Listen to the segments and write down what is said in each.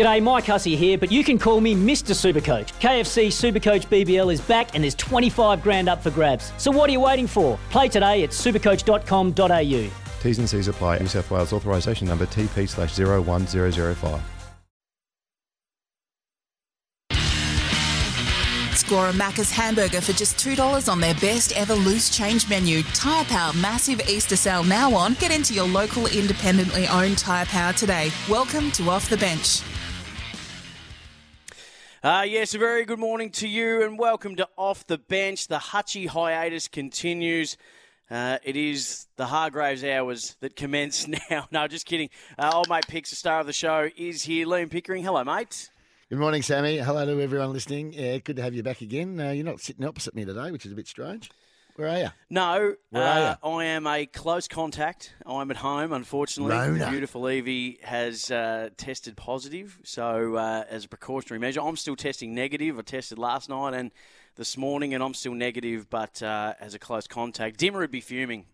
G'day, Mike Hussey here, but you can call me Mr. Supercoach. KFC Supercoach BBL is back and there's 25 grand up for grabs. So what are you waiting for? Play today at supercoach.com.au. T's and C's apply. New South Wales authorisation number TP slash 01005. Score a Macca's hamburger for just $2 on their best ever loose change menu. Tyre Power massive Easter sale now on. Get into your local independently owned Tyre Power today. Welcome to Off the Bench. Uh, yes, a very good morning to you and welcome to Off the Bench. The Hutchie hiatus continues. Uh, it is the Hargraves hours that commence now. no, just kidding. Uh, old mate Picks, the star of the show, is here. Liam Pickering. Hello, mate. Good morning, Sammy. Hello to everyone listening. Yeah, good to have you back again. Uh, you're not sitting opposite me today, which is a bit strange. Where are you? No, Where uh, are I am a close contact. I'm at home, unfortunately. Rona. Beautiful Evie has uh, tested positive, so uh, as a precautionary measure, I'm still testing negative. I tested last night and this morning, and I'm still negative, but uh, as a close contact, Dimmer would be fuming.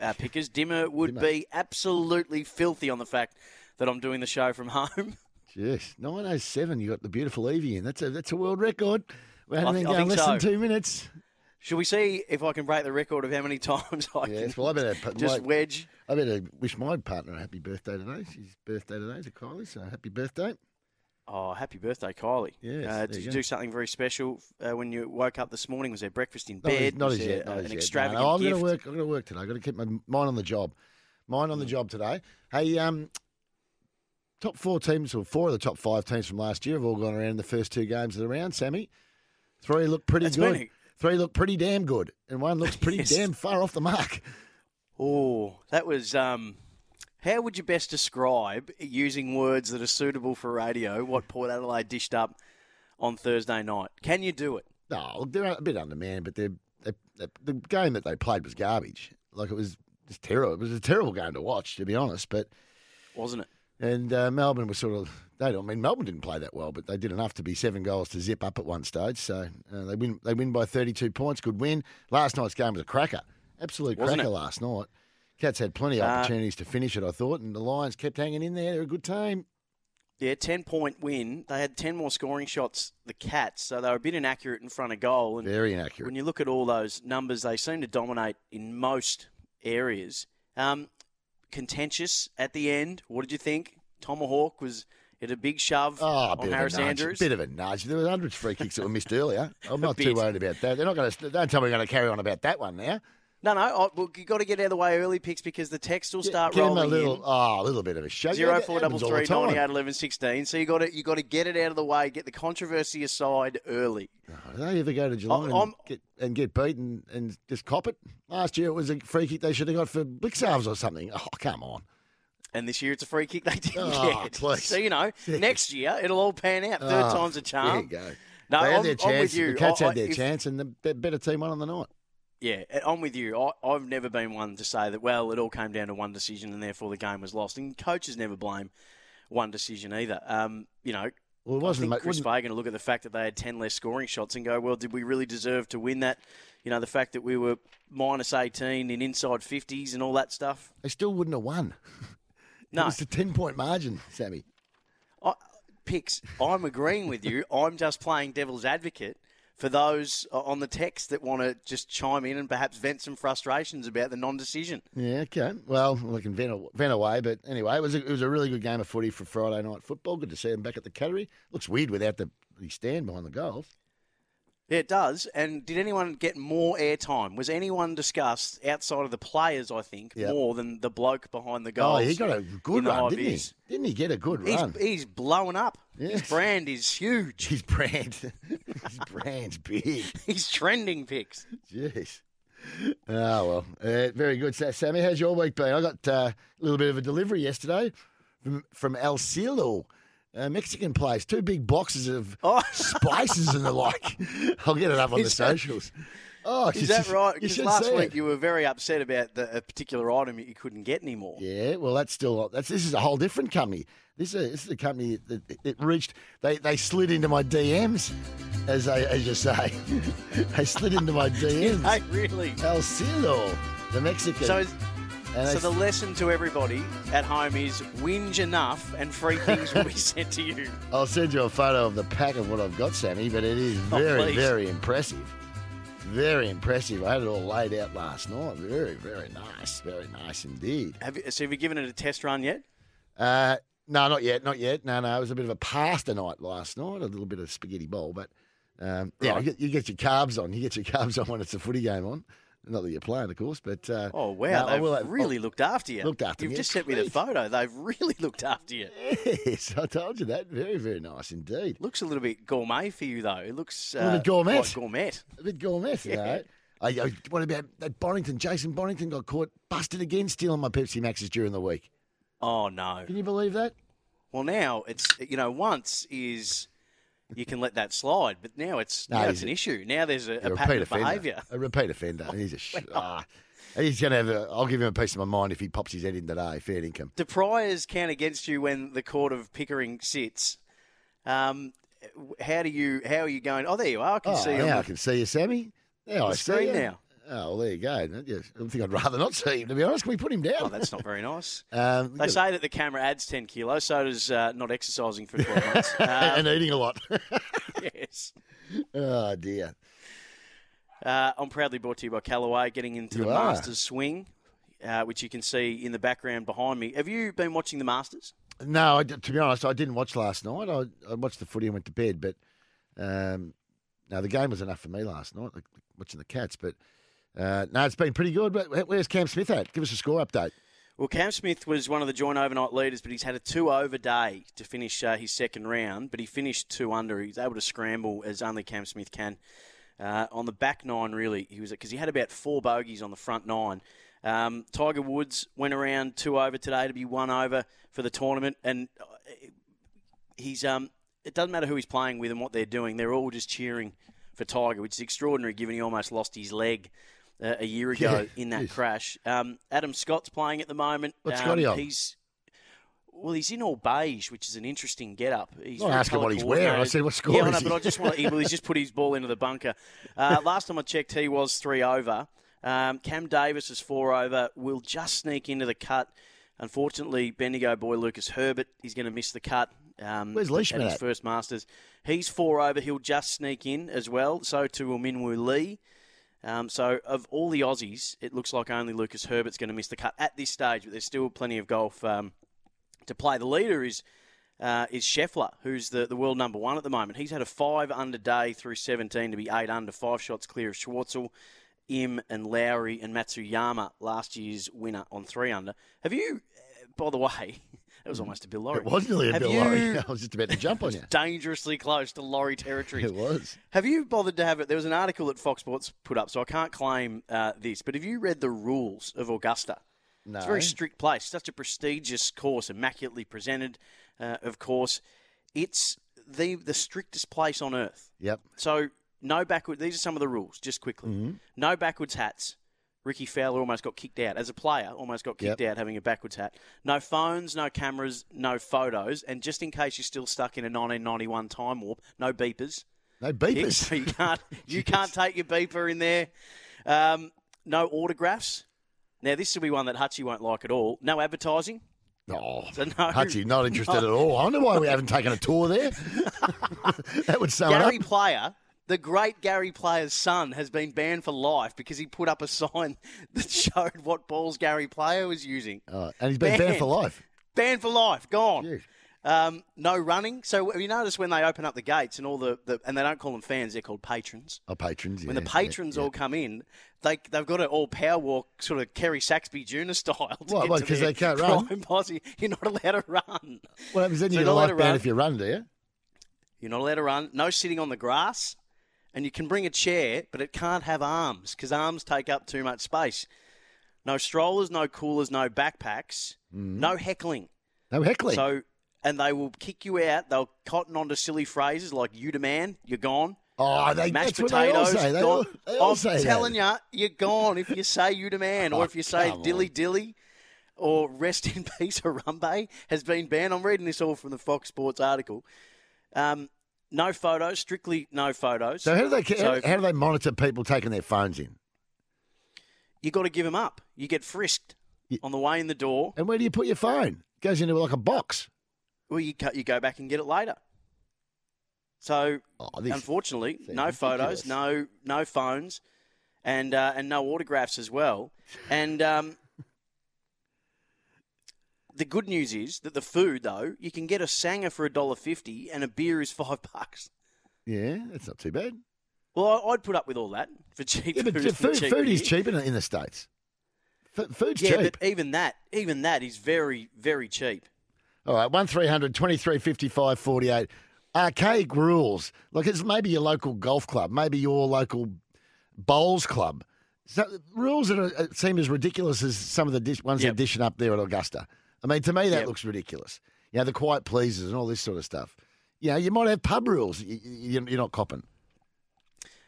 Uh, pickers, Dimmer would Dimmer. be absolutely filthy on the fact that I'm doing the show from home. Yes, 907. You got the beautiful Evie in. That's a that's a world record. We I haven't th- been going less than so. two minutes. Should we see if I can break the record of how many times I Yes, can well, I better just my- wedge? I better wish my partner a happy birthday today. She's birthday today to Kylie, so happy birthday. Oh, happy birthday, Kylie. Yes, uh, did you you do something very special uh, when you woke up this morning? Was there breakfast in bed? not as yet. Not uh, as an yet. no, no, I'm going to work. I'm going to work today. I've got to keep my mind on the job. Mind on the job today. Hey, um, top four teams, or four of the top five teams from last year have all gone around in the first two games of the round. Sammy, three look pretty That's good. Three look pretty damn good, and one looks pretty Yes. damn far off the mark. Oh, that was. Um, how would you best describe using words that are suitable for radio? What Port Adelaide dished up on Thursday night? Can you do it? No, look, they're a bit undermanned, but they're, they they the game that they played was garbage. Like it was just terrible. It was a terrible game to watch, to be honest. But Wasn't it? And uh, Melbourne was sort of they don't I mean Melbourne didn't play that well, but they did enough to be seven goals to zip up at one stage. So uh, they win they win by thirty two points. Good win. Last night's game was a cracker, absolute Wasn't cracker it? last night. Cats had plenty of Uh, opportunities to finish it, I thought, and the Lions kept hanging in there. They're a good team. Yeah, 10 point win. They had 10 more scoring shots, the Cats, so they were a bit inaccurate in front of goal. And Very inaccurate. when you look at all those numbers, they seem to dominate in most areas. Um, contentious at the end. What did you think? Tomahawk was it a big shove Oh, a on Harris nudge. Andrews? Bit of a nudge. There were hundreds of free kicks that were missed earlier. I'm not too worried about that. They're not going to. Don't tell me we're going to carry on about that one now. no, no. Oh, well, you got to get out of the way early, picks, because the text will start Give rolling a little, in. oh, a little bit of a show. Zero Yeah, that four double happens all the three time. ninety eight eleven sixteen. So you got to you got to get it out of the way, get the controversy aside early. Oh, do they ever go to Geelong oh, I'm- and get, and get beaten and just cop it? Last year it was a free kick they should have got for Blicavs or something. Oh, come on. And this year it's a free kick they didn't Oh, get. please. So you know, next year it'll all pan out. Third Oh, time's a charm. There you go. No, they I'm, had their I'm chance. with you. The Cats I- had their if- chance, and the be- better team won on the night. Yeah, I'm with you. I, I've never been one to say that. Well, it all came down to one decision, and therefore the game was lost. And coaches never blame one decision either. Um, you know, Well, it wasn't. I think Chris Fagan will look at the fact that they had 10 less scoring shots and go, well, did we really deserve to win that? You know, the fact that we were minus 18 in inside 50s and all that stuff. they still wouldn't have won. No. It was a ten point margin, Sammy. I, Pix, I'm agreeing with you. I'm just playing devil's advocate for those uh, on the text that want to just chime in and perhaps vent some frustrations about the non-decision. Yeah, okay. Well, we can vent, vent away, but anyway, it was a, it was a really good game of footy for Friday night football. Good to see them back at the Cattery. Looks weird without the, the stand behind the goals. It does. And did anyone get more airtime? Was anyone discussed outside of the players? I think Yep. more than the bloke behind the Oh, goals. he got a good run, didn't he? Didn't he get a good He's, run? he's blowing up. His brand is huge. His brand, his brand's big. He's trending picks. Jeez. Oh well, uh, very good, Sa- Sammy. How's your week been? I got uh, a little bit of a delivery yesterday from from El Cielo, a Mexican place. Two big boxes of Oh. spices and the like. I'll get it up on the that- socials. Oh, Is that right? Because last week it. you were very upset about the, a particular item that you couldn't get anymore. Yeah, well, that's still that's this is a whole different company. This is a, this is a company that it, it reached. They they slid into my DMs, as I as you say. they slid into my DMs. Hey, really? El Cielo, the Mexican. So is, And So the lesson to everybody at home is whinge enough and free things will be sent to you. I'll send you a photo of the pack of what I've got, Sammy, but it is Oh, very, please. very impressive. Very impressive. I had it all laid out last night. Very, very nice. Very nice indeed. Have you, so have you given it a test run yet? Uh, no, not yet, not yet. No, no, it was a bit of a pasta night last night, a little bit of spaghetti bowl, but um, yeah, Right. you, get, you get your carbs on. You get your carbs on when it's a footy game on. Not that you're playing, of course, but uh, Oh wow, no, I they've have- really looked after you. looked after You've me, just sent me the photo. They've really looked after you. Yes, I told you that. Very, very nice indeed. Looks a little bit gourmet for you though. It looks uh, little bit gourmet. gourmet. A bit gourmet, you know. I, I, what about that Bonington? Jason Bonington got caught busted again stealing my Pepsi Maxes during the week. Oh no. Can you believe that? Well, now it's you know once is you can let that slide, but now it's No, now it's an a- issue. Now there's a, A a pattern of behaviour. A repeat offender. He's a sh- ah. He's going to have a. I'll give him a piece of my mind if he pops his head in today. Fair income. Do priors count against you when the court of Pickering sits? Um, how do you? How are you going? Oh, there you are. I can Oh, see. now I can see you, Sammy. Now I see you. now. Oh, well, there you go. I think I'd rather not see him, to be honest. Can we put him down? Oh, that's not very nice. um, They say that the camera adds 10 kilos, so does uh, not exercising for 12 months. Um, and eating a lot. yes. oh, dear. Uh, I'm proudly brought to you by Callaway, getting into You the are. Masters swing, uh, which you can see in the background behind me. Have you been watching the Masters? No, I, to be honest, I didn't watch last night. I, I watched the footy and went to bed, but um, no, the game was enough for me last night, like, watching the Cats. But uh, no, it's been pretty good. But where's Cam Smith at? Give us a score update. Well, Cam Smith was one of the joint overnight leaders, but he's had a two over day to finish uh, his second round. But he finished two under. He's able to scramble as only Cam Smith can. Uh, on the back nine, really, he was because he had about four bogeys on the front nine. Um, Tiger Woods went around two over today to be one over for the tournament, and uh, he's um. It doesn't matter who he's playing with and what they're doing; they're all just cheering for Tiger, which is extraordinary, given he almost lost his leg uh, a year ago Yeah, in that yes. crash. Um, Adam Scott's playing at the moment. What's um, Scotty on? He's well, he's in all beige, which is an interesting get-up. He's Not asking what he's wearing. I said, what score Yeah, is know, he? but I just want. Well, he's just put his ball into the bunker. Uh, last time I checked, he was three over. Um, Cam Davis is four over. Will just sneak into the cut. Unfortunately, Bendigo boy Lucas Herbert is going to miss the cut. Um, Where's Leishman at his first Masters? He's four over. He'll just sneak in as well. So to Minwoo Lee. Um, so of all the Aussies, it looks like only Lucas Herbert's going to miss the cut at this stage, but there's still plenty of golf um, to play. The leader is uh, is Scheffler, who's the, the world number one at the moment. He's had a five under day through 17 to be eight under, five shots clear of Schwartzel, Im and Lowry and Matsuyama, last year's winner on three under. Have you, by the way, that was almost a Bill Lawry. It was nearly a Have Bill Lawry. I was just about to jump on you. Dangerously close to Lawry territory. It was. Have you bothered to have it? There was an article that Fox Sports put up, so I can't claim uh, this. But have you read the rules of Augusta? No. It's a very strict place. Such a prestigious course, immaculately presented, uh, of course. It's the the strictest place on earth. Yep. So no backward. These are some of the rules, just quickly. Mm-hmm. No backwards hats. Rickie Fowler almost got kicked out as a player. Almost got kicked Yep. out having a backwards hat. No phones, no cameras, no photos, and just in case you're still stuck in a 1991 time warp, no beepers. No beepers. so you can't you can't take your beeper in there. Um, no autographs. Now this will be one that Hutchie won't like at all. No advertising. Oh, So no- Hutchie, not interested at all. I wonder why we haven't taken a tour there. that would sum Gary up. Player, the great Gary Player's son, has been banned for life because he put up a sign that showed what balls Gary Player was using. Oh, and he's been banned for life. Banned for life. Gone. Um, no running. So have you noticed when they open up the gates and all the, the and they don't call them fans, they're called patrons. Oh, patrons. When the patrons yeah, all come in, they they've got to all power walk sort of Kerry Saxby-Junna style. Why- get why, to 'cause their they can't run? posse. You're not allowed to run. What happens then? So You get not allowed to run. if you run, do you? You're not allowed to run. No sitting on the grass. And you can bring a chair, but it can't have arms because arms take up too much space. No strollers, no coolers, no backpacks, no heckling. No heckling. So, and they will kick you out. They'll cotton onto silly phrases like "you demand," "you're gone." oh, they, Mashed that's what they all potatoes. say. They all, they all I'm telling that. you, you're gone if you say "you demand" or Oh, if you say "dilly on. dilly." Or rest in peace, Harambe has been banned. I'm reading this all from the Fox Sports article. Um, no photos, strictly no photos. So how do they So- how, how do they monitor people taking their phones in? you got to give them up. You get frisked. on the way in the door. And where do you put your phone? It Goes into like a box. Well, you cut, you go back and get it later. So Oh, unfortunately, no photos, no no phones, and uh, and no autographs as well. And um, the good news is that the food, though, you can get a sanger for a dollar fifty, and a beer is five bucks. Yeah, that's not too bad. Well, I'd put up with all that for cheap Yeah, but food. food, cheap food is beer. cheap in, in the States. F- food's Yeah, cheap. but even that, even that is very, very cheap. All right, 1300 23 55 48. Archaic rules. Like it's maybe your local golf club, maybe your local bowls club. So, rules that are, uh, seem as ridiculous as some of the dish, ones Yep. they're dishing up there at Augusta. I mean, to me, that Yep. looks ridiculous. You know, the quiet pleasers and all this sort of stuff. You know, you might have pub rules. You, you're not copping.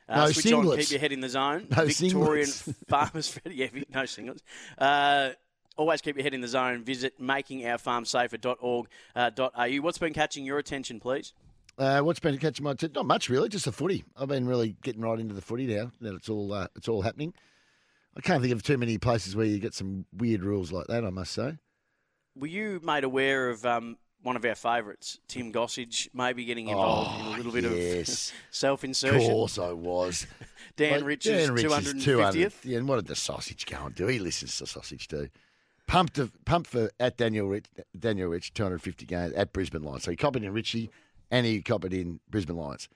Uh, No switch on, singlets. keep your head in the zone. No Victorian. Farmers yeah, no singlets. Uh, always keep your head in the zone. Visit makingourfarmsafer.org.au. Uh, What's been catching your attention, please? Uh, what's been catching my attention? Not much really, just the footy. I've been really getting right into the footy now that it's all uh, it's all happening. I can't think of too many places where you get some weird rules like that. I must say. Were you made aware of um, one of our favourites, Tim Gossage, maybe getting involved in a little bit Oh, yes. of Of self-insertion? Of course, I was. Dan Like, Richards, Dan Richards, 250th. Yeah, and what did the sausage go and do? He listens to sausage too. Pumped, to, pumped for at Daniel Rich, Daniel Rich, 250 games at Brisbane Lions. So he copied in Richie and he copied in Brisbane Lions.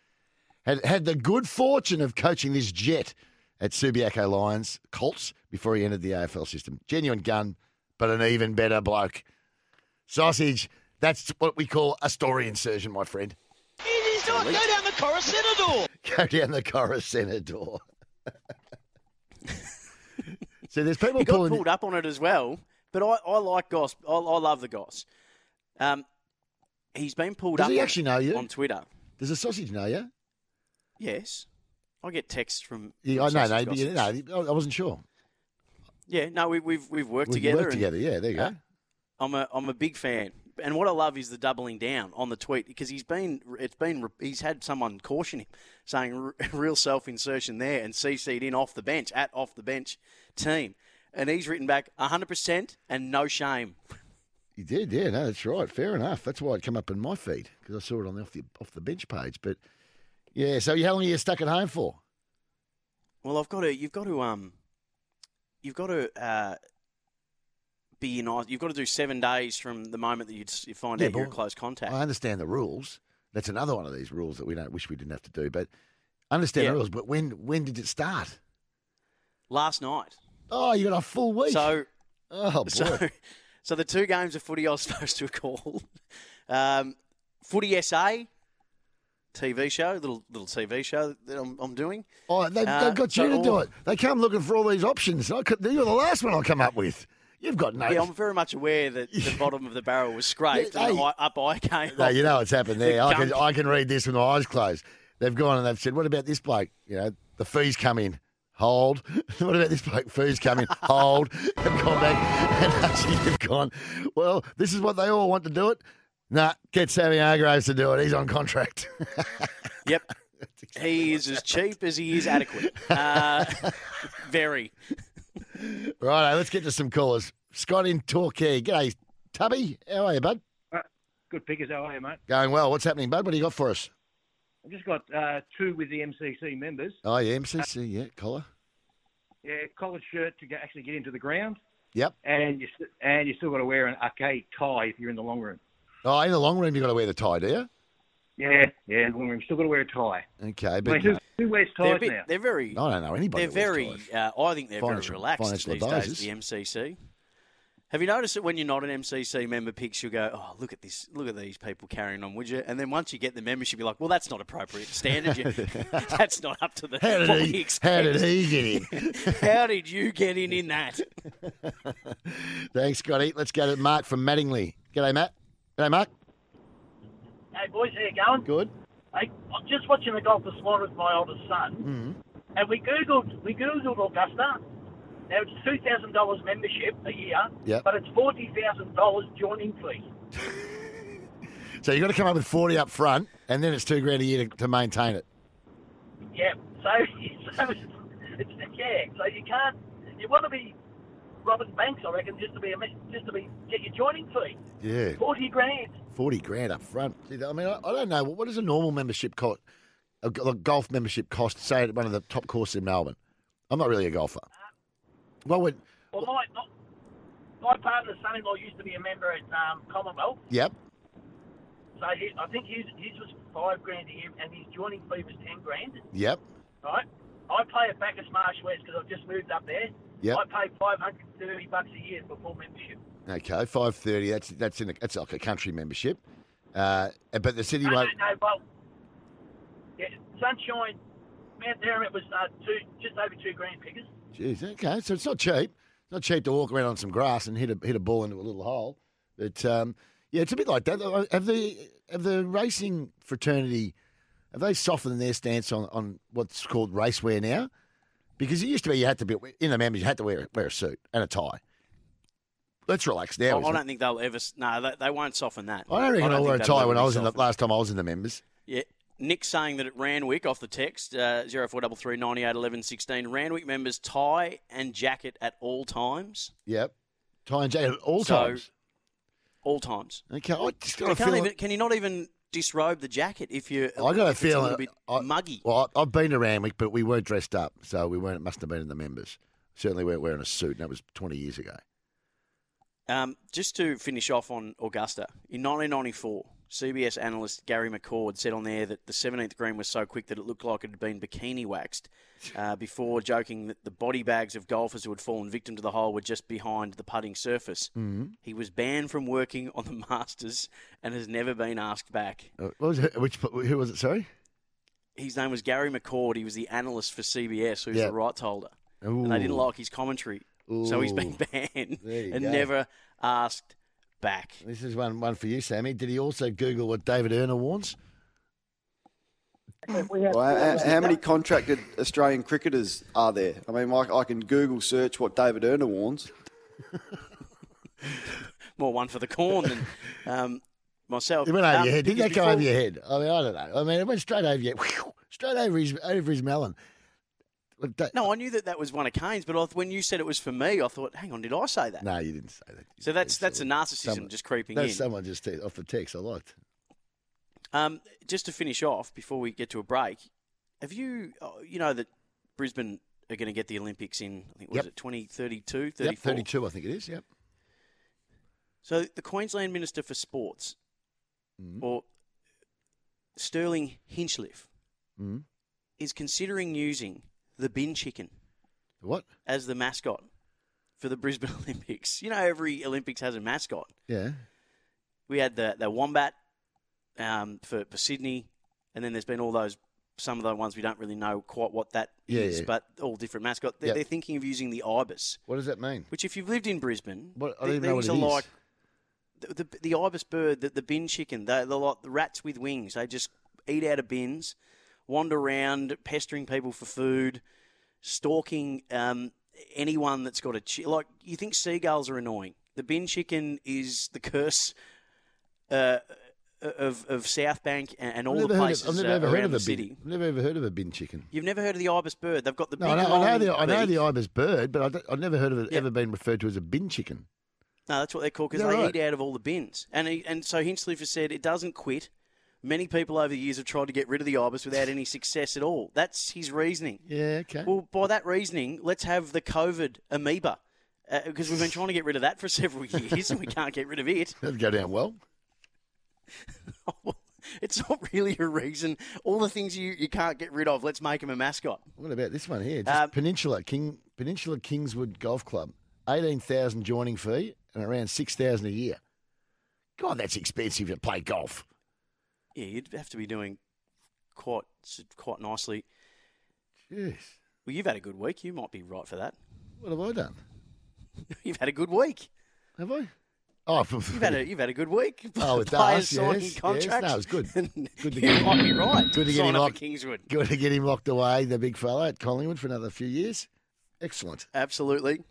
Had, had the good fortune of coaching this jet at Subiaco Lions, Colts, before he entered the AFL system. Genuine gun, but an even better bloke. Sausage, that's what we call a story insertion, my friend. It is not. Go down the Cora Centre door. Go down the Cora Centre door. so there's people He got pulled up on it as well, but I, I like Goss. I, I love the Goss. Um, he's been pulled Does up he on actually know you? on Twitter. Does the sausage know you? Yes. I get texts from. Yeah, I know, no, sausage but you, gossips. no, I wasn't sure. Yeah, no, we, we've we've worked We together. worked and together. Yeah, there you go. Uh, I'm a I'm a big fan, and what I love is the doubling down on the tweet because he's been it's been he's had someone caution him, saying real self insertion there and CC'd in off the bench at off the bench team, and he's written back 100 percent and no shame. You did, yeah. No, that's right. Fair enough. That's why it come up in my feed because I saw it on the off the off the bench page. But yeah, so how long are you stuck at home for? Well, I've got to you've got to um you've got to uh, be in you've got to do seven days from the moment that you, you find Yeah, out you're but close contact. I understand the rules. That's another one of these rules that we don't wish we didn't have to do. But understand Yeah. the rules. But when when did it start? Last night, Oh, you got a full week. so. oh boy. So, so the two games of footy I was supposed to called, um, Footy SA, TV show, little little TV show that I'm, I'm doing. Oh, they've, Uh, they've got you so to do it. They come looking for all these options. I could, you're the last one I'll come up with. You've got no. Yeah, I'm very much aware that the bottom of the barrel was scraped Yeah, and hey. Up I came. no, you know what's happened there. the I can. I can read this with my eyes closed. They've gone and they've said, "What about this bloke? You know, the fees come in." Hold. what about this bloke? Fees come in. Hold. Have gone back and actually have gone. Well, this is what they all want to do it. Nah, get Sammy Hargraves to do it. He's on contract. Yep. He is as cheap as he is adequate. Uh, very. right, let's get to some callers. Scott in Torquay. G'day, Tubby. How are you, bud? Good pickers, how are you, mate? Going well. What's happening, bud? What do you got for us? I've just got uh, two with the MCC members. Oh, yeah, MCC, yeah, collar. Yeah, collared shirt to get, actually get into the ground, Yep. and you and you still got to wear an arcade tie if you're in the long room. Oh, in the long room, you've got to wear the tie, do you? Yeah, yeah, in the long room, still got to wear a tie. Okay, I but mean, who, who wears They're, ties bit, now? they're very. I don't know anybody. They're that wears very. ties. Uh, I think they're Financial- very relaxed financial these advisors. days. The MCC. Have you noticed that when you're not an MCC member, picks you'll go, oh look at this, look at these people carrying on, would you? And then once you get the membership, you're like, well, that's not appropriate standard. That's not up to the. How did he? How did he get in? How did you get in in that? Thanks, Scotty. Let's go to Mark from Mattingly. G'day, Matt. G'day, Mark. Hey boys, how you going? Good. Hey, I'm just watching the golf this morning with my oldest son, mm-hmm. and we googled we googled Augusta. Now it's two thousand dollars membership a year, Yep. but it's forty thousand dollars joining fee. So you've got to come up with forty up front, and then it's two grand a year to, to maintain it. Yeah, so, so it's, it's yeah, so you can't. You want to be Robert Banks, I reckon, just to be a, just to be get your joining fee, Yeah, forty grand. forty grand up front. I mean, I, I don't know what does a normal membership cost, A golf membership cost. Say at one of the top courses in Melbourne. I'm not really a golfer. Well, when, Well, my my- my partner's son-in-law used to be a member at um, Commonwealth, yep, so he, I think his his was five grand a year, and his joining fee was ten grand. yep, Right? I play at Bacchus Marsh West because I've just moved up there. Yep. I pay five hundred and thirty bucks a year for full membership. okay, five thirty. That's that's in a, that's like a country membership. Uh, but the city No, no, won't. no, well, yeah, Sunshine, Mount Derrimut was uh, two, just over two grand pickers. Jeez, okay, so it's not cheap. It's not cheap to walk around on some grass and hit a hit a ball into a little hole. But um, yeah, it's a bit like that. Have the have the racing fraternity have they softened their stance on, on what's called racewear now? Because it used to be you had to be in the members you had to wear wear a suit and a tie. Let's relax now. I, I don't it? think they'll ever. No, they, they won't soften that. I don't reckon I, don't wore a tie when I was in the last time I was in the members. Yeah. Nick's saying that at Randwick, off the text, uh, 0433 98 11 16, Randwick members tie and jacket at all times. Yep, tie and jacket at all So- times. All times. Okay, I just got You a can't feeling. even, can you not even disrobe the jacket if you're I got a feeling a little bit I- muggy? Well, I- I've been to Randwick, but we weren't dressed up, so we weren't. It must have been in the members. Certainly weren't wearing a suit, and that was twenty years ago. Um, just to finish off on Augusta, in 1994, CBS analyst Gary McCord said on there that the 17th green was so quick that it looked like it had been bikini waxed. Uh, before joking that the body bags of golfers who had fallen victim to the hole were just behind the putting surface. Mm-hmm. He was banned from working on the Masters and has never been asked back. Uh, what was it? Which who was it? Sorry. His name was Gary McCord. He was the analyst for CBS, who's Yeah. the rights holder. And they didn't like his commentary. So he's been banned and go. never asked back. This is one one for you, Sammy. Did he also Google what David Erner wants? Well, how, how many contracted Australian cricketers are there? I mean, I, I can Google search what David Erner warns. more one for the corn than um, myself. It went over Um, your head. Did that go before- over your head? I mean, I don't know. I mean, it went straight over your, straight over his over his melon. That- No, I knew that that was one of Kane's, but when you said it was for me, I thought, hang on, did I say that? no, you didn't say that. So that's that's a narcissism Someone- just creeping That's in. someone just te- off the text. I liked. Um, just to finish off before we get to a break, have you, oh, you know, that Brisbane are going to get the Olympics in, I think, was Yep. it 2032, 34? Yep, thirty-two. I think it is. Yep. So the Queensland Minister for Sports, Mm. or Stirling Hinchliffe, Mm. is considering using the bin chicken What? as the mascot for the Brisbane Olympics. You know, every Olympics has a mascot. Yeah. We had the the wombat um, for for Sydney, and then there's been all those some of the ones we don't really know quite what that is, Yeah, yeah. but all different mascot. They're, Yep. they're thinking of using the ibis, What does that mean? which if you've lived in Brisbane, What- I don't th- even know what are like the, the the ibis bird, the, the bin chicken. They're, they're like the rats with wings. They just eat out of bins, wander around, pestering people for food, stalking um, anyone that's got a chi- like. You think seagulls are annoying? The bin chicken is the curse. Uh, of, of South Bank and, and all the places of, I've never uh, around of the a city. bin. I've never ever heard of a bin chicken. You've never heard of the ibis bird? They've got the No, big I know, I know the I know the ibis bird, but I I've never heard of it Yeah. ever being referred to as a bin chicken. No, that's what they're called because they right? eat out of all the bins. And he, and so Hinchliffe has said it doesn't quit. Many people over the years have tried to get rid of the ibis without any success at all. That's his reasoning. Yeah, okay. Well, by that reasoning, let's have the COVID amoeba because we've been trying to get rid of that for several years and we can't get rid of it. That'd go down well. It's not really a reason. All the things you, you can't get rid of, let's make him a mascot. What about this one here? Just Um, Peninsula King Peninsula Kingswood Golf Club, eighteen thousand joining fee and around six thousand a year. God, that's expensive to play golf. Yeah, you'd have to be doing quite quite nicely. Jeez, Well, you've had a good week. You might be right for that. what have I done? You've had a good week. Have I? Oh, You've had a you've had a good week. Oh, with Players us, signing yes, yes. contracts. No, it was good. Good to get him- might be right. good to get him locked- Kingswood. good to get him locked away, the big fella at Collingwood for another few years. Excellent. Absolutely.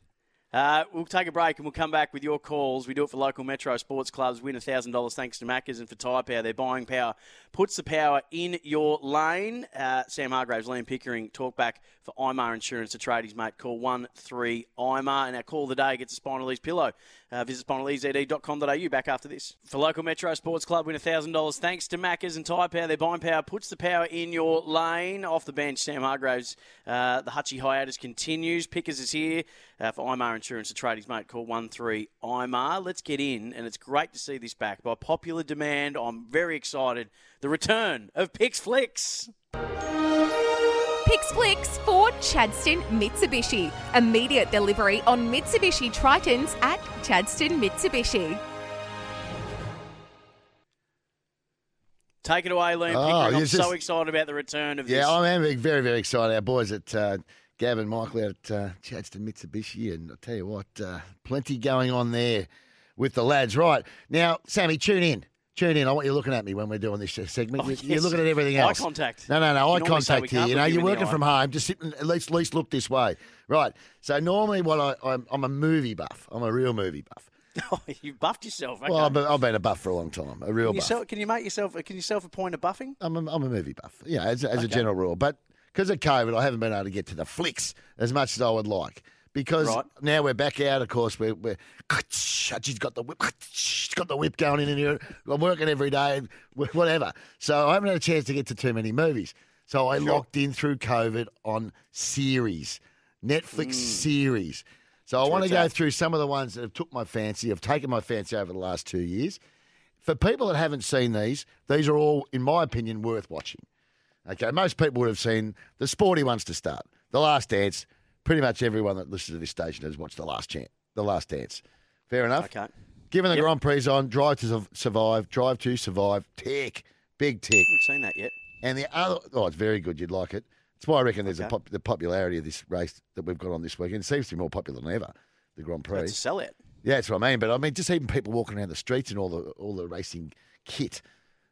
Uh, we'll take a break and we'll come back with your calls. We do it for local Metro sports clubs. Win $1,000 thanks to Maccas and for Tyre Power. Their buying power puts the power in your lane. Uh, Sam Hargraves, Liam Pickering, talk back for IMAR Insurance, a tradies, mate. Call 1 3 IMAR. And our call of the day gets a Spinal pillow. Uh, visit spinalezd.com.au. Back after this. For local Metro Sports Club, win $1,000 thanks to Maccas and Tyre Power. Their buying power puts the power in your lane. Off the bench, Sam Hargraves. Uh, the Hutchie hiatus continues. Pickers is here uh, for IMAR Insurance, a tradies, mate. Call 1 3 IMAR. Let's get in, and it's great to see this back. By popular demand, I'm very excited. The return of Pix Flicks. Pix Flicks for Chadstone Mitsubishi. Immediate delivery on Mitsubishi Tritons at Chadstone Mitsubishi. Take it away, Liam Oh, I'm yes, so excited about the return of Yeah, this. I am very, very excited. Our boys at uh, Gav and Michael out at uh, Chadstone Mitsubishi, and I'll tell you what, uh, plenty going on there with the lads. Right now, Sammy, tune in. Tune in. I want you looking at me when we're doing this uh, segment. Oh, You- You're yes. looking at everything else. Eye contact. No, no, no. You Eye normally say we contact here. You know, you you're working from home. Just sit and at least, at least look this way. Right. So normally, what I, I'm, I'm a movie buff. I'm a real movie buff. Oh, you buffed yourself. Okay. Well, I've been, I've been a buff for a long time. A real can, buff. sell, can you make yourself? Can you self appoint a buffing? I'm a, I'm a movie buff, yeah, as, as a general rule. But because of COVID, I haven't been able to get to the flicks as much as I would like. Because Right. now we're back out, of course, we're, we're she's got the whip, she's got the whip going in here. I'm working every day, and whatever. So I haven't had a chance to get to too many movies. So I locked in through COVID on series, Netflix hmm. series. So I want to go at. through some of the ones that have took my fancy, have taken my fancy over the last two years. For people that haven't seen these, these are all, in my opinion, worth watching. Okay, most people would have seen the sporty ones to start. The Last Dance. Pretty much everyone that listens to this station has watched the Last Chance, the Last Dance. Fair enough. Okay. Given the Yep. Grand Prix on, Drive to Survive, Drive to Survive, tick, big tick. haven't seen that yet. And the other, oh, it's very good. You'd like it. That's why I reckon there's a Okay. pop, the popularity of this race that we've got on this weekend. It seems to be more popular than ever. The Grand Prix. A sellout. Yeah, that's what I mean. But I mean, just even people walking around the streets and all the all the racing kit.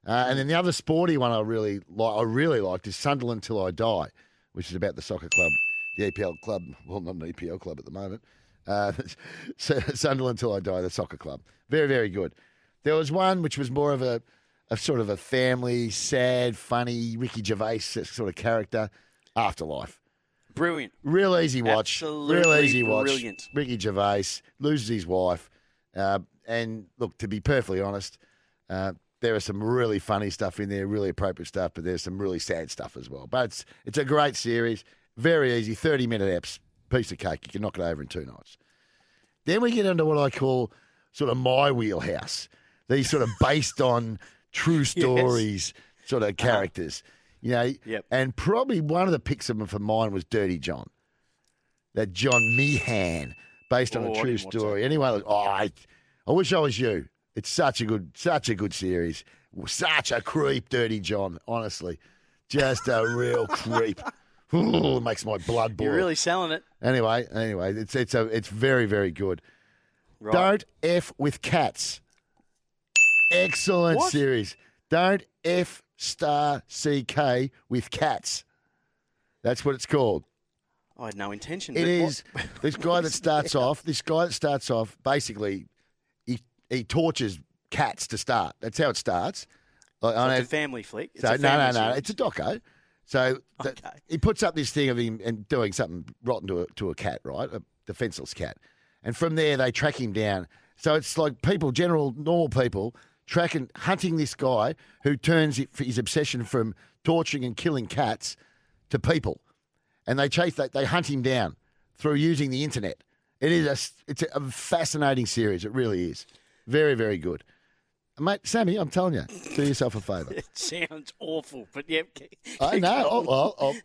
Uh, and then the other sporty one I really like, I really liked is Sunderland Till I Die, which is about the soccer club, the EPL club. Well, not an EPL club at the moment. Uh, Sunderland Till I Die, the soccer club. Very, very good. There was one which was more of a, a sort of a family, sad, funny Ricky Gervais sort of character. Afterlife. Brilliant. Real easy watch. Real easy watch. brilliant. Ricky Gervais loses his wife. Uh, and look, to be perfectly honest, uh, there are some really funny stuff in there, really appropriate stuff, but there's some really sad stuff as well. But it's, it's a great series. Very easy, 30 minute eps, piece of cake. You can knock it over in two nights. Then we get into what I call sort of my wheelhouse. These sort of based on true stories sort of characters. You know, Uh-huh. Yep. and probably one of the picks of them for mine was Dirty John. That John Meehan, based on Oh, a true story. Anyway, oh, I, I wish I was you. It's such a good, such a good series. Such a creep, Dirty John. Honestly, just a real creep. Ooh, it makes my blood boil. You're really selling it. Anyway, anyway, it's it's a it's very very good. Right. Don't f with cats. Excellent What? series. Don't f star ck with cats. That's what it's called. I had no intention. It but what- this guy that starts off. This guy that starts off basically, he tortures cats to start. That's how it starts. Like, I So know- it's a family flick. It's so no, no, no. It's a doco. So the- Okay. he puts up this thing of him and doing something rotten to a, to a cat, right? A defenseless cat. And from there, they track him down. So it's like people, general, normal people, tracking, hunting this guy who turns his obsession from torturing and killing cats to people. And they chase, they, they hunt him down through using the internet. It is a, it's a fascinating series. It really is. Very, very good. Mate, Sammy, I'm telling you, do yourself a favour. It sounds awful, but yeah. keep- I know. Oh, well, oh.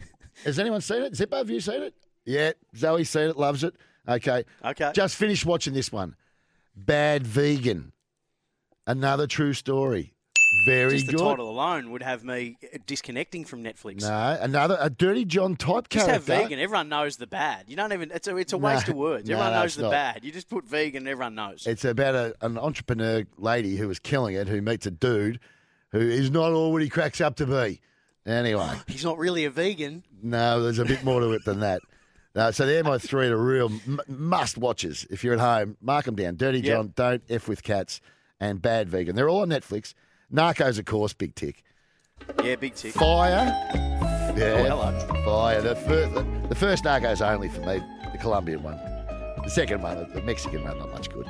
Has anyone seen it? Zippo, have you seen it? Yeah. Zoe's seen it, loves it. Okay. Okay. Just finished watching this one. Bad Vegan. Another true story. Very Just the title alone would have me uh, disconnecting from Netflix. No, another a Dirty John type Just character. have vegan. Everyone knows the bad. You don't even. It's a. It's a No, waste of words. no, Everyone no, knows the not. bad. You just put vegan. Everyone knows. It's about a, an entrepreneur lady who is killing it, who meets a dude who is not all what he cracks up to be. Anyway. He's not really a vegan. No, there's a bit more to it than that. No, so they're my three are real m- must watches. If you're at home, mark them down. Dirty Yep. John, Don't F with Cats, and Bad Vegan. They're all on Netflix. Narcos, of course, big tick. Yeah, big tick. Fire. Oh, yeah. Oh, hello. Fire. The first, the, the first Narcos only for me, the Colombian one. The second one, the Mexican one, not much good.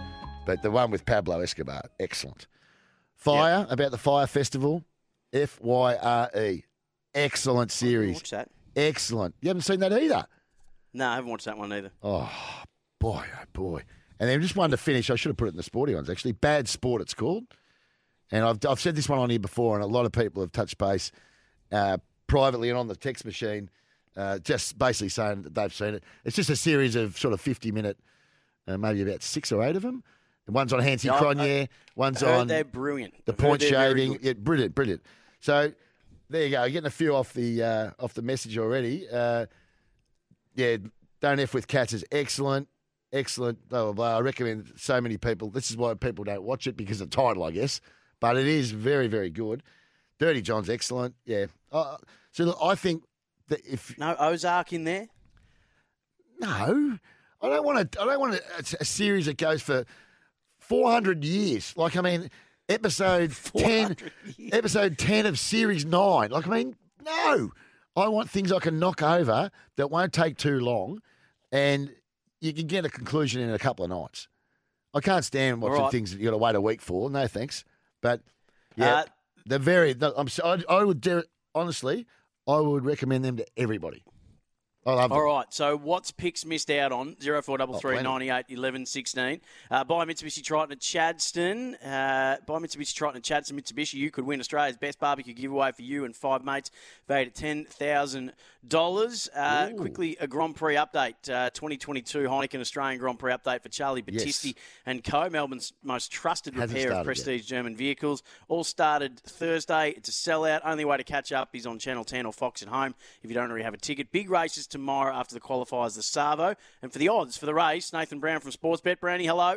But the one with Pablo Escobar, excellent. Fire, about the Fire Festival, F Y R E. Excellent series. Watch that. Excellent. You haven't seen that either? No, I haven't watched that one either. Oh, boy, oh, boy. And then just one to finish. I should have put it in the sporty ones, actually. Bad Sport, it's called. And I've, I've said this one on here before, and a lot of people have touched base uh, privately and on the text machine, uh, just basically saying that they've seen it. It's just a series of sort of 50 minute, uh, maybe about six or eight of them. And one's on Hansi Yeah, I- one's I on they're brilliant. the I've point shaving. Yeah, brilliant, brilliant. So there you go. Getting a few off the uh, off the message already. Uh, yeah, don't f with cats is excellent, excellent. Blah blah blah. I recommend so many people. This is why people don't watch it because of the title, I guess. But it is very very good. Dirty John's excellent. Yeah. Uh, so look, I think that if No Ozark in there. no, I don't want to. I don't want a, a series that goes for four hundred years. Like I mean, episode ten, episode ten of series nine. Like I mean, no. I want things I can knock over that won't take too long, and you can get a conclusion in a couple of nights. I can't stand watching right. things that you got to wait a week for. No thanks. But yeah, Uh, they're very. I'm. I, I would dare, honestly. I would recommend them to everybody. I love. All right, so what's picks missed out on? 0433 oh, 98 11 16. Uh, buy Mitsubishi Triton at Chadstone. Uh, buy Mitsubishi Triton at Chadstone Mitsubishi. You could win Australia's best barbecue giveaway for you and five mates, valued at $10,000. Uh, quickly, a Grand Prix update. Uh, 2022 Heineken Australian Grand Prix update for Charlie Yes. Battisti and Co. Melbourne's most trusted Hasn't repair of started yet. prestige German vehicles. All started Thursday. It's a sellout. Only way to catch up is on Channel 10 or Fox at home if you don't already have a ticket. Big races tomorrow after the qualifiers, the Savo. And for the odds for the race, Nathan Brown from Sportsbet. Brownie, hello.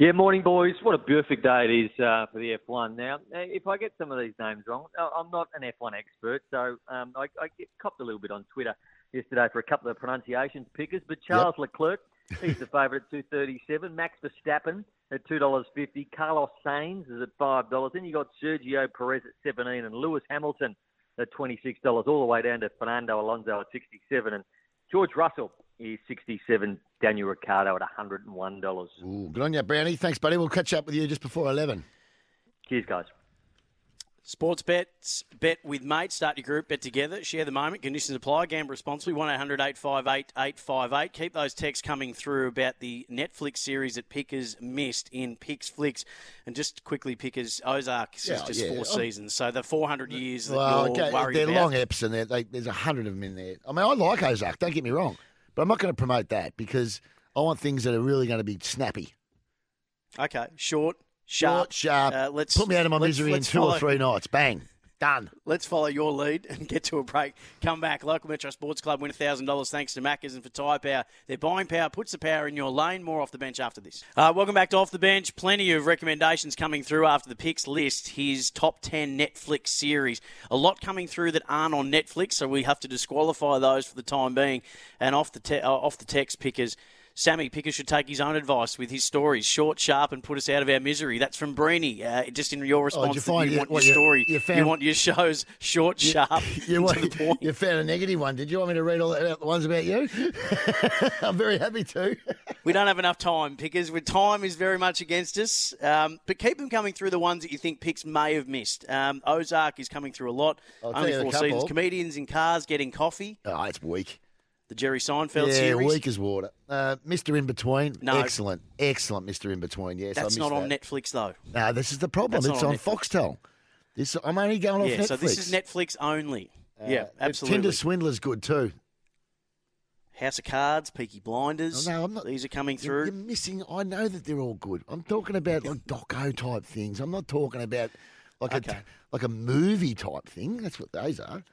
Yeah, morning, boys. What a perfect day it is uh, for the F1. Now, uh, if I get some of these names wrong, uh, I'm not an F1 expert, so um, I, I get copped a little bit on Twitter yesterday for a couple of pronunciations pickers. But Charles Leclerc, he's the favourite at two thirty-seven. Max Verstappen at two dollars fifty. Carlos Sainz is at five dollars. Then you got Sergio Perez at seventeen, and Lewis Hamilton at twenty-six dollars, all the way down to Fernando Alonso at sixty-seven, and George Russell is sixty-seven. Daniel Ricciardo at hundred and one dollars. Ooh, good on you, Brownie. Thanks, buddy. We'll catch up with you just before 11. Cheers, guys. Sports bets, bet with mates. Start your group, bet together. Share the moment. Conditions apply. Gamble responsibly. 1 800 858 858. Keep those texts coming through about the Netflix series that Pickers missed in Picks Flicks. And just quickly, Pickers, Ozark is Yeah, just yeah. four I'm- seasons. So the 400 years that Well, you're okay, worried they're about. long eps and they're, there's a hundred of them in there. I mean, I like Ozark, don't get me wrong, but I'm not going to promote that because I want things that are really going to be snappy. Okay, short, sharp. Short, sharp. Uh, let's Put me out of my misery in two follow- or three nights. Bang. Done. Let's follow your lead and get to a break. Come back. Local Metro Sports Club win $1,000 thanks to Maccas and for Tyre Power. Their buying power puts the power in your lane. More off the bench after this. Uh, welcome back to Off the Bench. Plenty of recommendations coming through after the picks list. His top 10 Netflix series. A lot coming through that aren't on Netflix, so we have to disqualify those for the time being. And off the, te- uh, off the text pickers. Sammy Picker should take his own advice with his stories, short, sharp, and put us out of our misery. That's from Breeny. Uh, just in your response, Oh, you find you you- want what, your you- story, you you found- want your shows short, sharp, You, and to the point. you found a negative one. Did you want me to read all the the ones about you? I'm very happy to. We don't have enough time, Pickers. With time is very much against us. Um, but keep them coming through the ones that you think Picks may have missed. Um, Ozark is coming through a lot. I'll Only four seasons. Comedians in cars getting coffee. Oh, it's weak. The Jerry Seinfeld yeah, series. weak as water. Uh, Mr. In Between. No. Excellent. Excellent Mr. In Between. Yes, That's not on that. Netflix though. No, this is the problem. That's it's on, on Foxtel. This, I'm only going off yeah, Netflix. so this is Netflix only. yeah, Uh, absolutely. Tinder Swindler's good too. House of Cards, Peaky Blinders. Oh, no, I'm not- These are coming through. you're missing. I know that they're all good. I'm talking about like doco type things. I'm not talking about like Okay. a like a movie type thing. That's what those are.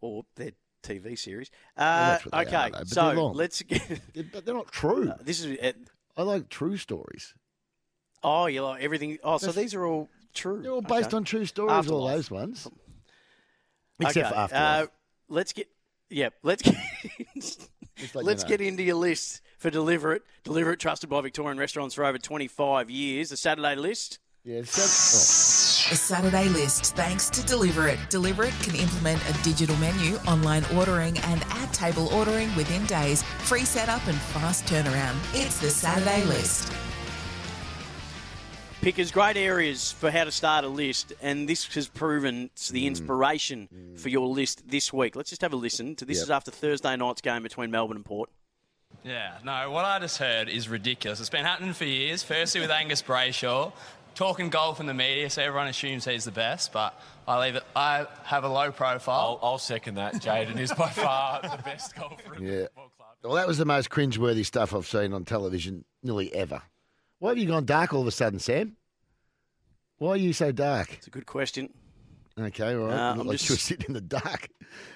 Or their TV series. Uh, they okay, are, so let's get. Yeah, But they're not true. this is. Uh, I like true stories. oh, you like everything. Oh, so That's- these are all true. They're all based Okay. on true stories. All those ones. Except okay, for Afterlife. Uh, let's get Yep. Let's get, you let's know. get into your list for Deliver It. Deliver It, trusted by Victorian restaurants for over 25 years. The Saturday list. Yeah, so, A Saturday list thanks to Deliver It. Deliver It can implement a digital menu, online ordering, and at table ordering within days. Free setup and fast turnaround. It's the Saturday list. Pickers, great areas for how to start a list, and this has proven it's Mm. the inspiration for your list this week. Let's just have a listen to this. Yep. Is after Thursday night's game between Melbourne and Port. Yeah, no, what I just heard is ridiculous. It's been happening for years. Firstly with Angus Brayshaw, talking golf in the media, so everyone assumes he's the best, but I leave it. I have a low profile. I'll, I'll second that. Jaden is by far the best golfer. in the yeah. Well, that was the most cringeworthy stuff I've seen on television nearly ever. Why have you gone dark all of a sudden, Sam? Why are you so dark? It's a good question. Okay, all right. Uh, I'm like just- you sitting in the dark.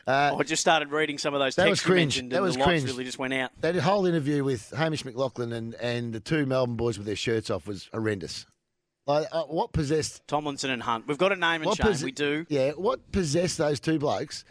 Uh, I just started reading some of those that was texts you cringe. mentioned, That was the lights cringe. really just went out. That whole interview with Hamish McLachlan and, and the two Melbourne boys with their shirts off was horrendous. Like, uh, what possessed Tomlinson and Hunt. We've got a name and shame. posi- we do. Yeah, what possessed those two blokes?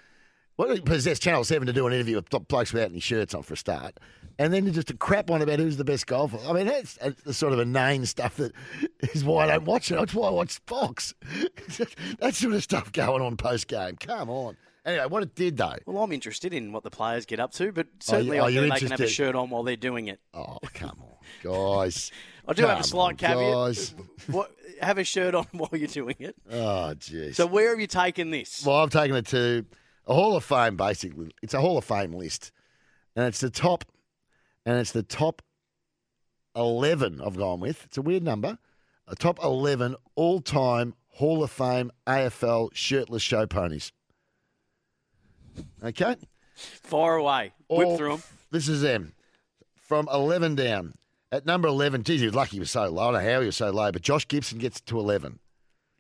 What possessed Channel 7 to do an interview with top blokes without any shirts on for a start? And then just a crap one about who's the best golfer. I mean, that's, that's the sort of inane stuff that is why I don't watch it. That's why I watch Fox. that sort of stuff going on post game. Come on. Anyway, what it did, though. Well, I'm interested in what the players get up to, but certainly oh, I think they can have a shirt on while they're doing it. Oh, come on, guys. I do have a slight on, caveat. Guys. What, have a shirt on while you're doing it. Oh, jeez. So where have you taken this? Well, I've taken it to a Hall of Fame, basically. It's a Hall of Fame list. And it's the top, and it's the top 11 I've gone with. It's a weird number. A top 11 all time Hall of Fame AFL shirtless show ponies. Okay? Far away. Whip All- through them. This is them. From 11 down. At number 11, geez, he was lucky he was so low. I don't know how he was so low, but Josh Gibson gets to 11.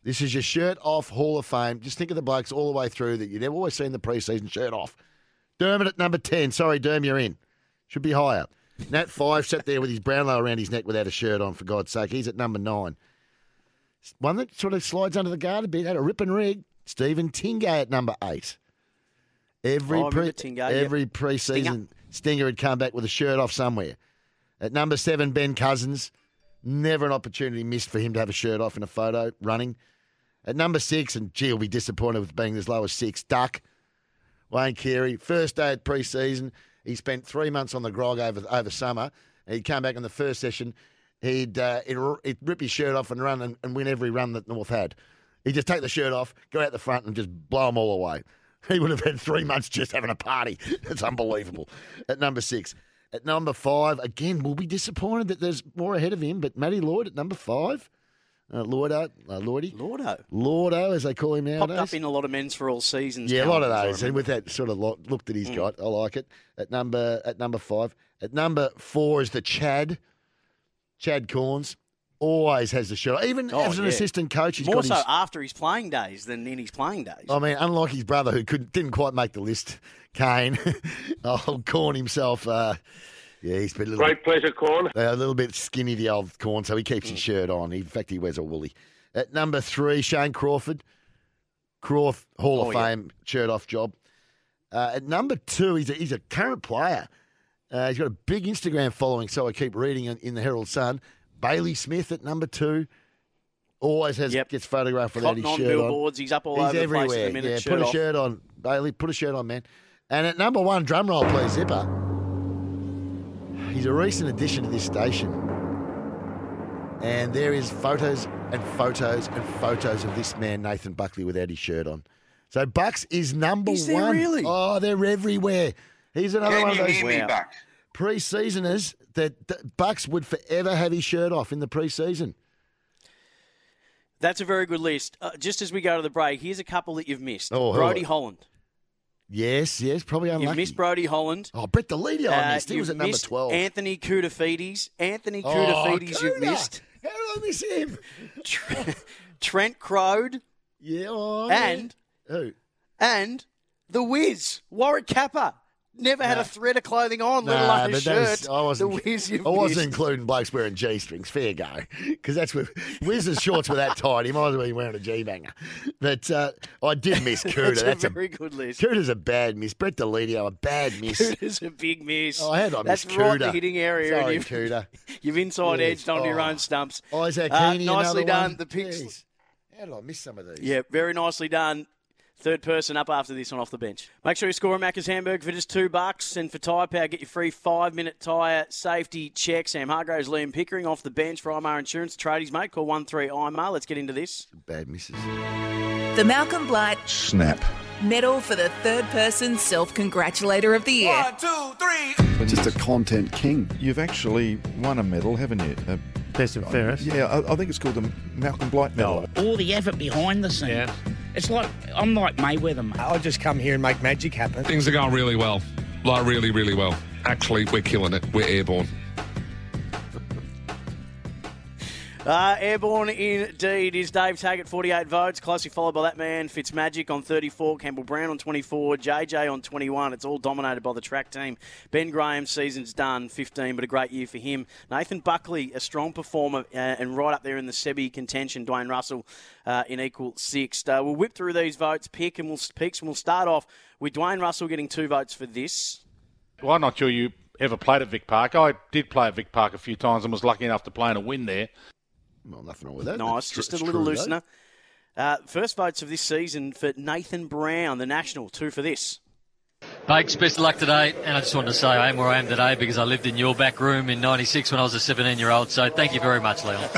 This is your shirt off Hall of Fame. Just think of the blokes all the way through that you've never always seen the preseason shirt off. Dermott at number 10. Sorry, Derm, you're in. Should be higher. Nat Fyfe sat there with his brown Brownlow around his neck without a shirt on, for God's sake. He's at number 9. One that sort of slides under the guard a bit, had a rip and rig. Stephen Tingay at number 8. Every Oh, pre- Tingay, yep. every preseason Stinger had come back with a shirt off somewhere. At number seven, Ben Cousins. Never an opportunity missed for him to have a shirt off in a photo running. At number six, and gee, he'll be disappointed with being as low as six, Duck. Wayne Carey. First day at pre-season. He spent three months on the grog over over summer. He'd come back in the first session. He'd, uh, he'd, he'd rip his shirt off and run and, and win every run that North had. He'd just take the shirt off, go out the front, and just blow them all away. He would have had three months just having a party. It's unbelievable. At number six. At number five, again, we'll be disappointed that there's more ahead of him, but Matty Lloyd at number five. Uh, Lordo, uh, Lordy. Lordo. Lordo, as they call him Popped nowadays. up in a lot of men's for all seasons. Yeah, a lot of those, and with that sort of lo- look that he's Mm. got, I like it. At number at number five, at number four is the Chad, Chad Cornes. Always has the shirt. Even Oh, as an yeah. assistant coach, he's More got so his. after his playing days than in his playing days. I mean, unlike his brother who couldn't didn't quite make the list, Kane. oh, Corn himself. Uh, yeah, he's been a little Great pleasure, Corn. uh, a little bit skinny, the old corn, so he keeps his shirt on. In fact, he wears a woolly. At number three, Shane Crawford. Crawf Hall of Oh, yeah. Fame shirt off job. Uh, at number two, he's a, he's a current player. Uh, he's got a big Instagram following, so I keep reading in, in the Herald Sun. Bailey Smith at number two. Always has gets photographed without Cotton his on shirt billboards. He's up all He's over the place at the minute. Yeah, put a shirt on, Bailey. Put a shirt on, man. And at number one, drum roll, please, Zipper. He's a recent addition to this station. And there is photos and photos and photos of this man, Nathan Buckley, without his shirt on. So Bucks is number Is there one. really? Oh, they're everywhere. He's another Can one of you those hear me, Wow. Bucks? pre-seasoners that, that Bucks would forever have his shirt off in the pre-season. That's a very good list. Uh, just as we go to the break, here's a couple that you've missed. Oh, Brody Holland. Yes, yes, probably unlucky. You've missed Brody Holland. Oh, Brett Deledio I Uh, missed. He was at number missed 12. Anthony Koutoufides. Anthony Oh, Koutoufides you've Kouta. missed. How did I miss him? Trent Croad. Yeah. Oh, And Who? and the Wiz, Warwick Capper. Never had No. a thread of clothing on, let alone a shirt. I wasn't. The whiz you I wasn't including blokes wearing g strings. Fair go, because that's where Wiz's shorts were that tight. He might as well be wearing a g banger. But uh, I did miss Kouta. That's a that's very good list. Kouta's a bad miss. Brett Deledio a bad miss. Kouta's a big miss. Oh, I had I That's missed right in the Kouta. hitting area. Sorry, and you've, Kouta. you've inside Yes. edged onto your Oh. own stumps. Isaac Uh, Heeney, nicely another done. one. The picks. Jeez. How did I miss some of these? Yeah, very nicely done. Third person up after this one off the bench. Make sure you score a Macca's hamburger for just two bucks. And for Tyre Power, get your free five minute tyre safety check. Sam Hargroves, Liam Pickering off the bench for IMAR Insurance. Tradies, mate. Call 1 3 IMAR. Let's get into this. Bad misses. The Malcolm Blight Snap. Medal for the third person self congratulator of the year. One, two, three. Just a content king. You've actually won a medal, haven't you? Uh, Best and fairest. Yeah, I, I think it's called the Malcolm Blight Medal. all the effort behind the scenes. It's like I'm like Mayweather, mate. I just come here and make magic happen. Things are going really well. Like, really, really well. Actually, we're killing it. We're airborne. Uh, airborne indeed is Dave Taggart, 48 votes. Closely followed by that man, Fitzmagic on 34, Campbell Brown on 24, JJ on 21. It's all dominated by the track team. Ben Graham, season's done, 15, but a great year for him. Nathan Buckley, a strong performer uh, and right up there in the Sebi contention. Dwayne Russell uh, in equal sixth. Uh, we'll whip through these votes, pick and we'll, picks, and we'll start off with Dwayne Russell getting two votes for this. I'm not sure you ever played at Vic Park. I did play at Vic Park a few times and was lucky enough to play in a win there. Well, nothing wrong with that. Nice, That's tr- just a little true, loosener. Uh, first votes of this season for Nathan Brown, the national, two for this. Bakes, best of luck today. And I just wanted to say I am where I am today because I lived in your back room in 96 when I was a 17 year old. So thank you very much, Leon.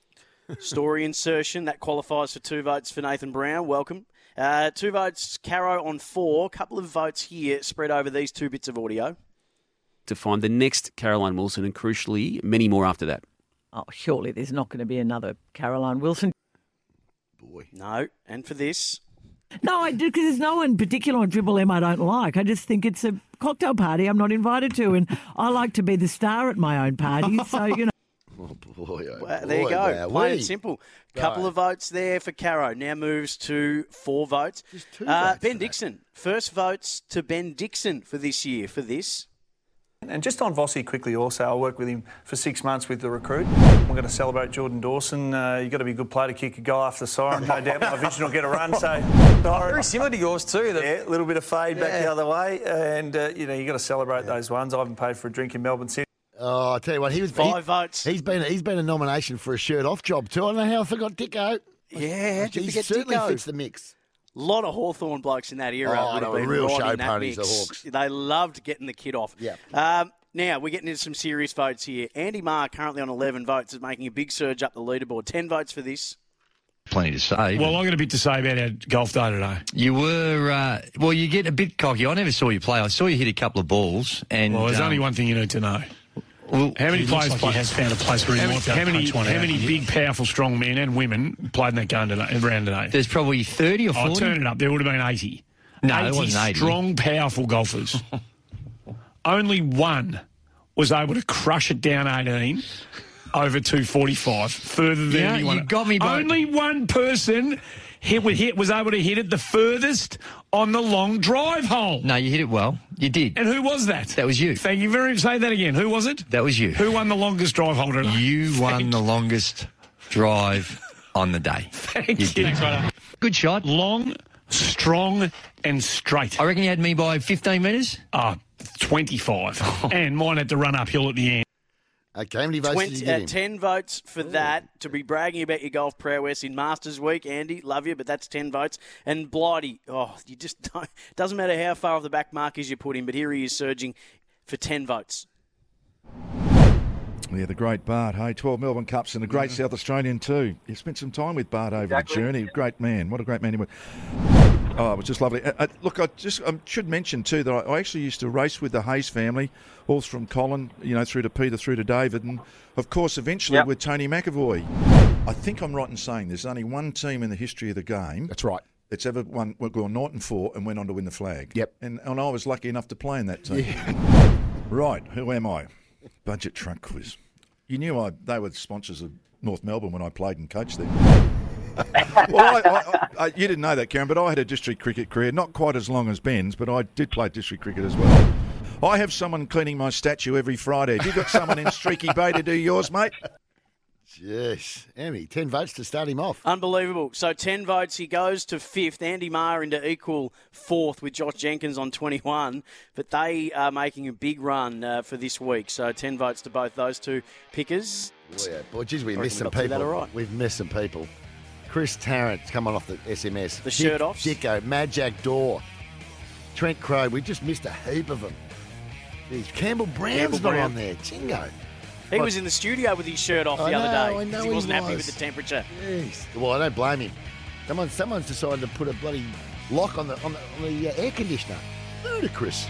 Story insertion, that qualifies for two votes for Nathan Brown. Welcome. Uh, two votes, Caro on four. couple of votes here spread over these two bits of audio. to find the next Caroline Wilson and crucially many more after that. Oh, surely there's not going to be another Caroline Wilson. Boy. No. And for this, No, I do because there's no one particular on Triple M I don't like. I just think it's a cocktail party I'm not invited to, and I like to be the star at my own party. So you know. Oh boy, oh Well, there you go. wow, Plain and simple. Couple of votes there for Caro. Now moves to four votes. two uh, votes ben Dixon. First votes to Ben Dixon for this year. For this. And just on Vossi quickly also, I worked with him for six months with the recruit. We're going to celebrate Jordan Dawson. Uh, you've got to be a good player to kick a goal after the siren. No doubt my vision will get a run. So Very similar to yours too. yeah, a little bit of fade back the other way. And, uh, you know, you've got to celebrate those ones. I haven't paid for a drink in Melbourne City. Oh, I tell you what, he was Five he, votes. He's been he's been a nomination for a shirt off job too. I don't know how I forgot Dicko. Yeah, how'd he certainly Dicko? fits the mix. A lot of Hawthorn blokes in that era Oh, would they have were been real right show in that ponies, the mix. Hawks. They loved getting the kid off. Yeah. Um, now we're getting into some serious votes here. Andy Maher currently on 11 votes is making a big surge up the leaderboard. 10 votes for this. Plenty to say. Well, I've got a bit to say about our golf day today. You were, uh, well, you get a bit cocky. I never saw you play. I saw you hit a couple of balls. And Well, there's um, only one thing you need to know. Well, How many players like play? has found a place where he might many, be able how to many, punch one how out. many big, powerful, strong men and women played in that game today, round today? There's probably 30 or 40. I'll turn it up. There would have been 80. No, 80 it wasn't 80. strong, powerful golfers. Only one was able to crush it down 18 over 245, further than Yeah, anyone. you got me Only one person hit, with hit was able to hit it the furthest on the long drive hole. No, you hit it well. You did. And who was that? That was you. Thank you very much. Say that again. Who was it? That was you. Who won the longest drive hole today? You won the longest drive on the day. Thank You you. did. Good shot. Long, strong, and straight. I reckon you had me by 15 metres. Ah, 25. and mine had to run uphill at the end. Okay, how many votes did you get uh, 10 votes for that to be bragging about your golf prowess in Masters Week. Andy, love you, but that's 10 votes. And Blighty, oh, you just don't. Doesn't matter how far off the back markers you put him, but here he is surging for 10 votes. Yeah, the great Bart. Hey, 12 Melbourne Cups and a great Mm-hmm. South Australian too. You spent some time with Bart over Exactly. the journey. Great man. What a great man he was. Oh, it was just lovely. Uh, uh, look, I just um, should mention too that I, I actually used to race with the Hayes family, all from Colin, you know, through to Peter, through to David, and of course eventually Yep. with Tony McEvoy. I think I'm right in saying there's only one team in the history of the game. That's right. That's ever won, gone night and four and went on to win the flag. Yep. And, and I was lucky enough to play in that team. Right, who am I? Budget truck quiz. You knew I they were sponsors of North Melbourne when I played and coached there. well, I, I, I, you didn't know that, Karen, but I had a district cricket career, not quite as long as Ben's, but I did play district cricket as well. I have someone cleaning my statue every Friday. Have you got someone in Streaky Bay to do yours, mate? Yes, Emmy, ten votes to start him off. Unbelievable. So 10 votes. He goes to fifth. Andy Maher into equal fourth with Josh Jenkins on 21. But they are making a big run uh, for this week. So 10 votes to both those two pickers. Boy, yeah. Boy, geez, we missed some reckon we've got people. to that all right. We've missed some people. Chris Tarrant coming off the SMS. The shirt offs. Dicko, Majak Daw, Trent Croad. We just missed a heap of them. Campbell Brown's Campbell not Brown. on there. Chingo. He was in the studio with his shirt off the I other day know he he wasn't happy with the temperature. Jeez. Well, I don't blame him. Someone, someone's decided to put a bloody lock on the on the, on the uh, air conditioner. Ludicrous.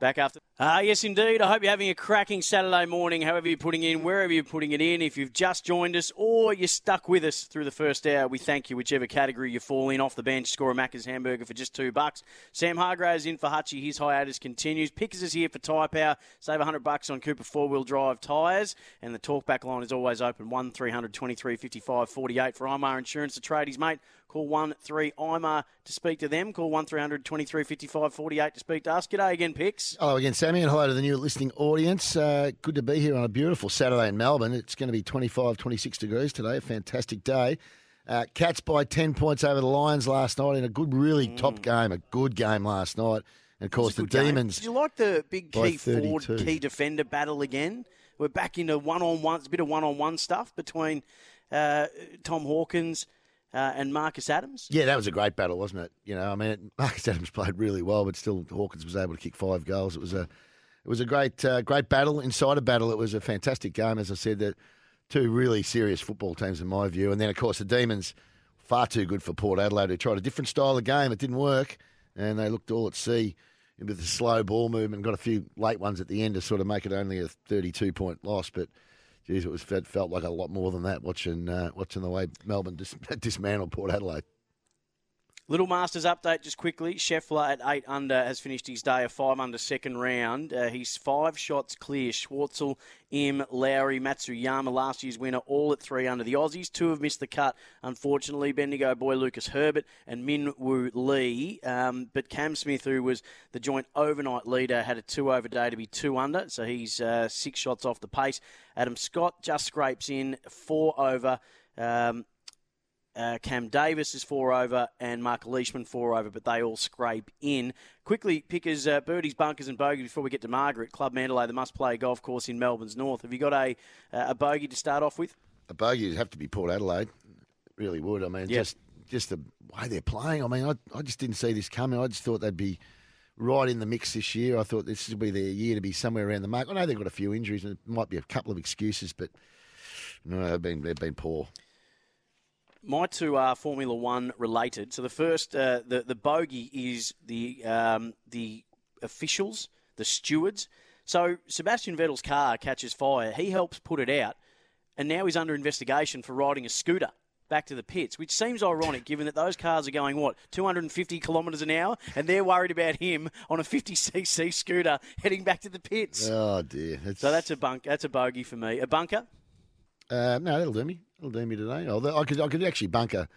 Back after. Ah, yes, indeed. I hope you're having a cracking Saturday morning, however you're putting in, wherever you're putting it in. If you've just joined us or you're stuck with us through the first hour, we thank you, whichever category you fall in. Off the bench, score a Macca's hamburger for just two bucks. Sam Hargrave's in for Hutchie. His hiatus continues. Pickers is here for Tyre Power. Save 100 bucks on Cooper four wheel drive tyres. And the talkback line is always open 1 300 23 55 48 for IMAR Insurance, the tradies, mate. Call 1 3 IMAR to speak to them. Call 1 300 23 55 48 to speak to us. G'day again, Picks. Hello again, Sammy, and hello to the new listening audience. Uh, good to be here on a beautiful Saturday in Melbourne. It's going to be 25, 26 degrees today. A fantastic day. Uh, Cats by 10 points over the Lions last night in a good, really top game, a good game last night. And of course, the Good game. Demons. Did you like the big key forward, key defender battle again? We're back into one on one, a bit of one on one stuff between uh, Tom Hawkins uh, and Marcus Adams. Yeah, that was a great battle, wasn't it? You know, I mean, Marcus Adams played really well, but still Hawkins was able to kick five goals. It was a, it was a great, uh, great battle inside a battle. It was a fantastic game, as I said. That two really serious football teams in my view, and then of course the Demons, far too good for Port Adelaide, who tried a different style of game. It didn't work, and they looked all at sea with the slow ball movement. Got a few late ones at the end to sort of make it only a thirty-two point loss, but. Geez, it was felt like a lot more than that watching uh, watching the way Melbourne dis- dismantled Port Adelaide. Little Masters update just quickly. Scheffler at eight under has finished his day of five under second round. Uh, he's five shots clear. Schwartzel, Im, Lowry, Matsuyama, last year's winner, all at three under. The Aussies, two have missed the cut, unfortunately. Bendigo boy Lucas Herbert and Min Woo Lee. Um, but Cam Smith, who was the joint overnight leader, had a two over day to be two under, so he's uh, six shots off the pace. Adam Scott just scrapes in four over. Um, uh, Cam Davis is four over and Mark Leishman four over, but they all scrape in. Quickly, pickers, uh, birdies, bunkers, and bogeys before we get to Margaret. Club Mandalay, the must play golf course in Melbourne's north. Have you got a, uh, a bogey to start off with? A bogey would have to be Port Adelaide. Really would. I mean, Yep. just just the way they're playing. I mean, I, I just didn't see this coming. I just thought they'd be right in the mix this year. I thought this would be their year to be somewhere around the mark. I know they've got a few injuries and it might be a couple of excuses, but no, they've been they've been poor. My two are Formula One related. So the first, uh, the the bogey is the um, the officials, the stewards. So Sebastian Vettel's car catches fire. He helps put it out, and now he's under investigation for riding a scooter back to the pits, which seems ironic given that those cars are going what 250 kilometres an hour, and they're worried about him on a 50cc scooter heading back to the pits. Oh dear. That's, So that's a bunk. That's a bogey for me. A bunker. uh, no, that'll do me. That'll do me today. Although I could I could actually bunker.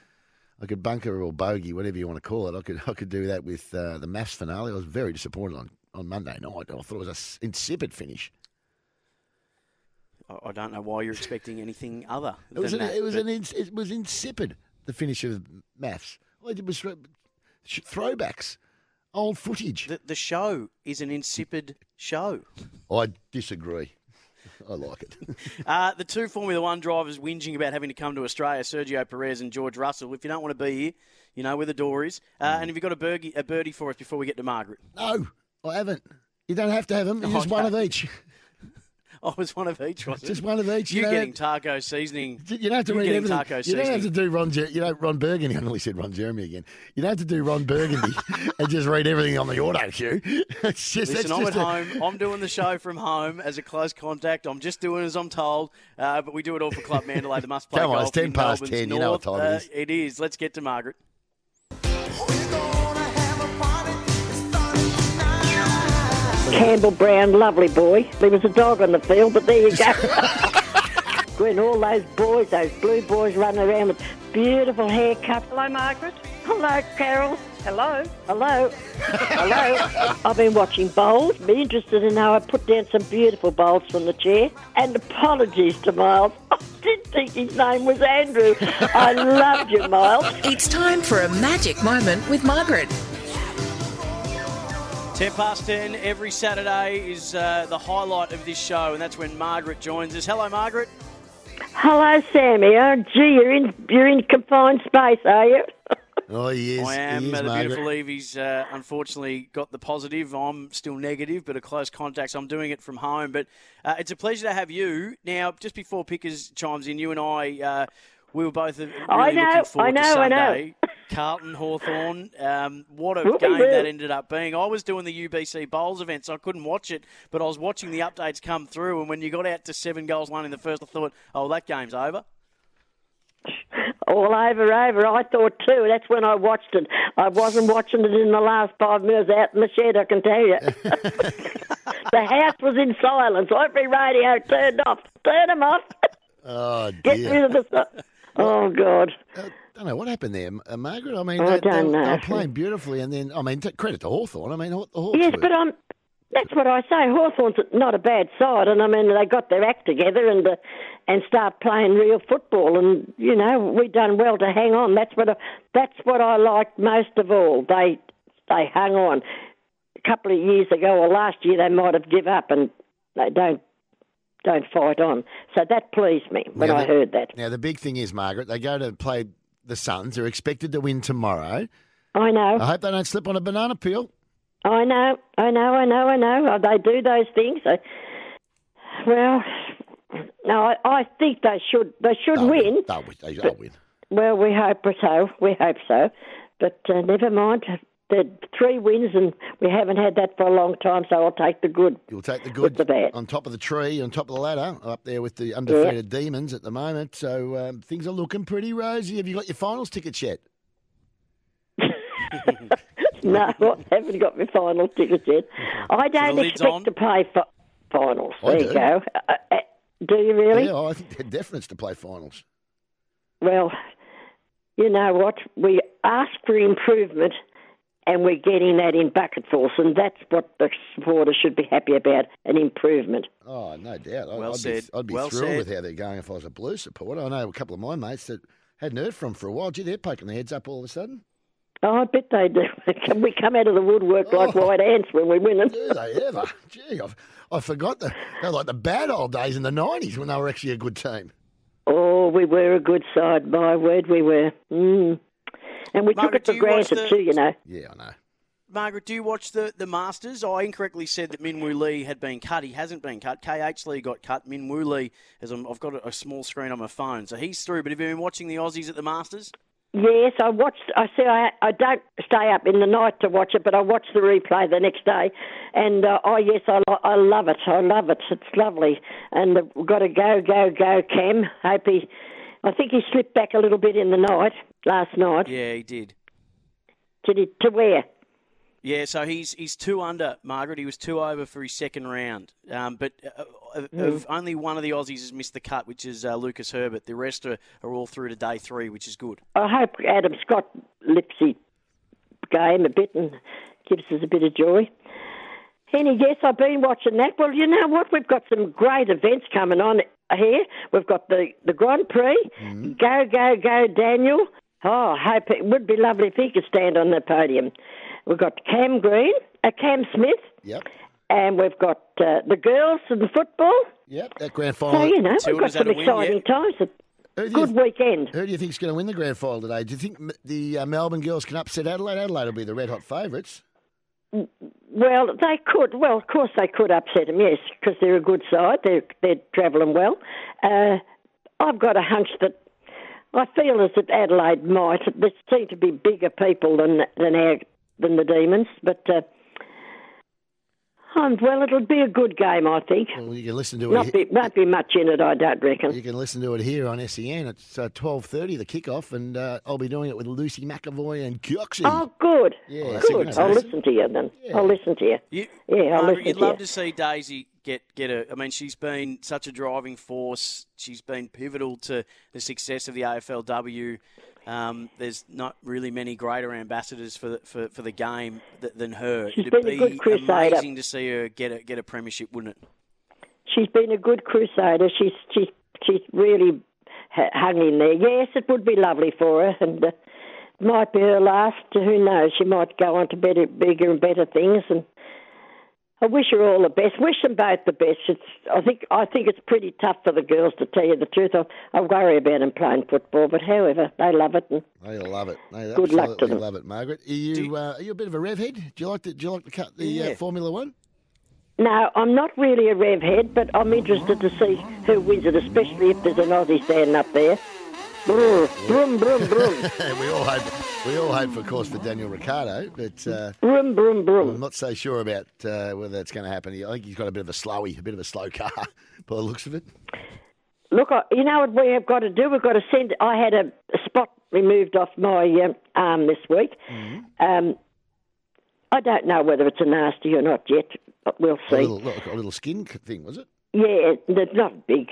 I could bunker or bogey, whatever you want to call it. I could I could do that with uh, the MAFS finale. I was very disappointed on, on Monday night. I thought it was a s- insipid finish. I I don't know why you're expecting anything other. It was an, that, it was an ins- it was insipid. The finish of MAFS. All I did was throwbacks, old footage. The, the show is an insipid show. I disagree. I like it. Uh, the two Formula One drivers whinging about having to come to Australia, Sergio Perez and George Russell. If you don't want to be here, you know where the door is. Uh, And have you got a, birdie, a birdie for us before we get to Margaret? no, I haven't. You don't have to have them. Just one of each. Oh, it's one of each, was it? Just one of each. You You're know, getting taco seasoning. You don't have to You're read getting everything. taco you seasoning. don't have to do Ron. Jer- you know Ron Burgundy. I nearly said Ron Jeremy again. You don't have to do Ron Burgundy and just read everything on the auto cue. It's just Listen, that's I'm just at a- home. I'm doing the show from home as a close contact. I'm just doing as I'm told. Uh, but we do it all for Club Mandalay, the must play Come on, golf it's 10 in past Melbourne's 10. You know what north. time it Uh, is. it is. Let's get to Margaret. Campbell Brown, lovely boy. There was a dog on the field, but there you go. when all those boys, those blue boys running around with beautiful haircuts. Hello, Margaret. Hello, Carol. Hello? Hello? Hello? I've been watching bowls. Be interested in how I put down some beautiful bowls from the chair. And apologies to Miles. I didn't think his name was Andrew. I loved you, Miles. It's time for a magic moment with Margaret. 10 past 10 every Saturday is uh, the highlight of this show, and that's when Margaret joins us. Hello, Margaret. Hello, Sammy. Oh, gee, you're in, you're in confined space, are you? Oh, he is. I am. he is, uh, the Margaret. beautiful Evie's uh, unfortunately got the positive. I'm still negative, but a close contact. So I'm doing it from home. But uh, it's a pleasure to have you. Now, just before Pickers chimes in, you and I, uh, we were both uh, really I know, looking forward I know, to I know. Sunday. Carlton Hawthorn. Um, what a Whoopie game woo. that ended up being. I was doing the UBC Bowls event, so I couldn't watch it, but I was watching the updates come through. And when you got out to seven goals, one in the first, I thought, oh, that game's over. All over, over. I thought too. That's when I watched it. I wasn't watching it in the last five minutes out in the shed, I can tell you. the house was in silence. Every radio turned off. Turn them off. Oh, dear. Get rid of the. Oh, God. I don't know what happened there, uh, Margaret. I mean, I they, they, don't they know. were playing beautifully, and then I mean, t- credit to Hawthorn. I mean, the Yes, were- but um, that's what I say. Hawthorn's not a bad side, and I mean they got their act together and uh, and start playing real football, and you know we done well to hang on. That's what I, that's what I liked most of all. They they hung on. A couple of years ago or last year they might have give up and they don't don't fight on. So that pleased me when Now I the- heard that. Now the big thing is, Margaret, they go to play the Suns. They're expected to win tomorrow. I know. I hope they don't slip on a banana peel. I know, I know, I know, I know. Uh, They do those things. So, well, no, I, I think they should. They should win. They'll win. They- They'll win. Well, we hope so. We hope so. But uh, never mind. The three wins, and we haven't had that for a long time. So I'll take the good. You'll take the With good the bad. on top of the tree, on top of the ladder, up there with the undefeated demons at the moment. So um, things are looking pretty rosy. Have you got your finals tickets yet? no, I haven't got my final tickets yet. I don't lid's expect on? to play for finals. I There do. you go. Uh, uh, do you really? Yeah, I think they're definites to play finals. Well, you know what? We ask for improvement, and we're getting that in bucketfuls, and that's what the supporters should be happy about an improvement. Oh, no doubt. I- Well I'd said. Be, I'd be Well thrilled said. with how they're going if I was a Blue supporter. I know a couple of my mates that hadn't heard from for a while. Gee, they're poking their heads up all of a sudden. Oh, I bet they do. Can we come out of the woodwork like white ants when we win them? Do they ever? Gee, I've, I forgot the they're like the bad old days in the nineties when they were actually a good team. Oh, we were a good side, my word, we were. Mm. And we Margaret, took it for you watch granted the- too, you know. Yeah, I know. Margaret, do you watch the, the Masters? I incorrectly said that Min Woo Lee had been cut. He hasn't been cut. KH Lee got cut. Min Woo Lee, as I'm, I've got a, a small screen on my phone, so he's through. But have you been watching the Aussies at the Masters? Yes, I watched. I see. I I don't stay up in the night to watch it, but I watch the replay the next day. And uh, oh yes, I lo- I love it. I love it. It's lovely. And uh, we've got to go, go, go, Cam. Hope he. I think he slipped back a little bit in the night last night. Yeah, he did. Did he to where? Yeah, so he's he's two under, Margaret. He was two over for his second round. Um, but uh, of, of only one of the Aussies has missed the cut, which is uh, Lucas Herbert. The rest are, are all through to day three, which is good. I hope Adam Scott lifts his game a bit and gives us a bit of joy. Any guess? I've been watching that. Well, you know what? We've got some great events coming on here. We've got the, the Grand Prix. Go, go, go, Daniel. Oh, I hope it would be lovely if he could stand on the podium. We've got Cam Green, uh, Cam Smith, Yep. and we've got uh, the girls and the football. Yep. That grand final. So, you know, we've got some exciting times. A Who do you- good weekend. Who do you think's going to win the grand final today? Do you think the uh, Melbourne girls can upset Adelaide? Adelaide will be the red hot favourites. Well, they could. Well, of course they could upset them, yes, because they're a good side. They're they're travelling well. Uh, I've got a hunch that I feel as if Adelaide might. There seem to be bigger people than than our than the Demons, but uh, um, well, it'll be a good game, I think. Well, you can listen to it. Not he- be, won't be much in it, I don't reckon. You can listen to it here on SEN. It's uh, twelve thirty, the kickoff, and uh, I'll be doing it with Lucy McAvoy and Coxie. Oh, good. Yeah, good. that's I'll listen to you then. I'll listen to you. You, yeah, I'll Margaret, listen you'd to you. love to see Daisy get get a. I mean, she's been such a driving force. She's been pivotal to the success of the AFLW. Um, there's not really many greater ambassadors for the, for, for the game th- than her. She's It'd been a good be crusader. amazing to see her get a get a premiership, wouldn't it? She's been a good crusader. She's she's she's really hung in there. Yes, it would be lovely for her, and uh, might be her last. Who knows? She might go on to better, bigger and better things. And I wish her all the best. Wish them both the best. It's I think I think it's pretty tough for the girls to tell you the truth. I, I worry about them playing football, but however, they love it. And They love it. They Good luck to absolutely them. love it, Margaret. Are you, uh, are you a bit of a rev head? Do you like to, do you like to cut the uh, Formula One? No, I'm not really a rev head, but I'm interested to see who wins it, especially if there's an Aussie standing up there. Brum, brum, brum. we all hope, we all hope, of course, for Daniel Ricciardo, but uh, brum, brum, brum. I'm not so sure about uh, whether it's going to happen. I think he's got a bit of a slowy, a bit of a slow car, by the looks of it. Look, you know what we have got to do? We've got to send. I had a, a spot removed off my um, arm this week. Mm-hmm. Um, I don't know whether it's a nasty or not yet, but we'll A see. little, look, a little skin thing, was it? Yeah, not big,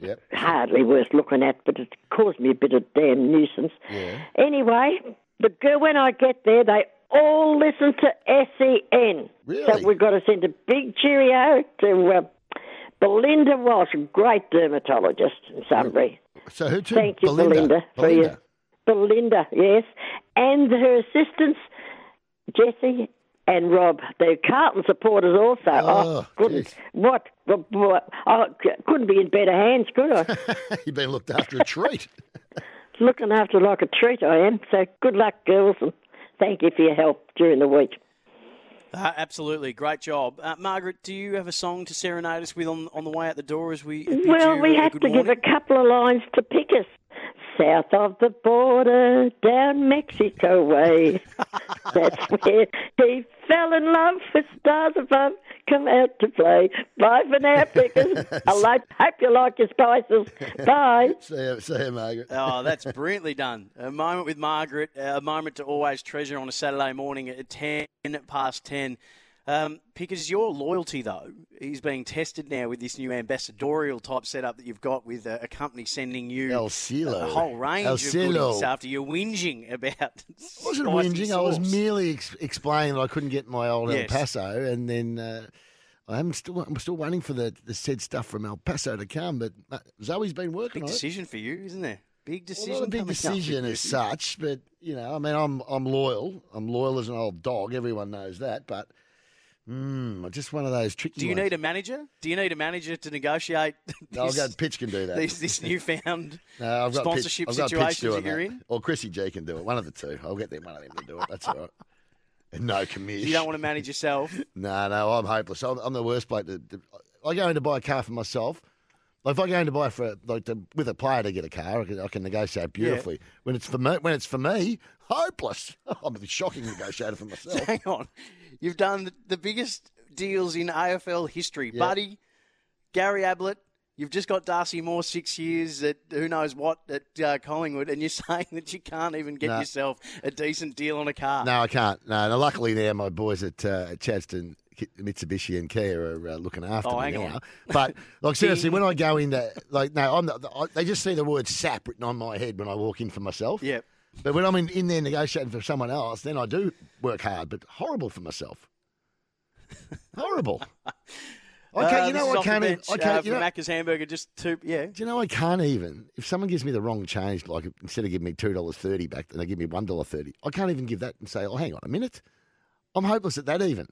Yep. hardly worth looking at, but it caused me a bit of damn nuisance. Yeah. Anyway, the girl when I get there, they all listen to SEN. Really? So we've got to send a big cheerio to uh, Belinda Walsh, a great dermatologist in Sunbury. So who to? Thank you, Belinda. Belinda, for Belinda. your Belinda, yes, and her assistants, Jesse and Rob. They're Carlton supporters also. Oh, oh goodness, what? what, what I c- couldn't be in better hands, could I? You've been looked after a treat. Looking after like a treat, I am. So good luck, girls, and thank you for your help during the week. Uh, absolutely, great job, uh, Margaret. Do you have a song to serenade us with on on the way out the door as we? Well, we a have to give a couple of lines to pick us. South of the border, down Mexico way. That's where he fell in love with stars above. Come out to play. Bye for now, pickers. I like, hope you like your spices. Bye. See you, see you, Margaret. Oh, that's brilliantly done. A moment with Margaret, a moment to always treasure on a Saturday morning at 10 past 10. Um, because your loyalty, though, is being tested now with this new ambassadorial type setup that you've got with a, a company sending you El Cielo. a whole range El of goodies after you're whinging about. I wasn't whinging. I was merely ex- explaining that I couldn't get my old Yes. El Paso, and then uh, I'm still I'm still waiting for the, the said stuff from El Paso to come. But uh, Zoe's been working Big on decision for you, isn't there? Big decision. Well, not a big decision as such, but you know, I mean, I'm I'm loyal. I'm loyal as an old dog. Everyone knows that. But mm, just one of those tricky. Do you ones. need a manager? Do you need a manager to negotiate? No, I'll this- go. Pitch can do that. This, this newfound No, I've got sponsorship pitch, I've got pitch doing that you're in. Or Chrissy G can do it. One of the two. I'll get them. One of them to do it. That's all right. And no commission. You don't want to manage yourself. No, no, I'm hopeless. I'm, I'm the worst bloke. To, to, I go in to buy a car for myself. Like if I go in to buy for like to, with a player to get a car, I can, I can negotiate beautifully. When it's for me, when it's for me, hopeless. I'm a shocking negotiator for myself. Hang on. You've done the, the biggest deals in AFL history. Yeah. Buddy, Gary Ablett, you've just got Darcy Moore six years at who knows what at uh, Collingwood, and you're saying that you can't even get No. yourself a decent deal on a car. No, I can't. No, no luckily now my boys at uh, Chadstone, Ki- Mitsubishi and Kia are uh, looking after Oh, me now. on. But like seriously, when I go in, there, like no, I'm I, they just see the word "sap" written on my head when I walk in for myself. Yep. But when I'm in, in there negotiating for someone else, then I do work hard, but horrible for myself. horrible. I can't, Uh, you know, I can't. even, I uh, can't. for you know, Macca's hamburger, just two. Yeah. do you know I can't even if someone gives me the wrong change, like instead of giving me two dollars thirty back, then they give me one dollar thirty. I can't even give that and say, "Oh, hang on a minute." I'm hopeless at that. Even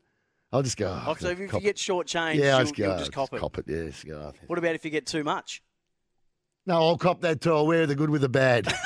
I'll just go. Oh, so if you get short change, yeah, I you'll, just go. you'll "Oh, just cop it. Cop it. Yes. Go. What about if you get too much? No, I'll cop that too. I'll wear the good with the bad.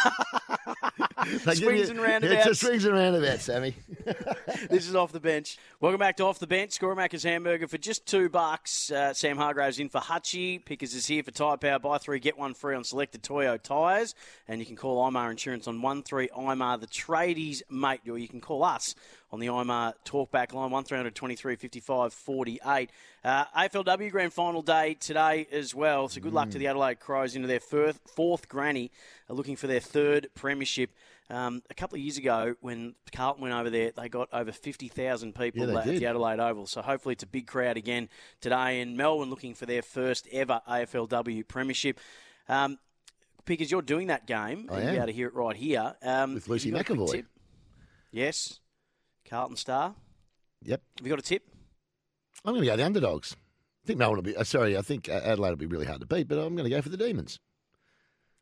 Swings you- and It's roundabouts. a swings and roundabouts, Sammy. this is off the bench. Welcome back to off the bench. Scoremaker's hamburger for just two bucks. Uh, Sam Hargraves in for Hutchie. Pickers is here for Tyre Power. Buy three, get one free on selected Toyo tyres. And you can call IMAR Insurance on one three IMAR the tradies mate, or you can call us on the IMAR talkback line one 23 55 48. Uh, AFLW Grand Final day today as well. So good luck to the Adelaide Crows into their fourth, fourth granny, uh, looking for their third premiership. Um, a couple of years ago, when Carlton went over there, they got over 50,000 people Yeah, at did. the Adelaide Oval. So hopefully it's a big crowd again today in Melbourne looking for their first ever AFLW premiership. Um, Pickers, you're doing that game. I and You'll be able to hear it right here. Um, With Lucy have you got a quick McAvoy. Yes. Carlton Star. Yep. Have you got a tip? I'm going to go the underdogs. I think Melbourne will be. Uh, sorry, I think uh, Adelaide will be really hard to beat, but I'm going to go for the Demons.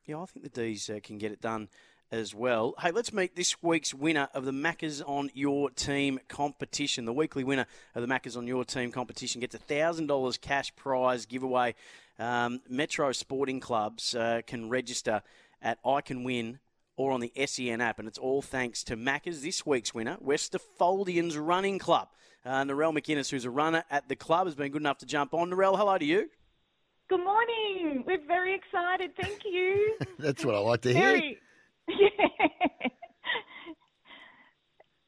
Yeah, I think the D's uh, can get it done as well. Hey, let's meet this week's winner of the Maccas on Your Team competition. The weekly winner of the Maccas on Your Team competition gets a $1,000 cash prize giveaway. Um, Metro Sporting Clubs uh, can register at I Can Win or on the SEN app, and it's all thanks to Maccas. This week's winner, Westerfoldians Running Club. Uh, Narelle McInnes, who's a runner at the club, has been good enough to jump on. Narelle, hello to you. Good morning. We're very excited. Thank you. That's what I like to hear. very. Yeah.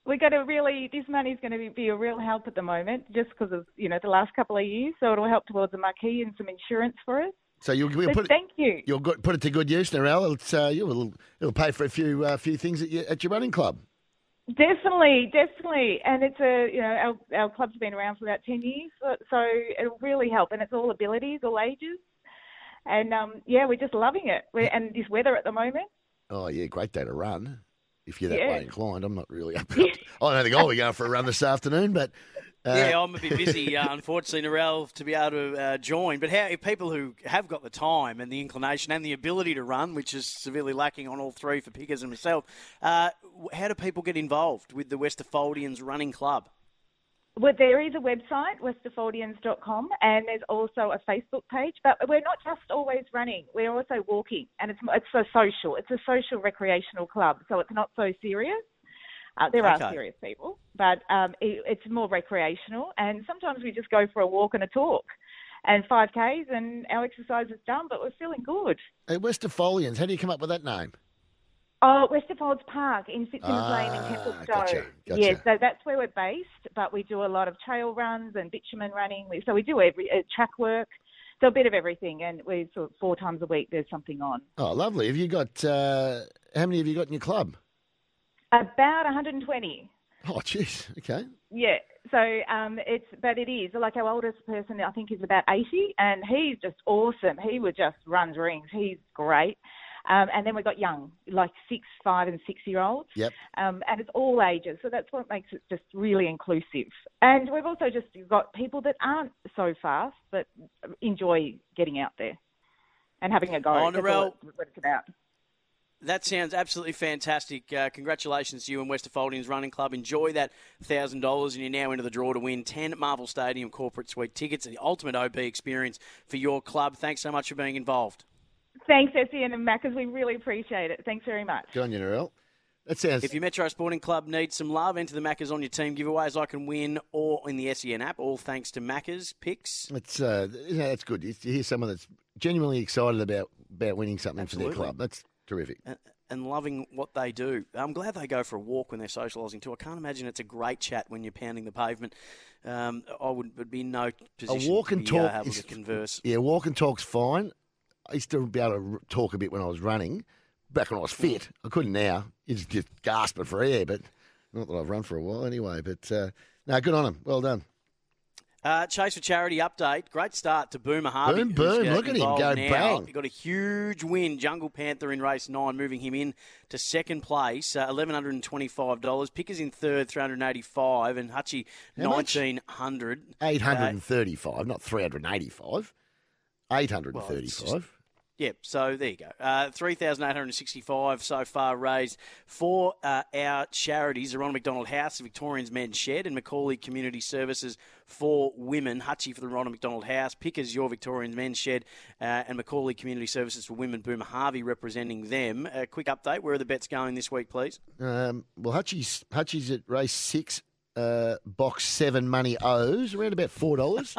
We're going to really. This money is going to be a real help at the moment, just because of you know the last couple of years. So it'll help towards a marquee and some insurance for us. So you'll, you'll put it, thank you. You'll go- put it to good use, Narelle. It's, uh, you'll, it'll pay for a few uh, few things at your, at your running club. Definitely, definitely, and it's a you know our our club's been around for about ten years, so, so it'll really help, and it's all abilities, all ages, and um, yeah, we're just loving it. We're, and this weather at the moment, Oh yeah, great day to run. If you're that Yeah. way inclined, I'm not really up. I don't think I'll be going for a run this afternoon, but uh, yeah, I'm a bit busy, uh, unfortunately, Narelle, to be able to uh, join. But how if people who have got the time and the inclination and the ability to run, which is severely lacking on all three for Pickers and myself, uh, how do people get involved with the Westerfoldians Running Club? well, there is a website, westerfoldians.com, and there's also a Facebook page. But we're not just always running; we're also walking, and it's it's so social. It's a social recreational club, so it's not so serious. Uh, there Okay. are serious people, but um, it, it's more recreational. And sometimes we just go for a walk and a talk, and 5Ks, and our exercise is done, but we're feeling good. Hey, Westerfolians, how do you come up with that name? Oh, Westerfolds Park in Fitzsimons Lane in Ah, Templestowe. gotcha, gotcha. Yeah, so that's where we're based, but we do a lot of trail runs and bitumen running. So we do every uh, track work, so a bit of everything, and we sort of four times a week there's something on. Oh, lovely. Have you got uh, how many have you got in your club? About 120. Oh, jeez. Okay. Yeah. So um, it's, but it is like our oldest person. I think is about 80, and he's just awesome. He would just runs rings. He's great. Um, and then we've got young, like six, five, and six year olds. Yep. Um, and it's all ages, so that's what makes it just really inclusive. And we've also just got people that aren't so fast, but enjoy getting out there and having a go. Oh, That's Narelle. all what it's about. That sounds absolutely fantastic. Uh, congratulations to you and Westerfoldians Running Club. Enjoy that $1,000 and you're now into the draw to win 10 Marvel Stadium Corporate Suite tickets, and the ultimate OB experience for your club. Thanks so much for being involved. Thanks, SEN and Maccas. We really appreciate it. Thanks very much. Good on you, Narelle. That sounds. If your Metro Sporting Club needs some love, enter the Maccas on your team giveaways. I can win or in the SEN app, all thanks to Maccas picks. It's uh, you know, that's good. You hear someone that's genuinely excited about about winning something Absolutely. for their club. That's terrific. and, and loving what they do. I'm glad they go for a walk when they're socialising too. I can't imagine it's a great chat when you're pounding the pavement. Um, I would, be in no position a walk to and be, talk uh, able is to converse. Yeah, walk and talk's fine. I used to be able to talk a bit when I was running. Back when I was fit, I couldn't now. Just, just gasping for air, but not that I've run for a while anyway. But uh, no, good on them. Well done. Uh, Chase for Charity update. Great start to Boomer Harvey. Boom, boom. uh, Look at him go now. bang. He got a huge win. Jungle Panther in race nine, moving him in to second place. Uh, Eleven hundred and twenty-five dollars. Pickers in third, three hundred and eighty-five, and Hutchie How much? nineteen hundred. 835, not 385. 835. Yep, so there you go. Uh, 3,865 so far raised for uh, our charities. The Ronald McDonald House, the Victorians Men's Shed, and McAuley Community Services for Women. Hutchie for the Ronald McDonald House, Pickers, your Victorians Men's Shed, uh, and McAuley Community Services for Women. Boomer Harvey representing them. A quick update. Where are the bets going this week, please? Um, well, Hutchie's, Hutchie's at race six, uh, box seven, money O's, around about $4.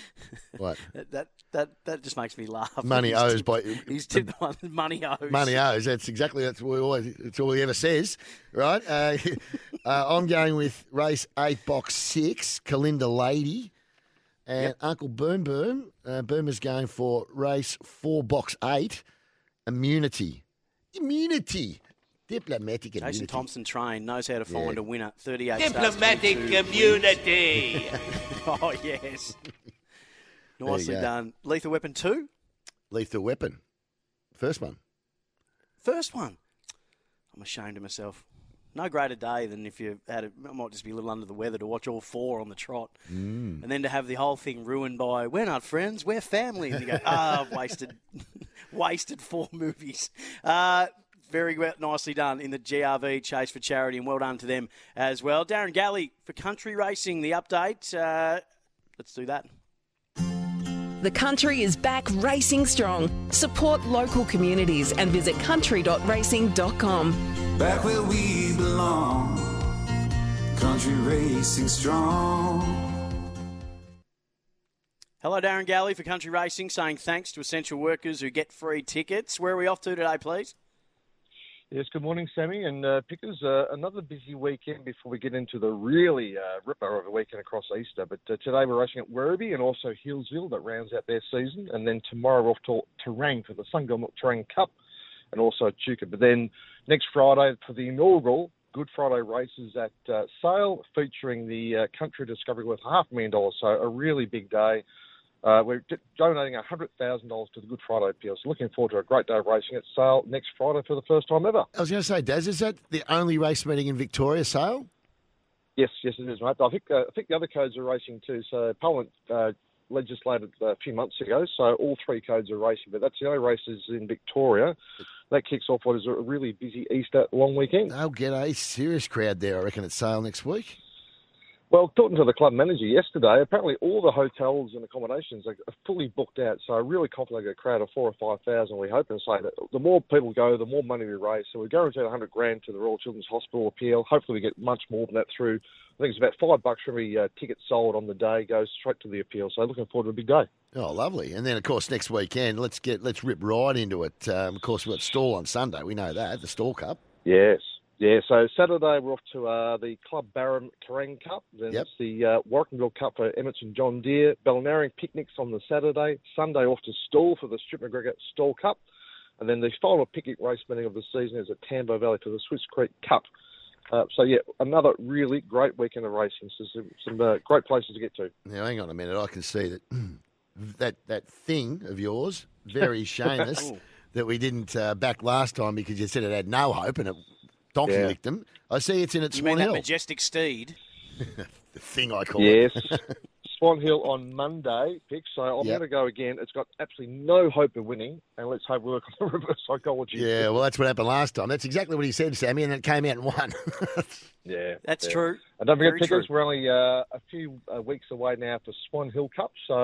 what? That, that that that just makes me laugh. Money He's owes tipped- by- He's tipped the one money owes. Money owes. That's exactly that's what we always. It's all he ever says, right? Uh, uh, I'm going with race eight, box six, Kalinda Lady, and Uncle Boom Boom. Uh, is going for race four, box eight, Immunity. Immunity. Diplomatic Jason immunity. Thompson train knows how to find Yeah. a winner. 38 Diplomatic starts, 22 immunity. oh, yes. Nicely done. Lethal Weapon 2? Lethal Weapon. First one. First one. I'm ashamed of myself. No greater day than if you had. A, I might just be a little under the weather to watch all four on the trot, Mm. and then to have the whole thing ruined by we're not friends, we're family. And you go, ah, I've wasted, wasted four movies. Uh, very well, nicely done in the GRV chase for charity, and well done to them as well. Darren Galley for Country Racing. The update. Uh, let's do that. The country is back racing strong. Support local communities and visit country.racing.com. Back where we belong. Country racing strong. Hello, Darren Galley for Country Racing, saying thanks to essential workers who get free tickets. Where are we off to today, please? Yes, good morning, Sammy and uh, Pickers. Uh, another busy weekend before we get into the really uh, ripper of a weekend across Easter. But uh, today we're racing at Werribee and also Hillsville that rounds out their season. And then tomorrow we're off to Terang for the Sungum Terang Cup and also Chuka. But then next Friday for the inaugural Good Friday races at uh, Sale featuring the uh, Country Discovery worth half a million dollars. So a really big day. Uh, we're donating $100,000 to the Good Friday appeal. So looking forward to a great day of racing at Sale next Friday for the first time ever. I was going to say, Daz, is that the only race meeting in Victoria, Sale? Yes, yes, it is, mate. I think uh, I think the other codes are racing too. So Parliament uh, legislated a few months ago, so all three codes are racing. But that's the only races in Victoria. That kicks off what is a really busy Easter long weekend. They'll get a serious crowd there, I reckon, at Sale next week. Well, talking to the club manager yesterday, apparently all the hotels and accommodations are fully booked out. So really confident I get a crowd of four or five thousand. We hope and say that the more people go, the more money we raise. So we're guaranteed 100 grand to the Royal Children's Hospital appeal. Hopefully we get much more than that through. I think it's about five bucks for every uh, ticket sold on the day goes straight to the appeal. So looking forward to a big day. Oh, lovely! And then, of course, next weekend, let's get let's rip right into it. Um, of course, we've got Stawell on Sunday. We know that the Stawell Cup. Yes. Yeah, so Saturday we're off to uh, the Club Barham Terrain Cup. Then Yep. it's the uh, Cup for Emmett and John Deere. Balnarring picnics on the Saturday. Sunday off to Stawell for the Strip McGregor Stawell Cup. And then the final picnic race meeting of the season is at Tambo Valley for the Swifts Creek Cup. Uh, so, yeah, another really great weekend of racing. So some, some uh, great places to get to. Now, hang on a minute. I can see that that that thing of yours, very shameless, that we didn't uh, back last time because you said it had no hope and it donkey Yeah. licked them. I see it's in at You Swan mean that Hill. majestic steed? the thing I call Yes. it. Yes. Swan Hill on Monday, Pick. So I'm Yep. going to go again. It's got absolutely no hope of winning, and let's hope we work on the reverse psychology. yeah, well, that's what happened last time. That's exactly what he said, Sammy, and it came out and won. Yeah, That's yeah. true. And don't forget, Very Pickers, we're only uh, a few uh, weeks away now for Swan Hill Cup. So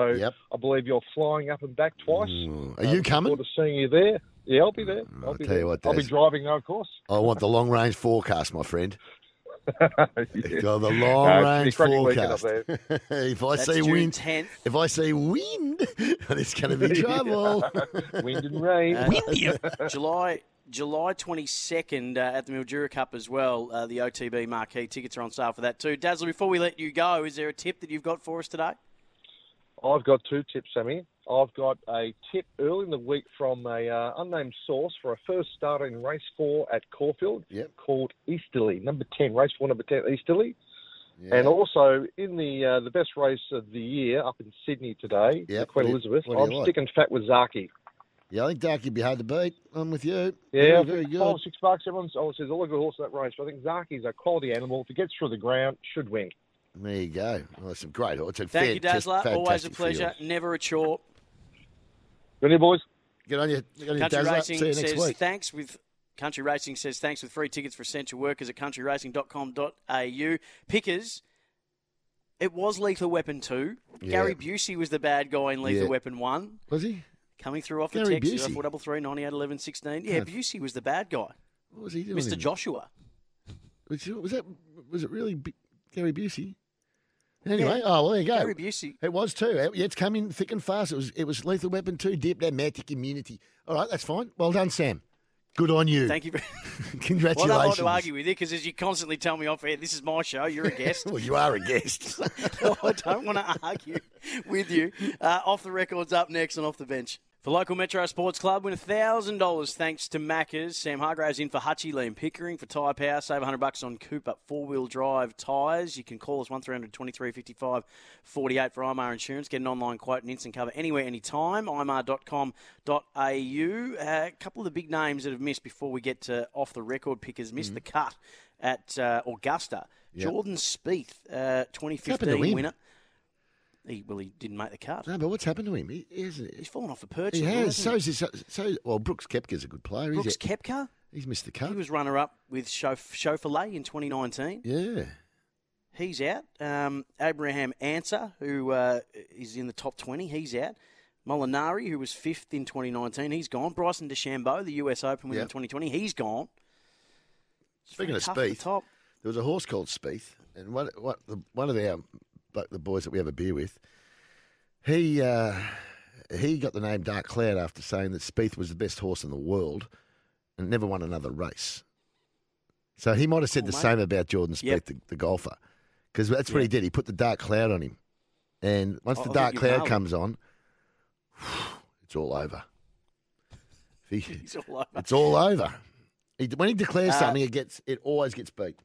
I believe you're flying up and back twice. Are you looking coming? Forward to seeing you there. Yeah, I'll be there. I'll, be tell there. you what, I'll be driving, though, of course. I want the long range forecast, my friend. Yeah. Got the long it's range gonna be a cracking weekend up forecast. if I That's see June wind, 10th. if I see wind, it's going to be trouble. Wind and rain. Uh, July July 22nd uh, at the Mildura Cup as well. Uh, the OTB marquee tickets are on sale for that too. Dazzler, before we let you go, is there a tip that you've got for us today? I've got two tips, Sammy. I've got a tip early in the week from a uh, unnamed source for a first starter in race four at Caulfield called Easterly, number 10, race four, number 10, Easterly. And also in the uh, the best race of the year up in Sydney today, Yep. Queen you- Elizabeth, what do you I'm like? sticking fat with Zaaki. Yeah, I think Zaaki'd be hard to beat. I'm with you. Yeah, very, very good. five, six bucks. Everyone's always says all a good horse in that race. But I think Zaaki's a quality animal. If he gets through the ground, should win. There you go. Well, that's some great. It's a Thank you, fantastic- Dazzler. Always a pleasure. field. Never a chore. Good on you, boys. Good on you. Good on you, Country Dazzler. Racing See you next says week. thanks with Country Racing says thanks with free tickets for essential workers at countryracing.com.au. Pickers, it was Lethal Weapon 2. Yeah. Gary Busey was the bad guy in Lethal Yeah. Weapon 1. Was he? Coming through off Gary the text, Busey? 0433 98 11 16. Yeah, Yeah. Busey was the bad guy. What was he doing? Mr. Joshua. Was, was that? Was it really B- Gary Busey? Anyway, Yeah. oh well, there you go. Gary Busey. It was too. It- Yeah, it's coming thick and fast. It was. It was Lethal Weapon two. Deep Dramatic Immunity. All right, that's fine. Well done, Sam. Good on you. Thank you. Congratulations. Well, I don't like to argue with you because as you constantly tell me off air, this is my show, you're a guest. well, you are a guest. I don't want to argue with you. Uh, off the record's up next and off the bench. For local Metro Sports Club, win $1,000 thanks to Maccas. Sam Hargraves in for Hutchie, Liam Pickering for Tyre Power. Save 100 bucks on Cooper four-wheel drive tyres. You can call us 1300 23 55 48 for IMAR Insurance. Get an online quote and instant cover anywhere, anytime. imar.com.au. Uh, a couple of the big names that have missed before we get to off the record pickers missed the cut at uh, Augusta. Yep. Jordan Spieth, uh, happened to 2015 him? winner. He, well, he didn't make the cut. No, but what's happened to him? He, hasn't- He's fallen off the perch. He has. So is this, so. Well, Brooks Koepka's a good player. Is Brooks He's, Koepka? he's missed the cut. He was runner up with Chauf- Schauffele in 2019. Yeah. He's out. Um, Abraham Ancer, who uh, is in the top 20, he's out. Molinari, who was fifth in 2019, he's gone. Bryson DeChambeau, the US Open winner in Yep. 2020, he's gone. Speaking of at the there was a horse called Spieth, and one, what, the, one of our but the boys that we have a beer with, he uh, he got the name Dark Cloud after saying that Spieth was the best horse in the world and never won another race. So he might have said Cool, the mate. same about Jordan Spieth, Yep. the, the golfer, because that's what he did. He put the dark cloud on him, and once I- the I dark cloud comes on, it's all over. He- He's all over. it's all over. He, when he declares Uh, something, it gets it always gets beat.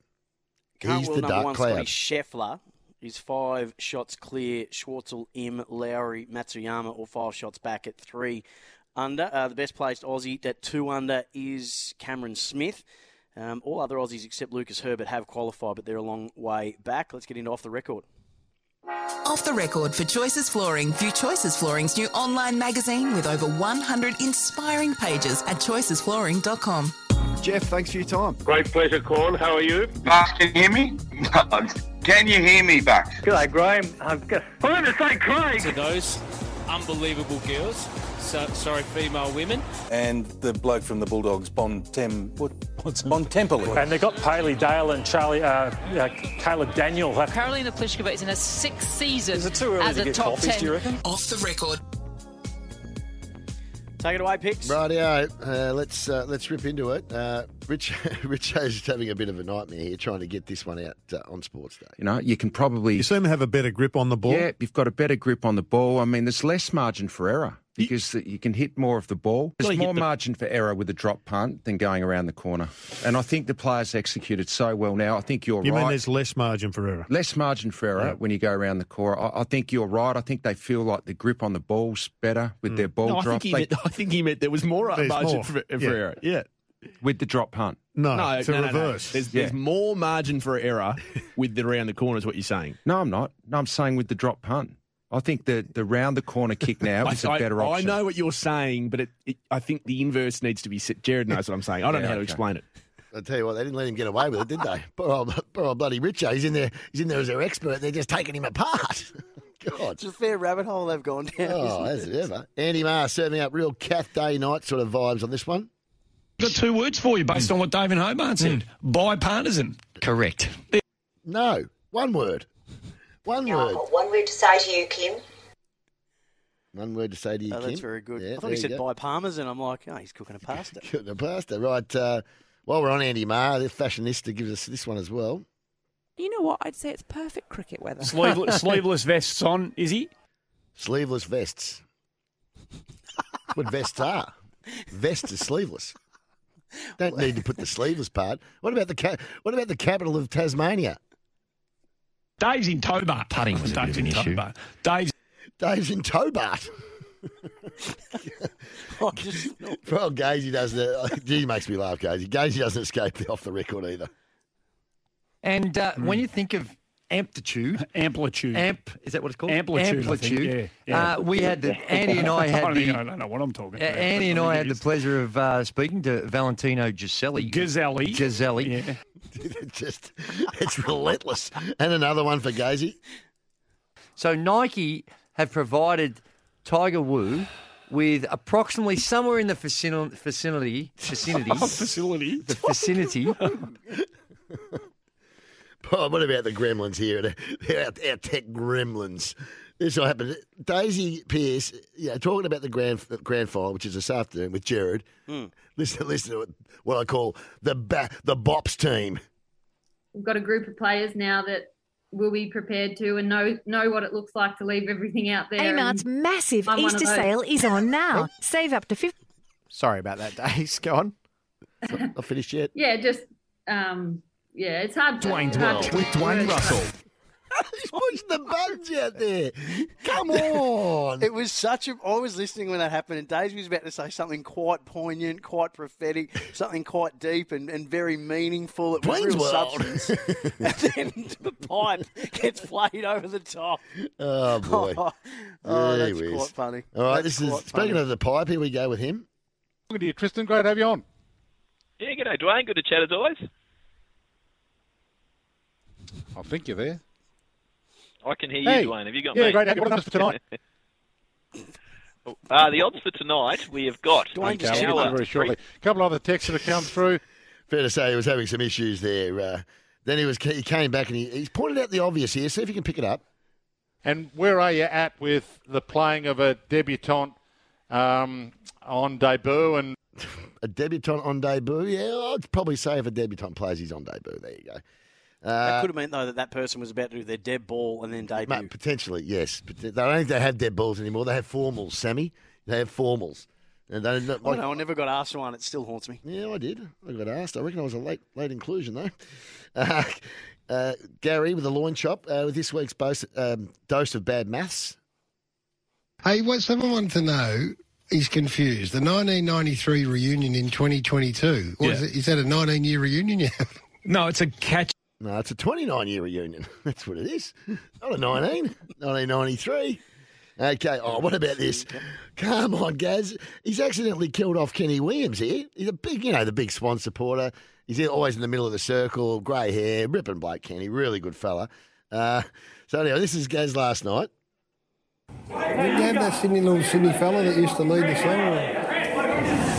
He's the dark cloud. Scotty Scheffler is five shots clear. Schwartzel, Im, Lowry, Matsuyama, all five shots back at three under. Uh, the best placed Aussie at two under is Cameron Smith. Um, all other Aussies except Lucas Herbert have qualified, but they're a long way back. Let's get into off the record. Off the record for Choices Flooring. View Choices Flooring's new online magazine with over 100 inspiring pages at choicesflooring.com. Jeff, thanks for your time. Great pleasure, Corn. How are you? Mark, can you hear me? can you hear me, Buck? G'day, Graham. I'm going to say Craig. to those unbelievable girls. So, sorry, female women. and the bloke from the Bulldogs, Bon Tem, what, what's Bon Temple. And they've got Bailey Dale and Charlie, uh, uh, Caleb Daniel. Karolina Pliskova is in her sixth season Is it too early as to a get top coffees, 10. do you reckon? Off the record. Take it away, picks. Rightio, uh, let's uh, let's rip into it. Uh, Rich Richo's having a bit of a nightmare here, trying to get this one out uh, on Sports Day. You know, you can probably. You seem to have a better grip on the ball. Yeah, you've got a better grip on the ball. I mean, there's less margin for error because you can hit more of the ball. There's more the- margin for error with a drop punt than going around the corner. And I think the players executed so well now. I think you're You right. mean there's less margin for error? Less margin for error Yeah. when you go around the corner. I, I think you're right. I think they feel like the grip on the ball's better with mm. their ball No, I drop. think, They- meant, I think he meant there was more There's margin more. for, for Yeah. error. Yeah. with the drop punt. No, No, it's no, a no, no. reverse. There's, Yeah. there's more margin for error with the around the corner, is what you're saying. No, I'm not. No, I'm saying with the drop punt. I think the, the round the corner kick now is a I, better option. I know what you're saying, but it, it, I think the inverse needs to be said. Jared knows what I'm saying. I don't Yeah, know how to explain it. I tell you what, they didn't let him get away with it, did they? Poor old, poor old bloody Richo. He's in there. He's in there as their expert. They're just taking him apart. God. It's a fair rabbit hole they've gone down. Oh, isn't as it ever. Andy Maher serving up real Cath Day night sort of vibes on this one. Got two words for you based on what David Hobart said. Hmm. Bipartisan. Correct. No, one word. One word. One word to say to you, Kim. One word to say to you, Oh, Kim. that's very good. Yeah, I thought he said go. by Parmesan. I'm like, oh, he's cooking a pasta. Good, the pasta. Right. Uh, while we're on Andy Maher, the fashionista gives us this one as well. You know what? I'd say it's perfect cricket weather. Sleeveless, sleeveless vests on, is he? Sleeveless vests. What vests are. Vests are sleeveless. Don't need to put the sleeveless part. What about the ca- What about the capital of Tasmania? Dave's in Tobart. Putting was a bit Dave's of an in issue. Tobart. Dave's Dave's in Tobart. Oh, just, Well, Gazy doesn't. Gee, makes me laugh, Gazy. Gazy doesn't escape off the record either. And uh, when you think of amplitude, Amplitude. amp is that what it's called? Amplitude, I think, Amplitude. yeah, yeah. Uh, we had the Andy and I had don't, the know, I don't know what I'm talking Uh, about. Andy and but I had the pleasure of uh, speaking to Valentino Giselli. Gazzelli. Giselli. Yeah. Just, it's relentless. And another one for Gazy. So Nike have provided Tiger Wu with approximately somewhere in the vicin- vicinity, vicinity, Facility. the vicinity. Oh, what about the gremlins here? Our, our tech gremlins. This will happen. Daisy Pearce, you know, talking about the grand grand final, which is this afternoon with Jared. Hmm. Listen, listen to what I call the ba- the Bops team. We've got a group of players now that we'll be prepared to and know know what it looks like to leave everything out there. Amart's and massive I'm Easter sale is on now. Save up to 50 Sorry about that, Days. Go on. Not finished yet. Yeah, just um, yeah, it's hard. to- Dwayne's hard World with Dwayne. Russell. He's pushing the buttons out there. Come on. It was such a. I was listening when that happened, and Daisy was about to say something quite poignant, quite prophetic, something quite deep and, and very meaningful. It was Dwayne's real World. substance. and then the pipe gets played over the top. Oh boy. oh, that's Gee whiz. quite funny. All right, That's this is quite speaking funny. of the pipe. Here we go with him. Good to you, Tristan. Great to have you on. Yeah, g'day, Dwayne. Good to chat as always. I think you're there. I can hear you, Hey. Dwayne. Have you got Yeah, me? great. What are the odds for tonight? Uh, the odds for tonight, we have got Okay, I'll get to our very shortly. A couple of other texts that have come through. Fair to say, he was having some issues there. Uh, then he was he came back and he, he's pointed out the obvious here. See if you can pick it up. And where are you at with the playing of a debutante um, on debut? And A debutant on debut. Yeah, I'd probably say if a debutant plays, he's on debut. There you go. That Uh, could have meant though that that person was about to do their dead ball and then debut. mate, potentially, yes. But they don't think they have dead balls anymore. They have formals, Sammy. They have formals. And they don't, I know, I never got asked one. It still haunts me. Yeah, I did. I got asked. I reckon I was a late late inclusion though. Uh, uh, Gary with the loin chop uh, with this week's dose, um, dose of bad maths. Hey, what someone wanted to know, he's confused. The 1993 reunion in 2022, what is Yeah. it? Is that a 19 year reunion you have? No, it's a catch. No, it's a 29 year reunion. That's what it is. Not a 19. 1993. Okay. Oh, what about this? Come on, Gaz. He's accidentally killed off Kenny Williams here. He's a big, you know, the big Swan supporter. He's always in the middle of the circle, grey hair, ripping Blake Kenny, really good fella. Uh, so anyway, this is Gaz last night. Didn't have that Sydney little Sydney fella that used to lead the song?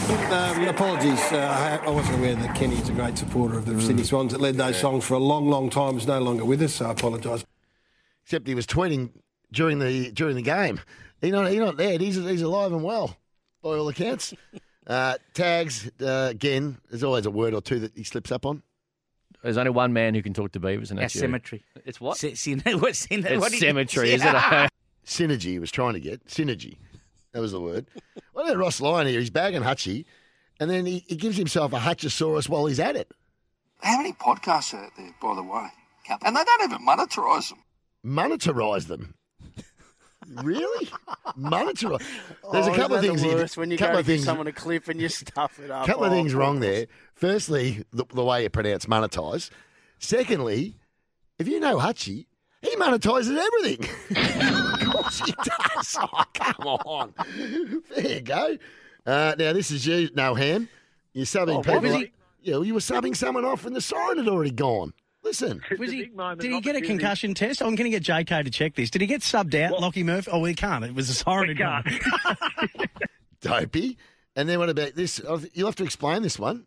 Um, apologies, uh, I I wasn't aware that Kenny is a great supporter of the Sydney Swans that led those songs for a long, long time. Is no longer with us, so I apologise. Except he was tweeting during the during the game. He not he not dead. He's he's alive and well, by all accounts. uh, tags uh, again. There's always a word or two that he slips up on. There's only one man who can talk to beavers, and Our that's you. cemetery. It's what? what's It's cemetery, is it? Synergy he was trying to get. Synergy. That was the word. What about Ross Lyon here? He's bagging Hutchie, and then he, he gives himself a Hutchosaurus while he's at it. How many podcasts are out there, by the way? And they don't even monetize them. Monetize them. Really? Monetize. There's Oh, a couple of things. the here- worst when you couple go of things. someone a clip and you stuff it up. couple of Oh, things wrong Ross. there. Firstly, the, the way you pronounce monetize. Secondly, if you know Hutchie, he monetizes everything. of course he does. Oh, come on. There you go. Uh, now, this is you, no ham. You're subbing Oh, people. was off- he- Yeah, well, you were subbing someone off and the siren had already gone. Listen. Was he, did he get a concussion test? I'm going to get JK to check this. Did he get subbed out, Lockie Murphy? Oh, he can't. It was a siren. had gone. Dopey. And then what about this? You'll have to explain this one.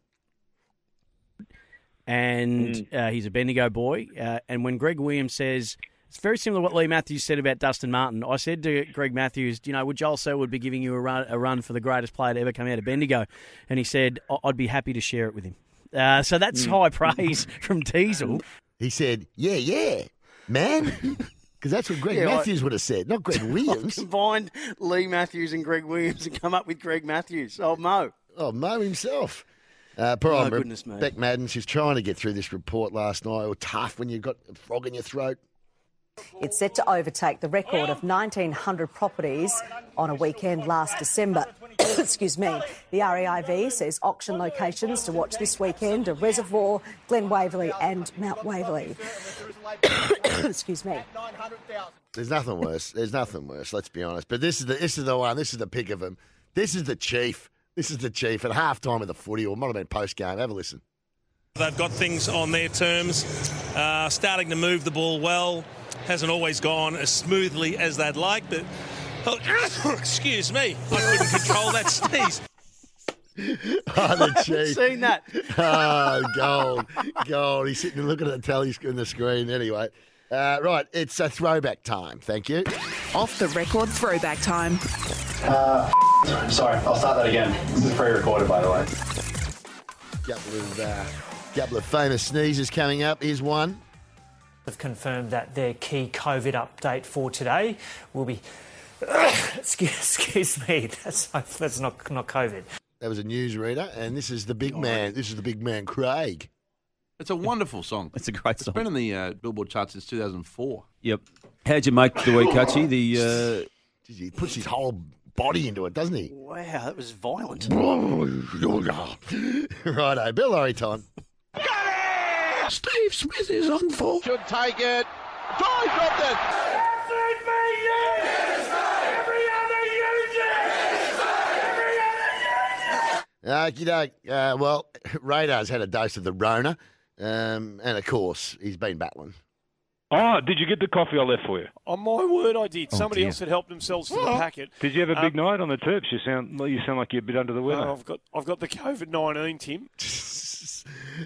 and uh, he's a Bendigo boy. Uh, and when Greg Williams says it's very similar to what Leigh Matthews said about Dustin Martin, I said to Greg Matthews, you know, would Joel Selwood be giving you a run, a run for the greatest player to ever come out of Bendigo? And he said, "I- I'd be happy to share it with him. Uh, so that's Mm. high praise from Diesel. He said, yeah, yeah, man. Because that's what Greg Yeah, I- Matthews would have said, not Greg Williams. Combined Leigh Matthews and Greg Williams and come up with Greg Matthews. Oh, Mo. Oh, Mo himself. Uh, poor Oh, old goodness me. Beck Madden, she's trying to get through this report last night. It was tough when you've got a frog in your throat. It's set to overtake the record of 1,900 properties on a weekend last December. Excuse me. The REIV says auction locations to watch this weekend are Reservoir, Glen Waverley, and Mount Waverley. Excuse me. There's nothing worse. There's nothing worse. Let's be honest. But this is the this is the one. This is the pick of them. This is the chief. This is the chief at half time of the footy, or it might have been post game. Have a listen. They've got things on their terms, uh, starting to move the ball well. Hasn't always gone as smoothly as they'd like, but oh, excuse me, I couldn't control that sneeze. Oh, the chief. seen that. oh, gold, gold. He's sitting and looking at the tally sc- on the screen. Anyway, uh, right. It's a throwback time. Thank you. Off the record throwback time. Uh, sorry, I'll start that again. This is pre-recorded, by the way. Couple of uh, couple of famous sneezes coming up. Here's one. Have confirmed that their key COVID update for today will be. excuse, excuse me, that's that's not not COVID. That was a newsreader, and this is the big man. This is the big man, Craig. It's a wonderful song. It's a great It's song. It's been in the uh, Billboard charts since 2004. Yep. How'd you make the week, Hutchie? The uh, Jeez, he puts his whole body into it, doesn't he? Wow, that was violent. Righto, Bill Lawry time. Steve Smith is on for. Should take it. Try dropped it. Okie doke. Uh, well, Radar's had a dose of the Rona, um, and of course, he's been battling. Oh, did you get the coffee I left for you? On my word, I did. Oh, Somebody dear. else had helped themselves to the packet. Did you have a big Um, night on the Terps? You sound you sound like you're a bit under the weather. Oh, I've got I've got the COVID nineteen, Tim.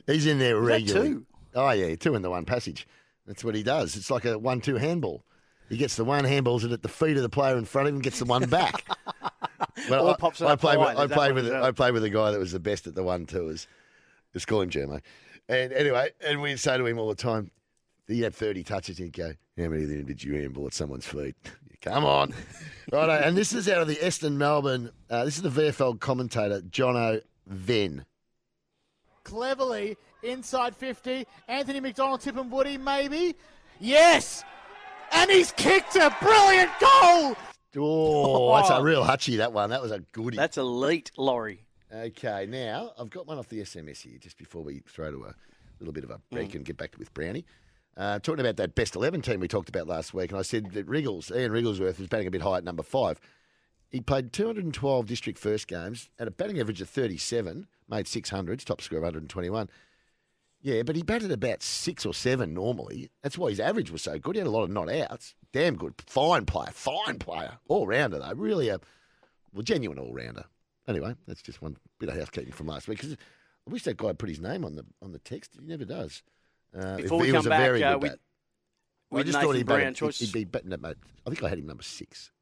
He's in there Is that regularly. Two? Oh, yeah, two in the one passage. That's what he does. It's like a one-two handball. He gets the one, handballs it at the feet of the player in front of him, gets the one back. Or I, pops it I played. With, I played with. it a- I played with a guy that was the best at the one twos. Let's call him Jermo. And anyway, and we'd say to him all the time, he had 30 touches. He'd go, How many of them did you handball at someone's feet? Come on. right. And this is out of the Eston Melbourne. Uh, this is the VFL commentator, Jono Venn. cleverly inside 50. Anthony McDonald-Tipungwuti, maybe. Yes! And he's kicked a brilliant goal! Oh, that's a real hutchie, that one. That was a goodie. That's elite, Laurie. Okay, now I've got one off the SMS here just before we throw to a little bit of a break and get back with Brownie. Uh, talking about that best 11 team we talked about last week, and I said that Wriggles, Ian Wrigglesworth, was batting a bit high at number five. He played 212 district first games at a batting average of 37, made 600s, top score of 121. Yeah, but he batted about six or seven normally. That's why his average was so good. He had a lot of not outs. Damn good. Fine player. Fine player. All rounder, though. Really a well, genuine all rounder. Anyway, that's just one bit of housekeeping from last week. Because I wish that guy had put his name on the on the text. He never does. Uh, Before if we he come was a back, very uh, good with- bat. I just Nathan thought he'd, Brown he'd, he'd be batting at. I think I had him number six.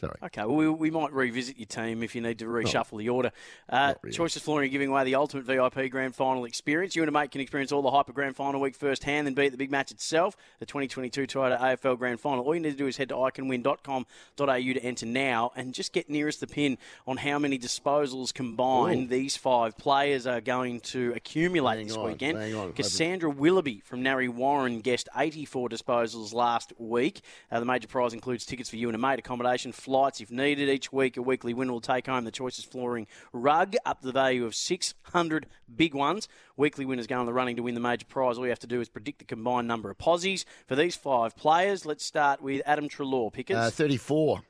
Sorry. Okay, well, we, we might revisit your team if you need to reshuffle the order. Uh, Choices Flooring giving away the ultimate VIP Grand Final experience. You and a mate can experience all the Hyper Grand Final week firsthand, and be at the big match itself, the 2022 Toyota AFL Grand Final. All you need to do is head to iCanWin.com.au to enter now and just get nearest the pin on how many disposals combined Ooh. these five players are going to accumulate this on, weekend. hang. Cassandra Willoughby from Narre Warren guessed 84 disposals last week. Uh, the major prize includes tickets for you and a mate, accommodation, flights if needed. Each week, a weekly winner will take home the Choices Flooring rug up to the value of 600 big ones. Weekly winners go on the running to win the major prize. All you have to do is predict the combined number of posies for these five players. Let's start with Adam Treloar. Pickers. Uh, 34.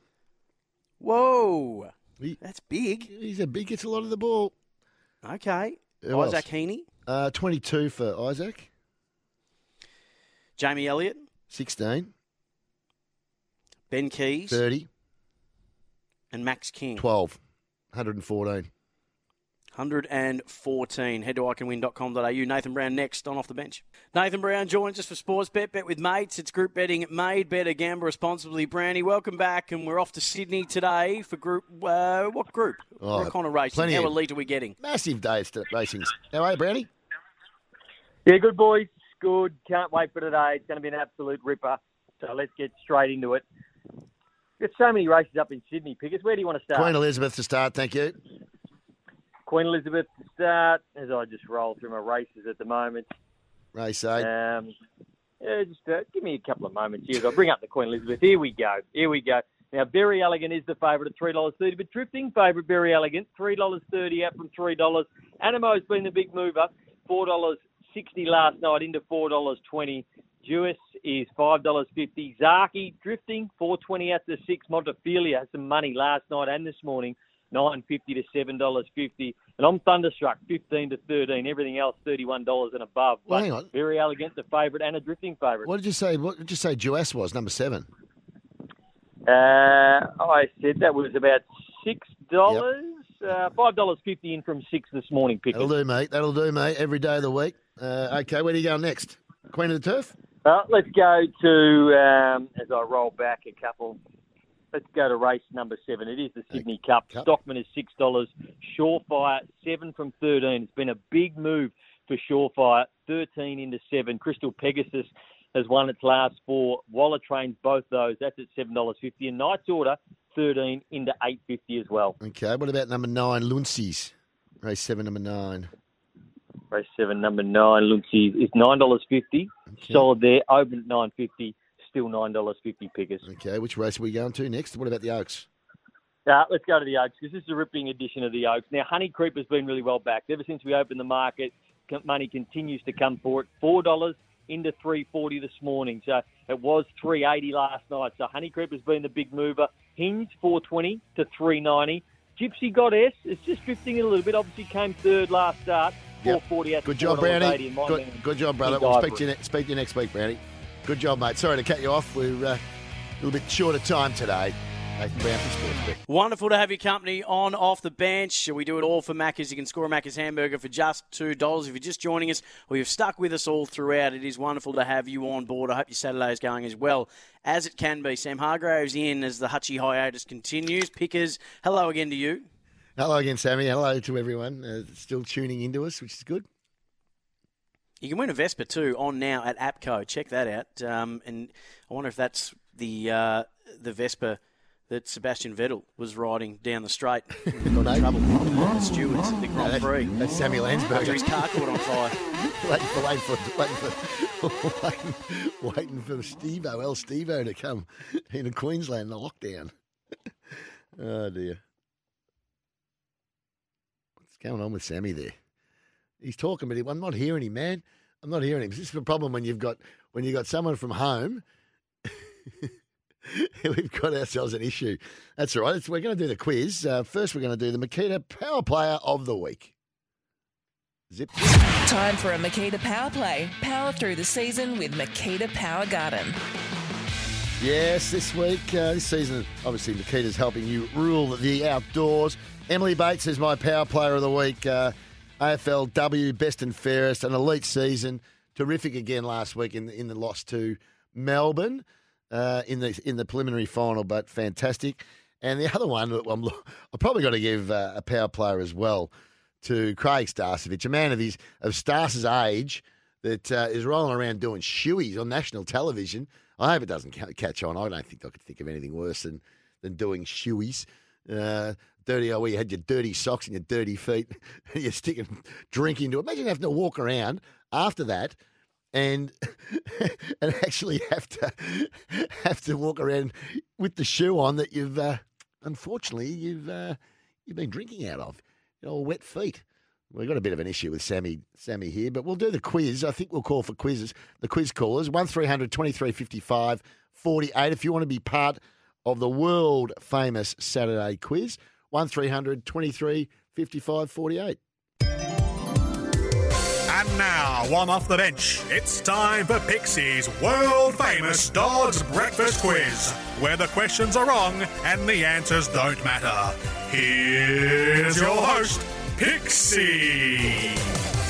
Whoa. He- That's big. He's a big, gets a lot of the ball. Okay. Who else? Isaac Heeney. Uh, 22 for Isaac. Jamie Elliott. 16. Ben Keays. 30. And Max King. 12. 114. 114. Head to iCanWin.com.au. Nathan Brown next on Off the Bench. Nathan Brown joins us for Sportsbet. Bet with mates. It's group betting made better. Gamble responsibly. Brownie, welcome back. And we're off to Sydney today for group. Uh, what group? Oh, what kind of racing? plenty How of- elite are we getting? Massive day at racing. How are you, Brownie? Yeah, good boys. Good. Can't wait for today. It's going to be an absolute ripper. So let's get straight into it. There's so many races up in Sydney, Pickers. Where do you want to start? Queen Elizabeth to start, thank you. Queen Elizabeth to start. As I just roll through my races at the moment. Race eight. Um, yeah, just uh, give me a couple of moments here. I'll bring up the Queen Elizabeth. Here we go. Here we go. Now, Very Elegant is the favourite at three dollars thirty, but drifting favourite Very Elegant three dollars thirty out from three dollars. Anamoe's been the big mover, four dollars sixty last night into four dollars twenty. Duais is five dollars fifty. Zaaki drifting four twenty out to six. Montefilia has some money last night and this morning, nine fifty to seven dollars fifty. And I'm thunderstruck, fifteen to thirteen. Everything else thirty one dollars and above. Well, hang on. Very elegant, the favourite, and a drifting favourite. What did you say? What did you say Duais was, number seven? Uh, I said that was about six dollars. Uh, Five dollars fifty in from six this morning. Pickers. That'll do, mate. That'll do, mate. Every day of the week. Uh, okay, where do you go next? Queen of the Turf? Uh, let's go to um, as I roll back a couple. Let's go to race number seven. It is the Sydney Cup. Stockman is six dollars. Surefire seven from thirteen. It's been a big move for Surefire. 13 into 7. Crystal Pegasus has won its last four. Waller trains both those. That's at $7.50. And Knight's Order, 13 into 8.50 as well. Okay, what about number nine, Luncy's? Race seven, number nine. Race 7, number 9, Luncy is $9.50. Solid there. Open at 9.50. Still $9.50 pickers. Okay, which race are we going to next? What about the Oaks? Uh, let's go to the Oaks because this is a ripping edition of the Oaks. Now, Honey Creep has been really well backed ever since we opened the market. Money continues to come for it. Four dollars into three forty this morning. So it was three eighty last night. So Honey Creep has been the big mover. Hinge four twenty to three ninety. Gypsy Goddess is just drifting a little bit. Obviously came third last start. Four Yep. Good job, Brownie. Good, good job, brother. We'll speak to, you ne- speak to you next week, Brownie. Good job, mate. Sorry to cut you off. We're uh, a little bit short of time today. Nathan Brown for Sportsbet. Wonderful to have your company on off the bench. We do it all for Macca's. You can score a Macca's hamburger for just two dollars. If you're just joining us or you've stuck with us all throughout, it is wonderful to have you on board. I hope your Saturday is going as well as it can be. Sam Hargraves in as the Hutchie hiatus continues. Pickers, hello again to you. Hello again, Sammy. Hello to everyone uh, still tuning into us, which is good. You can win a Vespa too on now at APCO. Check that out. Um, and I wonder if that's the uh, the Vespa that Sebastian Vettel was riding down the straight. Got in trouble. The stewards at the Grand that's- Prix. that's Sammy Landsberger. After his car caught on fire. waiting for, waiting for, waiting for, waiting, waiting for Stevo, El Stevo to come into Queensland in the lockdown. oh dear. Going on with Sammy there? He's talking, but I'm not hearing him, man. I'm not hearing him. This is the problem when you've got when you've got someone from home. We've got ourselves an issue. That's all right. It's, we're going to do the quiz. Uh, first, we're going to do the Makita Power Player of the Week. Zip. Time for a Makita Power Play. Power through the season with Makita Power Garden. Yes, this week, uh, this season, obviously, Makita's helping you rule the outdoors. Emily Bates is my power player of the week. Uh, AFLW, best and fairest, an elite season. Terrific again last week in, in the loss to Melbourne uh, in the in the preliminary final, but fantastic. And the other one, I'm, I've probably got to give uh, a power player as well to Craig Starcevich, a man of his of Stas's age that uh, is rolling around doing shoeies on national television. I hope it doesn't ca- catch on. I don't think I could think of anything worse than than doing shoeies. Uh, dirty, oh, where you had your dirty socks and your dirty feet, and you're sticking drink into it. Imagine having to walk around after that and and actually have to have to walk around with the shoe on that you've uh, unfortunately you've uh, you've been drinking out of. Your wet feet. We've got a bit of an issue with Sammy Sammy here, but we'll do the quiz. I think we'll call for quizzes. The quiz callers, 1300 23 55 48. If you want to be part of the world famous Saturday quiz, 1300 23 55 48. And now, one off the bench, it's time for Pixie's world famous Dodds Breakfast Quiz, where the questions are wrong and the answers don't matter. Here's your host, Pixie.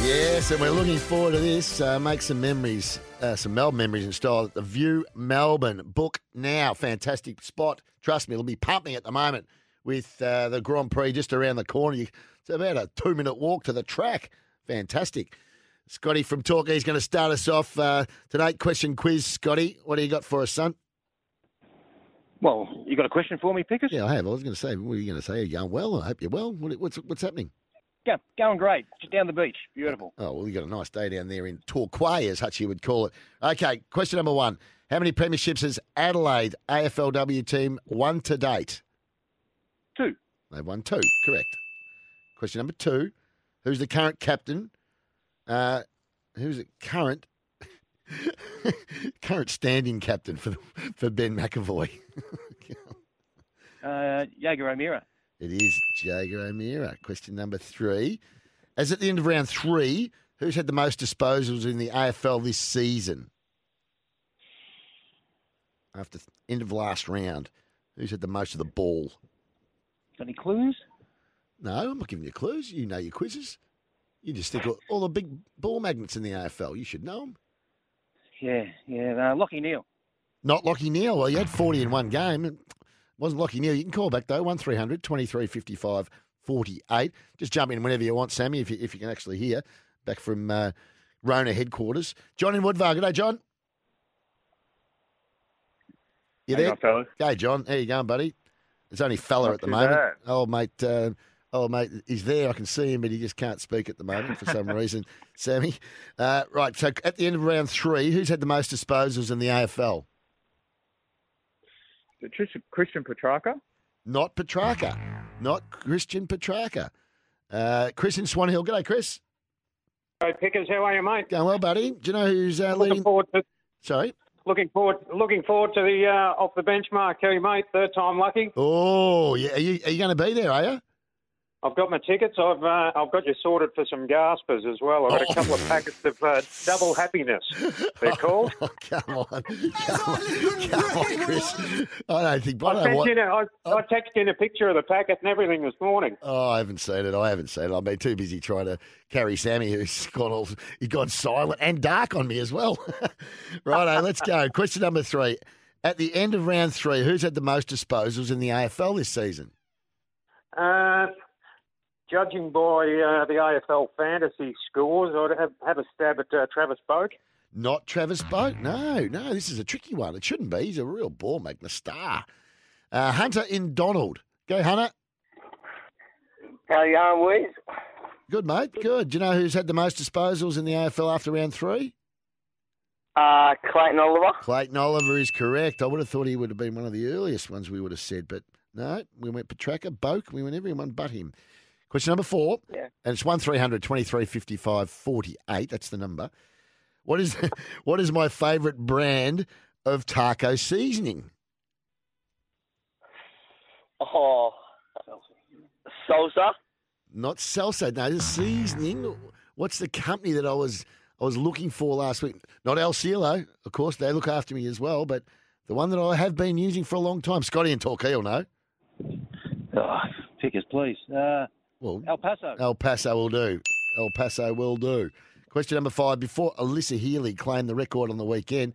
Yes, and we're looking forward to this. Uh, make some memories, uh, some Melbourne memories in style at the View Melbourne. Book now. Fantastic spot. Trust me, it'll be pumping at the moment with uh, the Grand Prix just around the corner. It's about a two minute walk to the track. Fantastic. Scotty from Torquay is going to start us off uh, today. Question quiz, Scotty. What do you got for us, son? Well, you got a question for me, Pickers? Yeah, I have. I was going to say, what were you going to say? Are you going well? I hope you're well. What, what's what's happening? Yeah, going great. Just down the beach. Beautiful. Oh, well, you've got a nice day down there in Torquay, as Hutchie would call it. Okay, question number one. How many premierships has Adelaide AFLW team won to date? Two. They've won two, correct. Question number two. Who's the current captain? Uh, who's the current current standing captain for for Ben McAvoy? Uh, Jaeger O'Meara. It is Jaeger O'Meara. Question number three. As at the end of round three, who's had the most disposals in the AFL this season? After the end of last round, who's had the most of the ball? Any clues? No, I'm not giving you clues. You know your quizzes. You just think of all the big ball magnets in the AFL. You should know them. Yeah, yeah. Uh, Lachie Neale. Not Lachie Neale. Well, you had 40 in one game. Wasn't lucky Neal. You can call back, though, 1300 23 55 48. Just jump in whenever you want, Sammy, if you, if you can actually hear. back from uh, Rona headquarters. John in Woodvar. Good day, John. You there? on. Hey, John. How you going, buddy? It's only fella Not at the moment. bad. Oh, mate. Uh, oh, mate. He's there. I can see him, but he just can't speak at the moment for some reason. Sammy. Uh, right. So at the end of round three, who's had the most disposals in the AFL? Tristan- Christian Petracca. Not Petracca. Not Christian Petracca. Uh, Chris in Swan Hill. G'day, Chris. Hey, Pickers, how are you, mate? Going well, buddy. Do you know who's uh, Looking leading? forward to Sorry. looking forward looking forward to the uh, off the bench marquee, mate. Third time lucky. Oh, yeah. Are you, are you going to be there, are you? I've got my tickets. I've uh, I've got you sorted for some gaspers as well. I've got Oh. a couple of packets of uh, double happiness. They're called. Oh, come on. Come on, come on Chris. I don't think. I I don't know sent what. you in a, I, I texted in a picture of the packet and everything this morning. Oh, I haven't seen it. I haven't seen it. I've been too busy trying to carry Sammy, who's gone all he's gone silent and dark on me as well. Righto, let's go. Question number three. At the end of round three, who's had the most disposals in the AFL this season? Uh, judging by uh, the AFL fantasy scores, I'd have, have a stab at uh, Travis Boak. Not Travis Boak. No, no, this is a tricky one. It shouldn't be. He's a real ball magnet star. Uh, Hunter in Donald. Go, Hunter. How you going, Wiz? Good, mate. Good. Do you know who's had the most disposals in the AFL after round three? Uh, Clayton Oliver. Clayton Oliver is correct. I would have thought he would have been one of the earliest ones we would have said, but no, we went Petracca, Boak, we went everyone but him. Question number four, Yeah. and it's 1300 23 55 48. That's the number. What is what is my favourite brand of taco seasoning? Oh, salsa. Not salsa. No, the seasoning. What's the company that I was I was looking for last week? Not El Cielo, of course. They look after me as well, but the one that I have been using for a long time. Scotty and Torquay will know. Oh, pickers, please. Uh, well, El Paso. El Paso will do. El Paso will do. Question number five. Before Alyssa Healy claimed the record on the weekend,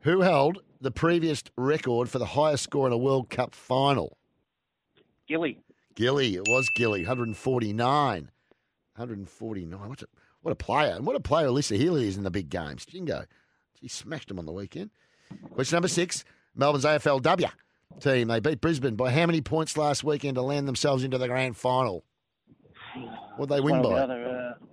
who held the previous record for the highest score in a World Cup final? Gilly. Gilly. It was Gilly. 149. 149. What's a, what a player. And what a player Alyssa Healy is in the big games. Jingo. She smashed him on the weekend. Question number six. Melbourne's AFLW team. They beat Brisbane by how many points last weekend to land themselves into the grand final? What they win One by? the other, uh,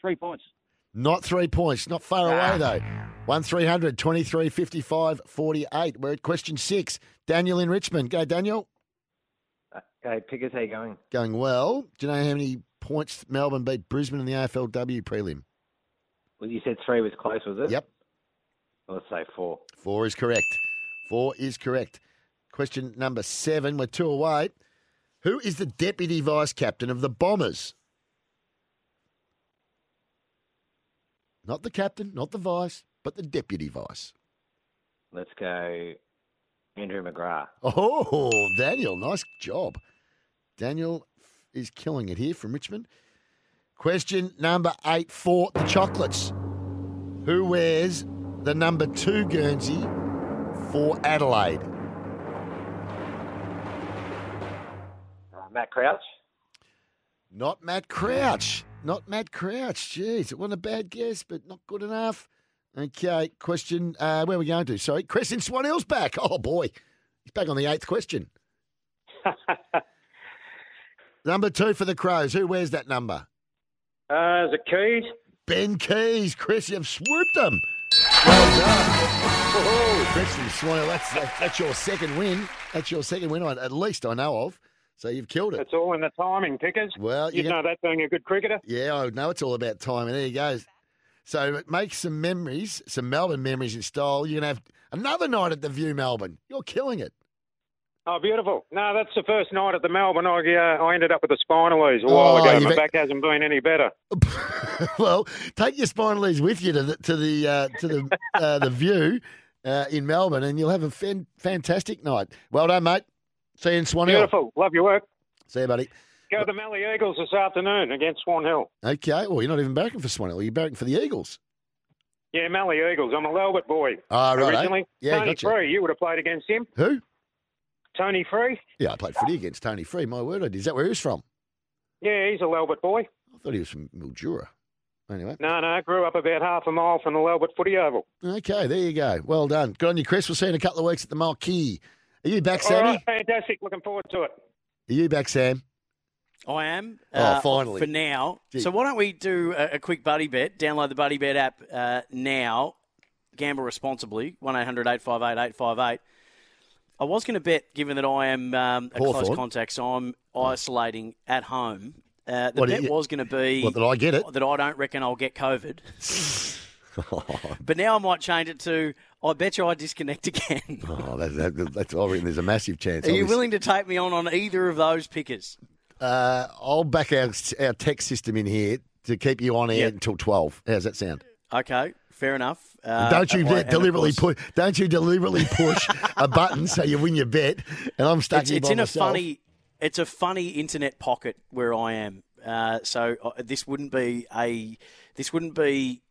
three points. Not three points. Not far away, though. 1 300 23 55 48. We're at question six. Daniel in Richmond. Go, Daniel. Okay, Pickers, how you going? Going well. Do you know how many points Melbourne beat Brisbane in the AFLW prelim? Well, you said three was close, was it? Yep. Let's say four. Four is correct. Four is correct. Question number seven. We're two away. Who is the deputy vice captain of the Bombers? Not the captain, not the vice, but the deputy vice. Let's go Andrew McGrath. Oh, Daniel, nice job. Daniel is killing it here from Richmond. Question number eight for the chocolates. Who wears the number two Guernsey for Adelaide? Matt Crouch. Not Matt Crouch. Not Matt Crouch. Jeez, it wasn't a bad guess, but not good enough. Okay, question. Uh, where are we going to? Sorry, Chris in Swan Hill's back. Oh, boy. He's back on the eighth question. number two for the Crows. Who wears that number? Uh, is it Keays? Ben Keays. Chris, you've swooped them. Well done. Oh, Chris in Swan Hill, that's, that's your second win. That's your second win, at least I know of. So you've killed it. It's all in the timing, Pickers. Well, you know that being a good cricketer. Yeah, I know it's all about timing. there you go. So make some memories, some Melbourne memories in style. You're going to have another night at the View Melbourne. You're killing it. Oh, beautiful. No, that's the first night at the Melbourne. I, uh, I ended up with a spinal a while Oh, ago. My back hasn't been any better. well, take your spinalees with you to the to the uh, to the uh, the View uh, in Melbourne, and you'll have a fan- fantastic night. Well done, mate. See you in Swan Hill. Beautiful. Love your work. See you, buddy. Go to the Mallee Eagles this afternoon against Swan Hill. Okay. Well, you're not even barracking for Swan Hill. You're barracking for the Eagles. Yeah, Mallee Eagles. I'm a Lalbert boy. Ah, right, eh? Originally. Yeah, Tony gotcha. Free, you would have played against him. Who? Tony Free? Yeah, I played footy against Tony Free. My word, I did. Is that where he was from? Yeah, he's a Lalbert boy. I thought he was from Mildura. Anyway. No, no, I grew up about half a mile from the Lalbert Footy Oval. Okay, there you go. Well done. Good on you, Chris. We'll see you in a couple of weeks at the Marquee. Are you back, All Sammy? right, fantastic. Looking forward to it. Are you back, Sam? I am. Oh, uh, finally. For now. Gee. So why don't we do a, a quick buddy bet? Download the buddy bet app uh, now. Gamble responsibly. 1 800 858 858. I was going to bet, given that I am um, a close contact, so I'm isolating at home. Uh, the What, bet you- was going to be What, did I get it? that I don't reckon I'll get COVID. but now I might change it to I bet you I disconnect again. Oh, that, that, that's I reckon there's a massive chance. Are I'll you be- willing to take me on on either of those pickers? Uh, I'll back our, our text system in here to keep you on air Yep. until 12. How's that sound? Okay, fair enough. Uh, don't you de- deliberately push? Don't you deliberately push a button so you win your bet? And I'm stuck it's, it's in myself. a funny it's a funny internet pocket where I am. Uh, so uh, this wouldn't be a this wouldn't be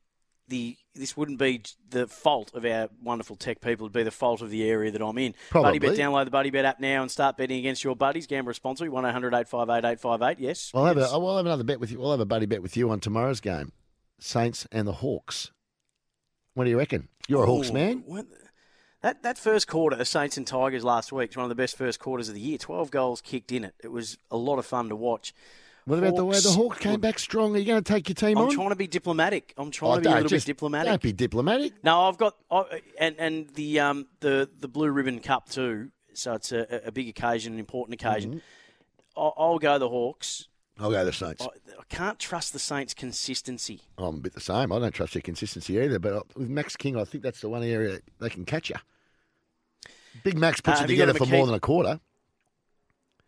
the this wouldn't be the fault of our wonderful tech people. It'd be the fault of the area that I'm in. Probably. Buddy Bet, download the Buddy Bet app now and start betting against your buddies. Gamble responsibly. One 858 858 Yes. We'll have, a, yes. we'll have another bet with you. We'll have a buddy bet with you on tomorrow's game, Saints and the Hawks. What do you reckon? You're a Hawks man. when- That that first quarter, the Saints and Tigers last week, was one of the best first quarters of the year. Twelve goals kicked in it. It was a lot of fun to watch. What about the way the Hawks Hawks came back strong? Are you going to take your team off? I'm on? trying to be diplomatic. I'm trying Oh, to be a little just bit diplomatic. Don't be diplomatic. No, I've got I, and and the um the the Blue Ribbon Cup too. So it's a, a big occasion, an important occasion. Mm-hmm. I'll, I'll go the Hawks. I'll go the Saints. I, I can't trust the Saints' consistency. I'm a bit the same. I don't trust their consistency either. But uh, with Max King, I think that's the one area they can catch you. Big Max puts Uh, it have you got together for more than a quarter.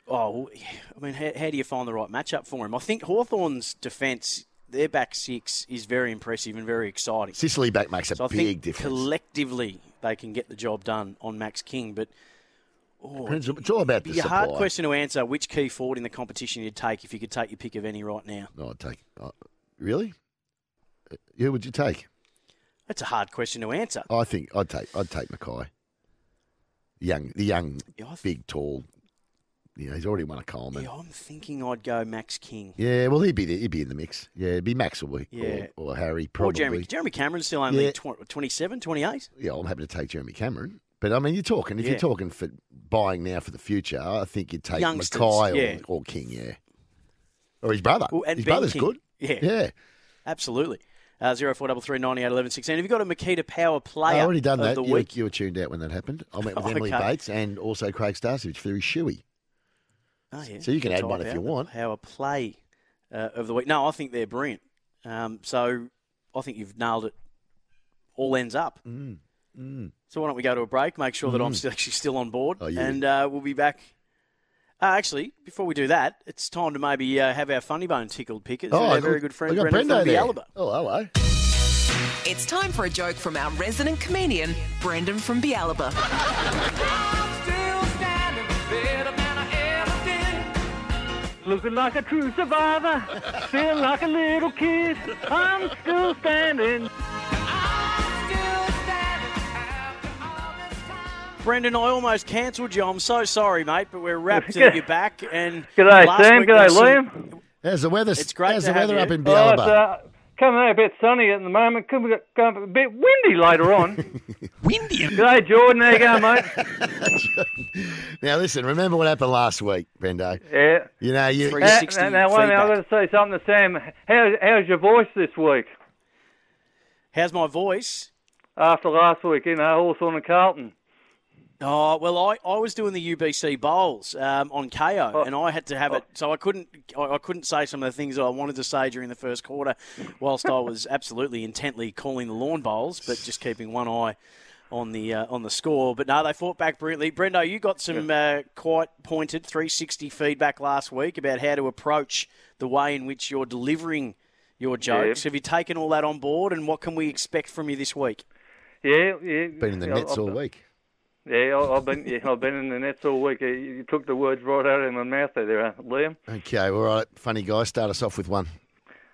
Oh, I mean, how, how do you find the right matchup for him? I think Hawthorn's defence, their back six, is very impressive and very exciting. Sicily back makes a So I big think difference. collectively they can get the job done on Max King, but oh, It's, all about the be a hard question to answer. Which key forward in the competition you'd take if you could take your pick of any right now? No, I'd take. Uh, really? Uh, Who would you take? That's a hard question to answer. I think I'd take. I'd take McKay. The young, the young, Yeah, big, tall. Know, he's already won a Coleman. Yeah, I'm thinking I'd go Max King. Yeah, well, he'd be there. He'd be in the mix. Yeah, it'd be Max or, we- Yeah. or, or Harry, Or. Jeremy, Jeremy Cameron's still only Yeah. tw- 27, 28. Yeah, I'm happy to take Jeremy Cameron. But I mean, you're talking. If Yeah. you're talking for buying now for the future, I think you'd take Youngsters, McKay or, yeah. or King. Yeah, or his brother. Well, his Ben brother's King. good. Yeah. yeah. Absolutely. Uh, 0433 98 11 16. Have you got a Makita Power player I've already done that. You, week? you were tuned out when that happened. I met with Emily okay. Bates and also Craig Starcevich for his shoey. Oh, yeah. So you can add one if you the want. Power play uh, of the week. No, I think they're brilliant. Um, so I think you've nailed it. All ends up. Mm. Mm. So why don't we go to a break? Make sure that I'm Mm. still actually still on board, Oh, yeah. and uh, we'll be back. Uh, actually, before we do that, it's time to maybe uh, have our funny bone tickled pickers. Oh, our I very good friend got Brendan Brendo from there. Bialaba. Oh, hello. It's time for a joke from our resident comedian, Brendan from Bialaba. Looking like a true survivor, feel like a little kid. I'm still standing. Brendan, I almost cancelled you. I'm so sorry, mate, but we're wrapped to Good- you back. And G'day, last Sam. week G'day, there Liam. How's the weather? It's great How's the weather you. up in Oh, Bialaba? uh, coming out a bit sunny at the moment. Could be going a bit windy later on. windy. G'day, Jordan. How you going, mate? now listen, remember what happened last week, Brendo? Yeah. You know, you. Uh, now, now, wait minute, I've got to say something to Sam. How, how's your voice this week? How's my voice? After last week, you know, Hawthorn and Carlton. Oh well, I, I was doing the UBC bowls um, on Kayo, Oh. and I had to have it, so I couldn't I, I couldn't say some of the things that I wanted to say during the first quarter, whilst I was absolutely intently calling the lawn bowls, but just keeping one eye on the uh, on the score. But no, they fought back brilliantly. Brendo, you got some uh, quite pointed 360 feedback last week about how to approach the way in which you're delivering your jokes. Have you taken all that on board, and what can we expect from you this week? Yeah, yeah. Been in the Yeah, nets I've- all week. Yeah, I- I've been yeah, I've been in the nets all week. You- You took the words right out of my mouth there, uh, Liam. Okay, all right. Funny guy. Start us off with one.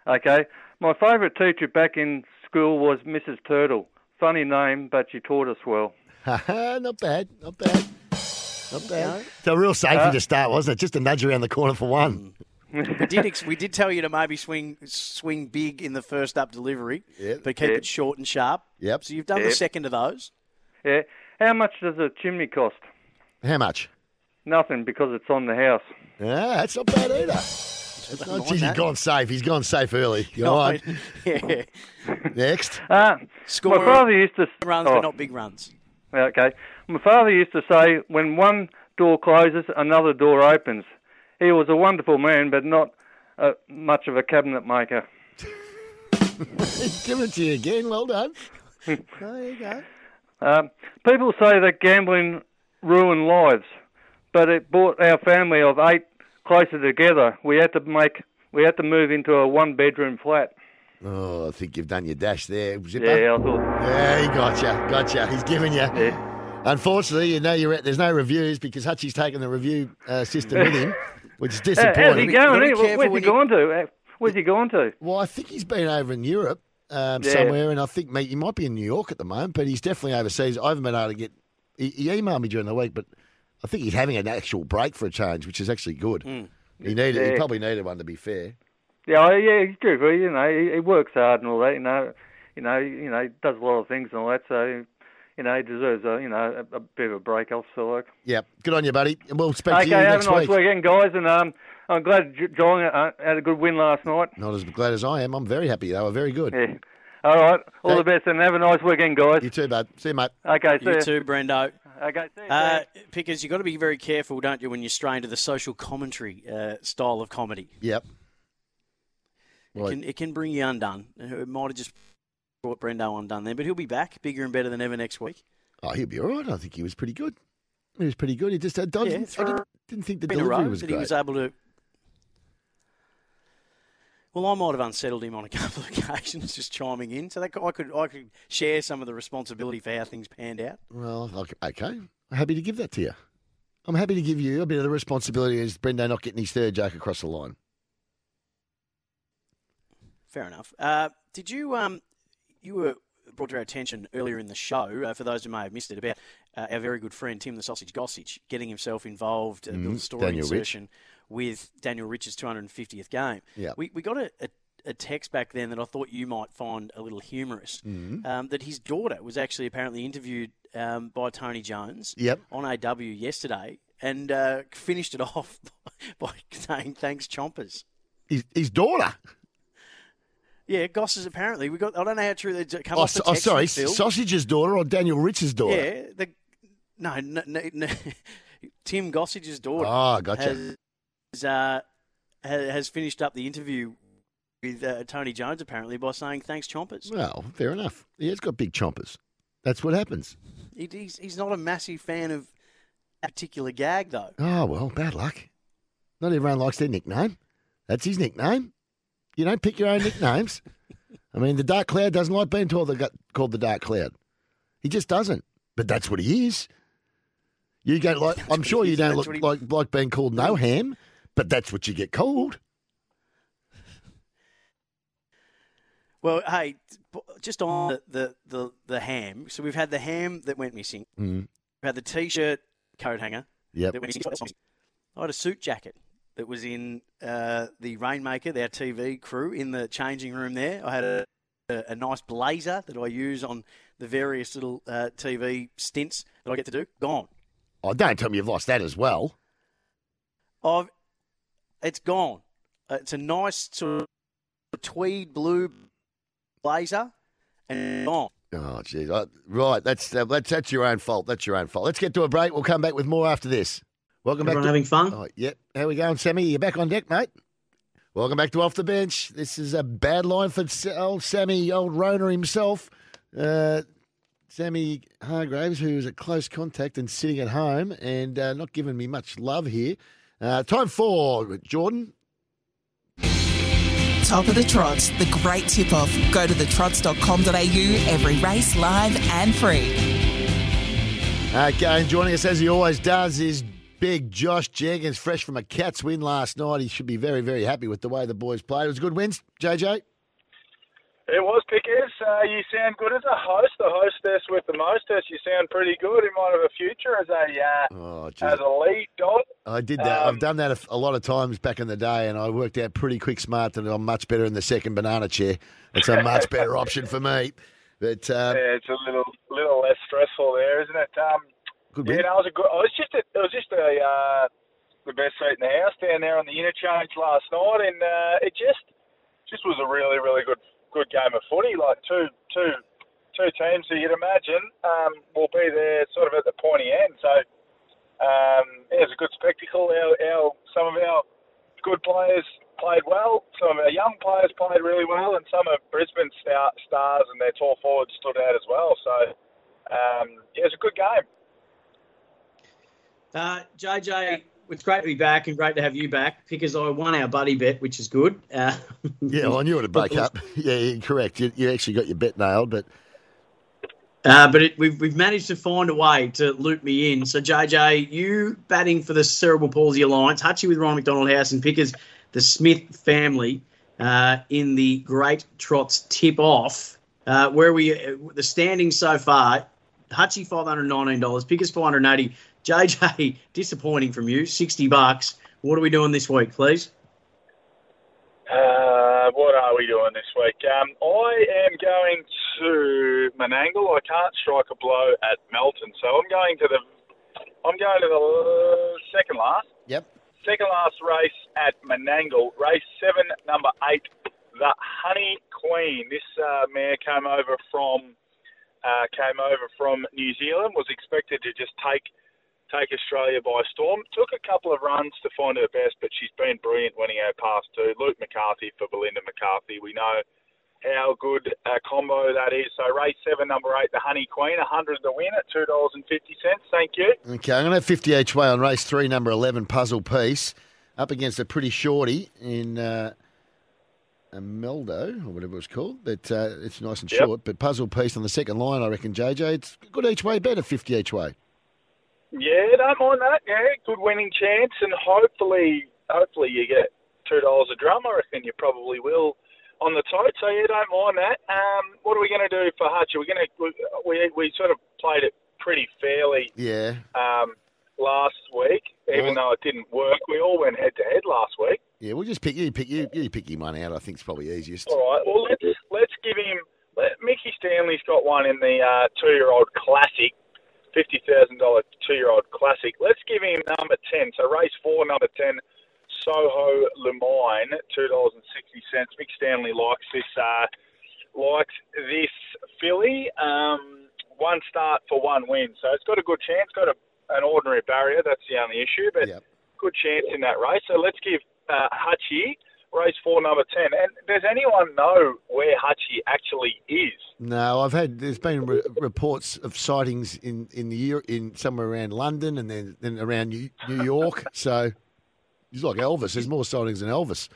Okay, my favourite teacher back in school was Mrs. Turtle. Funny name, but she taught us well. not bad. Not bad. Not bad. So a real safety Uh, to start, wasn't it? Just a nudge around the corner for one. we did ex- we did tell you to maybe swing swing big in the first up delivery, Yep. but keep Yep. it short and sharp. Yep. So you've done the second of those. Yeah. How much does a chimney cost? How much? Nothing because it's on the house. Yeah, that's not bad either. That's not, geez, he's gone safe. He's gone safe early. You all right? yeah. Next. Uh, Score my father used to runs, oh, but not big runs. Okay. My father used to say, when one door closes, another door opens. He was a wonderful man, but not uh, much of a cabinet maker. Give it to you again. Well done. there you go. Um, people say that gambling ruined lives, but it brought our family of eight closer together. We had to make, we had to move into a one-bedroom flat. Oh, I think you've done your dash there, Zipper. Yeah, I thought. Yeah, he got you. Got you. He's giving you. Unfortunately, you know you're at, there's no reviews because Hutchie's taken the review uh, system with him, which is disappointing. How's he going? Where's he gone to? Where's he going to? Well, I think he's been over in Europe um, Yeah. somewhere, and I think mate, he might be in New York at the moment, but he's definitely overseas. I haven't been able to get. He, he emailed me during the week, but I think he's having an actual break for a change, which is actually good. He needed. He probably needed one to be fair. Yeah, oh, yeah, he's good. Well, you know, he, he works hard and all that. You know, you know, you know, he does a lot of things and all that. So, you know, he deserves a you know a, a bit of a break off. So, like. Yeah, good on you, buddy. And we'll speak okay, to you next week. Okay, have a nice week. weekend, guys, and um, I'm glad J- Geelong uh, had a good win last night. Not as glad as I am. I'm very happy. They were very good. Yeah. All right, all the best, and have a nice weekend, guys. You too, bud. See you, mate. Okay, see You ya. too, Brendo. Okay, see you. Uh, Pickers, you've got to be very careful, don't you, when you stray into the social commentary uh, style of comedy. Yep. It can, it can bring you undone. It might have just brought Brendo undone there, but he'll be back, bigger and better than ever next week. Oh, he'll be all right. I think he was pretty good. He was pretty good. He just I didn't, Yeah, I didn't, didn't think the delivery row was that great. he was able to. Well, I might have unsettled him on a couple of occasions, just chiming in, so that I could I could share some of the responsibility for how things panned out. Well, okay. I'm happy to give that to you. I'm happy to give you a bit of the responsibility as Brendo not getting his third joke across the line. Fair enough. Uh, did you um, you were brought to our attention earlier in the show, uh, for those who may have missed it, about uh, our very good friend Tim the Sausage Gossage getting himself involved, uh, Mhm, story Daniel Rich. With Daniel Rich's 250th game. Yep. We, we got a, a, a text back then that I thought you might find a little humorous. Mhm. Um, that his daughter was actually apparently interviewed um, by Tony Jones Yep. on AW yesterday and uh, finished it off by saying thanks chompers. His, his daughter. Yeah, Goss is apparently we got. I don't know how true they come Oh, off the oh, text sorry, from Phil. Sausage's daughter or Daniel Rich's daughter? Yeah, the no, no, no, no Tim Gossage's daughter. Oh, gotcha. Has, uh, has, has finished up the interview with uh, Tony Jones apparently by saying thanks chompers. Well, fair enough. He has got big chompers. That's what happens. He, he's, he's not a massive fan of that particular gag though. Oh, well, bad luck. Not everyone likes their nickname. That's his nickname. You don't pick your own nicknames. I mean, the Dark Cloud doesn't like being called the, called the Dark Cloud. He just doesn't. But that's what he is. You don't like. I'm sure you don't look he- like like being called no ham, but that's what you get called. Well, hey, just on the, the, the, the ham. So we've had the ham that went missing. Mm. We've had the t-shirt coat hanger. Yep. That went missing. I had a suit jacket that was in uh, the Rainmaker, our TV crew, in the changing room there. I had a, a, a nice blazer that I use on the various little uh, TV stints that I get to do. Gone. Oh, don't tell me you've lost that as well. I've, it's gone. Uh, it's a nice sort of tweed blue blazer and gone. Oh, jeez. Right, that's, uh, that's that's your own fault. That's your own fault. Let's get to a break. We'll come back with more after this. Welcome back. Everyone To, having fun? Oh, yep. How we going, Sammy? You back on deck, mate? Welcome back to Off the Bench. This is a bad line for old Sammy, old Rona himself. Uh, Sammy Hargraves, who is a close contact and sitting at home and uh, not giving me much love here. Uh, time for Jordan. Top of the Trots, the great tip off. Go to thetrots.com.au, every race live and free. Okay, and joining us as he always does is big Josh Jenkins, fresh from a Cats win last night. He should be very, very happy with the way the boys played. It was a good wins, JJ. It was Pickers. Uh, you sound good as a host, the hostess with the mostess. You sound pretty good. You might have a future as a uh, Oh, as a lead dog. I did that. Um, I've done that a, a lot of times back in the day, and I worked out pretty quick smart that I'm much better in the second banana chair. It's a much better option for me. But uh, yeah, it's a little little less stressful there, isn't it? Um, Good yeah, no, it was a good. It was just a, it was just a uh, the best seat in the house down there on the interchange last night, and uh, it just just was a really really good good game of footy. Like two two two teams you'd imagine um, will be there sort of at the pointy end. So um, it was a good spectacle. Our, our some of our good players played well. Some of our young players played really well, and some of Brisbane's star, stars and their tall forwards stood out as well. So um, yeah, it was a good game. Uh, JJ, it's great to be back and great to have you back because I won our buddy bet, which is good. Uh, yeah, well, I knew it would break up. Yeah, correct. You, you actually got your bet nailed, but Uh, but it, we've, we've managed to find a way to loop me in. So, JJ, you batting for the Cerebral Palsy Alliance, Hutchie with Ron McDonald House, and Pickers, the Smith family uh, in the Great Trots tip off. Uh, where we uh, the standings so far Hutchie $519, Pickers 480 JJ, disappointing from you, 60 bucks. What are we doing this week, please? Uh, what are we doing this week? Um, I am going to Menangle. I can't strike a blow at Melton, so I'm going to the I'm going to the second last. Yep. Second last race at Menangle, race seven, number eight, the Honey Queen. This uh, mare came over from uh, came over from New Zealand. Was expected to just take take Australia by storm. Took a couple of runs to find her best, but she's been brilliant winning her past two. Luke McCarthy for Belinda McCarthy. We know how good a combo that is. So race seven, number eight, the Honey Queen, a hundred to win at two dollars and fifty cents. Thank you. Okay, I'm going to have 50 each way on race three, number 11, Puzzle Piece, up against a pretty shorty in uh, a Meldo, or whatever it was called. But uh, it's nice and Yep. short. But Puzzle Piece on the second line, I reckon, JJ. It's good each way, better 50 each way. Yeah, don't mind that. Yeah, good winning chance, and hopefully, hopefully you get two dollars a drum. I reckon you probably will on the tote. So yeah, don't mind that. Um, what are we going to do for Hutch? We're going to we we sort of played it pretty fairly Yeah. um, last week, even Well- though it didn't work. We all went head to head last week. Yeah, we'll just pick you. Pick you. You pick him one out. I think it's probably easiest. All right. Well, let's let's give him. Let, Mickey Stanley's got one in the uh, two-year-old classic, fifty thousand dollar two-year-old classic. Let's give him number ten. So race four, number ten, Soho Le Mine, two dollars and sixty cents. Mick Stanley likes this. Uh, likes this filly. Um, one start for one win, so it's got a good chance. Got a, an ordinary barrier. That's the only issue, but good chance in that race. So let's give uh, Hutchie race four, number ten. And does anyone know where Hutchie actually is? No, I've had. There's been re- reports of sightings in in the year in somewhere around London and then then around New, New York. So he's like Elvis. There's more sightings than Elvis.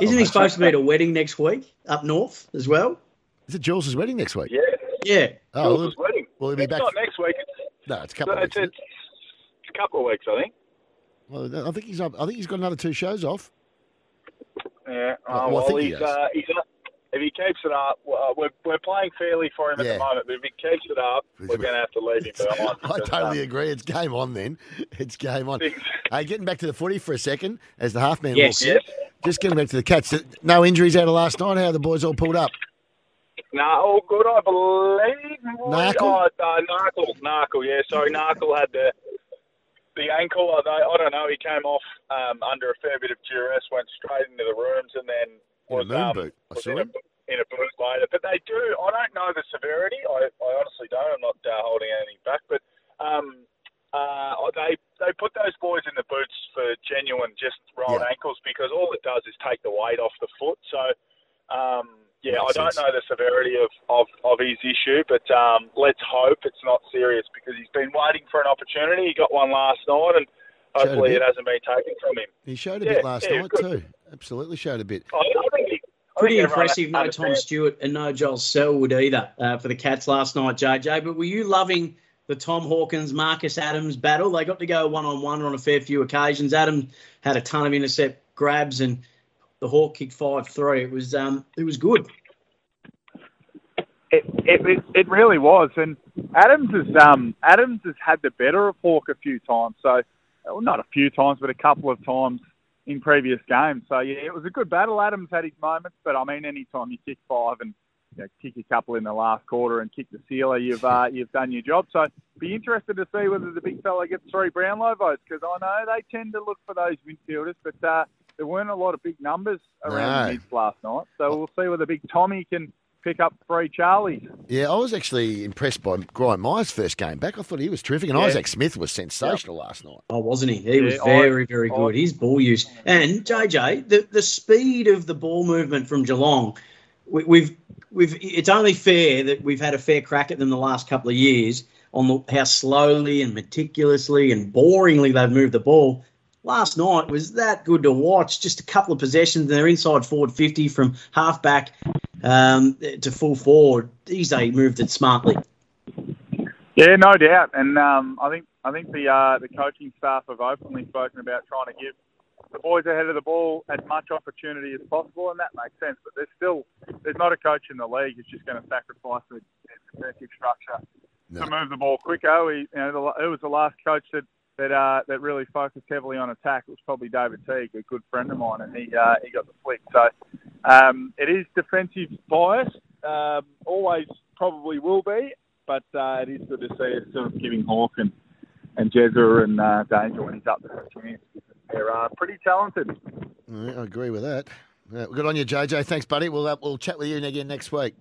Isn't he supposed to be at a wedding next week up north as well? Is it Jules' wedding next week? Yeah. Yeah. Oh, Jules' wedding. Will he be it's back? not next week. It's, No, it's a couple of weeks. it's, it's a couple of weeks, I think. Well, I think he's. up- I think he's got another two shows off. Yeah. Well, Uh, I well, think he he's, has. uh, he's not, if he keeps it up, uh, we're, we're playing fairly for him at the moment, but if he keeps it up, we're going to have to leave him behind. I totally um, agree. It's game on then. It's game on. hey, getting back to the footy for a second, as the half man Yes. walks in. Just getting back to the Cats. No injuries out of last night. How are the boys all pulled up? No, all good, I believe. Narkle? Oh, uh, Narkle, Narkle, yeah. Sorry, Narkle had the the ankle. I don't, I don't know. He came off um, under a fair bit of duress, went straight into the rooms, and then was, In a moon um, boot. I saw in, him. a, in a boot later. But they do. I don't know the severity. I, I honestly don't. I'm not uh, holding anything back. But um, uh, they they put those boys in the boots for genuine just rolled ankles because all it does is take the weight off the foot. So. Um, yeah, Makes I don't sense. know the severity of, of, of his issue, but um, let's hope it's not serious because he's been waiting for an opportunity. He got one last night, and hopefully it hasn't been taken from him. He showed a Yeah, bit last yeah, night good. too. Absolutely showed a bit. I, I think he, I Pretty think impressive. No Tom understands. Stewart and no Joel Selwood either uh, for the Cats last night, JJ. But were you loving the Tom Hawkins Marcus Adams battle? They got to go one on one on a fair few occasions. Adam had a ton of intercept grabs and the Hawk kicked five three. It was um it was good. It, it, it, really was, and Adams has um, Adams has had the better of Hawk a few times. So, well, not a few times, but a couple of times in previous games. So yeah, it was a good battle. Adams had his moments, but I mean, any time you kick five and you know, kick a couple in the last quarter and kick the sealer, you've uh, you've done your job. So be interested to see whether the big fella gets three Brownlow votes because I know they tend to look for those midfielders, but uh, there weren't a lot of big numbers around No. the mids last night. So we'll see whether Big Tommy can pick up three Charlies. Yeah, I was actually impressed by Brian Myers' first game back. I thought he was terrific, and Yeah. Isaac Smith was sensational last night. Oh, wasn't he? He was Yeah, I- very, very good. His ball use and JJ, the the speed of the ball movement from Geelong, we, we've we've. It's only fair that we've had a fair crack at them the last couple of years on the, how slowly and meticulously and boringly they've moved the ball. Last night was that good to watch. Just a couple of possessions, they're inside forward fifty from halfback um, to full forward. These they moved it smartly. Yeah, no doubt, and um, I think I think the uh, the coaching staff have openly spoken about trying to give the boys ahead of the ball as much opportunity as possible, and that makes sense. But there's still there's not a coach in the league who's just going to sacrifice the defensive structure to move the ball quicker. We, you know, the, it was the last coach that that uh, that really focused heavily on attack. It was probably David Teague, a good friend of mine, and he uh, he got the flick. So um, it is defensive bias, um, always probably will be, but uh, it is good to see it sort of giving Hawk and and Jezza and uh, Danger when he's up there. They're uh, pretty talented. I agree with that. Good on you, JJ. Thanks, buddy. We'll uh, we'll chat with you again next week.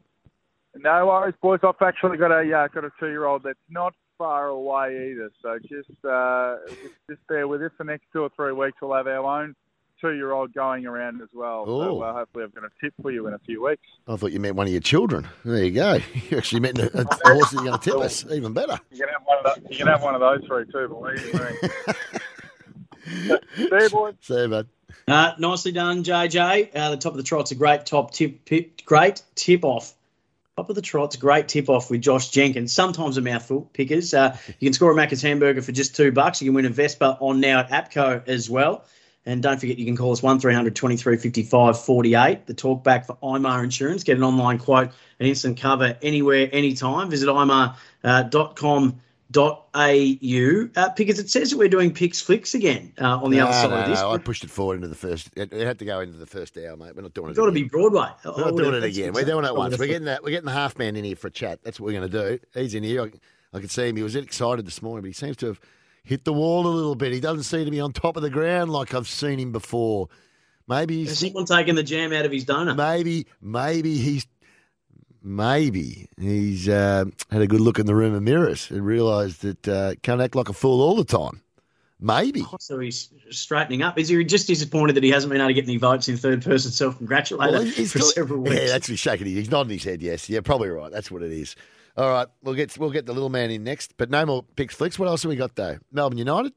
No worries, boys. I've actually got a uh, got a two year old that's not far away either. So just uh, just, just bear with us. For the next two or three weeks, we'll have our own two year old going around as well. So uh, hopefully, I've got a tip for you in a few weeks. I thought you meant one of your children. There you go. You actually meant a, a horse that you're going to tip us. Even better. You can have one of the, you can have one of those three too, believe me. See you, boys. See you, bud. Uh, nicely done, JJ. Uh, the top of the trot's a great top tip, pip, great tip off. Top of the trot's great tip off with Josh Jenkins. Sometimes a mouthful, pickers. Uh, you can score a Macca's hamburger for just two bucks. You can win a Vespa on now at APCO as well. And don't forget, you can call us 1300 23 55 48. The talk back for IMAR Insurance. Get an online quote an instant cover anywhere, anytime. Visit imar.com.au. Uh, because it says that we're doing picks flicks again uh, on the no, other side no, of this. no. I pushed it forward into the first. It, it had to go into the first hour, mate. We're not doing it. It's got to be. Broadway. We're Oh, not doing it again. We're doing it oh, once. We're getting that. We're getting the half man in here for a chat. That's what we're going to do. He's in here. I, I could see him. He was excited this morning, but he seems to have hit the wall a little bit. He doesn't seem to be on top of the ground like I've seen him before. Maybe he's Has someone taken the jam out of his donut? Maybe, maybe he's, maybe he's uh, had a good look in the room of mirrors and realised that uh, can't act like a fool all the time. Maybe. So he's straightening up. Is he just disappointed that he hasn't been able to get any votes in third person self congratulator Well, he's for still- several weeks? Yeah, that's he's shaking. He's nodding his head. Yes, yeah, probably right. That's what it is. All right, we'll get we'll get the little man in next, but no more picks flicks. What else have we got though? Melbourne United.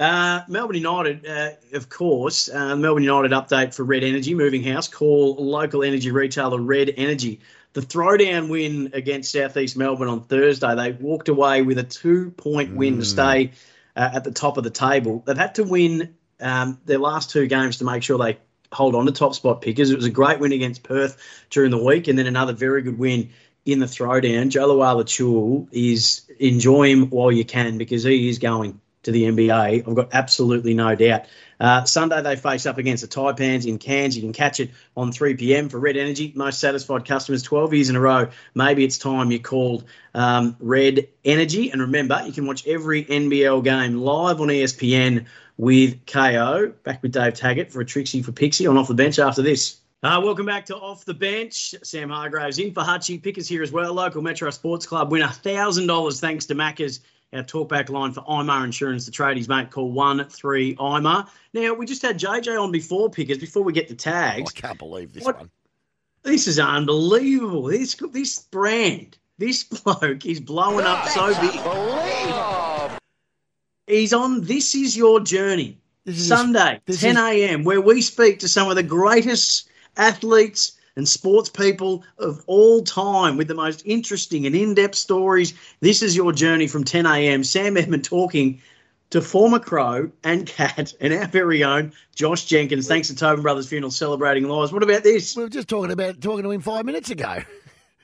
Uh, Melbourne United, uh, of course. Uh, Melbourne United update for Red Energy moving house. Call local energy retailer Red Energy. The throwdown win against Southeast Melbourne on Thursday. They walked away with a two-point win to stay uh, at the top of the table. They've had to win um, their last two games to make sure they hold on to top spot pickers. It was a great win against Perth during the week, and then another very good win in the throwdown. Joe Chul is enjoy him while you can because he is going to the NBA. I've got absolutely no doubt. Uh, Sunday they face up against the Taipans in Cairns. You can catch it on 3 p.m. for Red Energy. Most satisfied customers 12 years in a row. Maybe it's time you called um, Red Energy. And remember, you can watch every NBL game live on ESPN with Kayo. Back with Dave Taggart for a Trixie for Pixie on Off the Bench after this. Uh, welcome back to Off the Bench. Sam Hargraves in for Hutchie. Pickers here as well. Local Metro Sports Club win $1,000 thanks to Macca's. Our talkback line for IMAR Insurance, the tradies, mate, call 1 3 IMAR. Now, we just had JJ on before, Pickers, before we get the tags. Oh, I can't believe this What- one. This is unbelievable. This, this brand, this bloke is blowing up so big. He's on This Is Your Journey, is- Sunday, this 10 is- a.m., where we speak to some of the greatest athletes and sports people of all time with the most interesting and in depth stories. This is your journey from 10 a.m. Sam Edmund talking to former Crow and Cat and our very own Josh Jenkins. Thanks to Tobin Brothers Funeral celebrating lives. What about this? We were just talking about talking to him five minutes ago.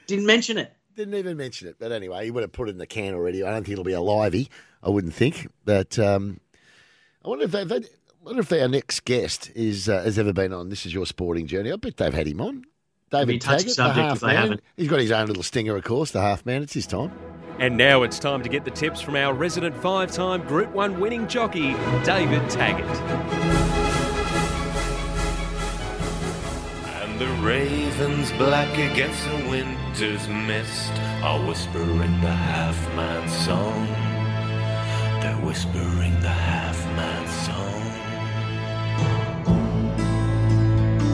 Didn't mention it. Didn't even mention it. But anyway, he would have put it in the can already. I don't think it'll be a livey. I wouldn't think. But um, I wonder if they, they I wonder if our next guest is uh, has ever been on. This is your sporting journey. I bet they've had him on. It'd be David a Taggart, the subject if half man. He's got his own little stinger, of course. The half man. It's his time. And now it's time to get the tips from our resident five time Group 1 winning jockey, David Taggart. And the ravens black against the winter's mist are whispering the half man's song. They're whispering the half man's song.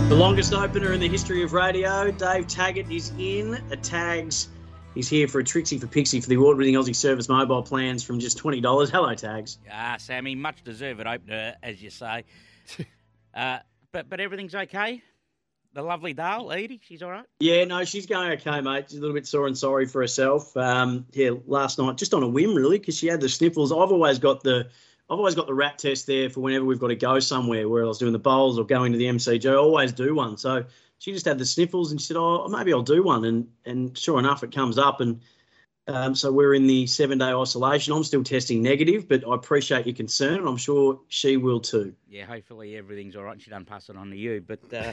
The longest opener in the history of radio. Dave Taggart is in. A tags. He's here for a Trixie for Pixie for the award-winning Aussie Service mobile plans from just twenty dollars. Hello, Tags. Ah, Sammy, much deserved opener, as you say. uh, but but everything's okay. The lovely Dale, Edie, she's all right. Yeah, no, she's going okay, mate. She's a little bit sore and sorry for herself. Um, yeah, last night, just on a whim, really, because she had the sniffles. I've always got the, I've always got the rat test there for whenever we've got to go somewhere, where I was doing the bowls or going to the MCG. I always do one. So she just had the sniffles, and she said, "Oh, maybe I'll do one." And and sure enough, it comes up, and um, so we're in the seven day isolation. I'm still testing negative, but I appreciate your concern, and I'm sure she will too. Yeah, hopefully everything's all right. She doesn't pass it on to you. But uh,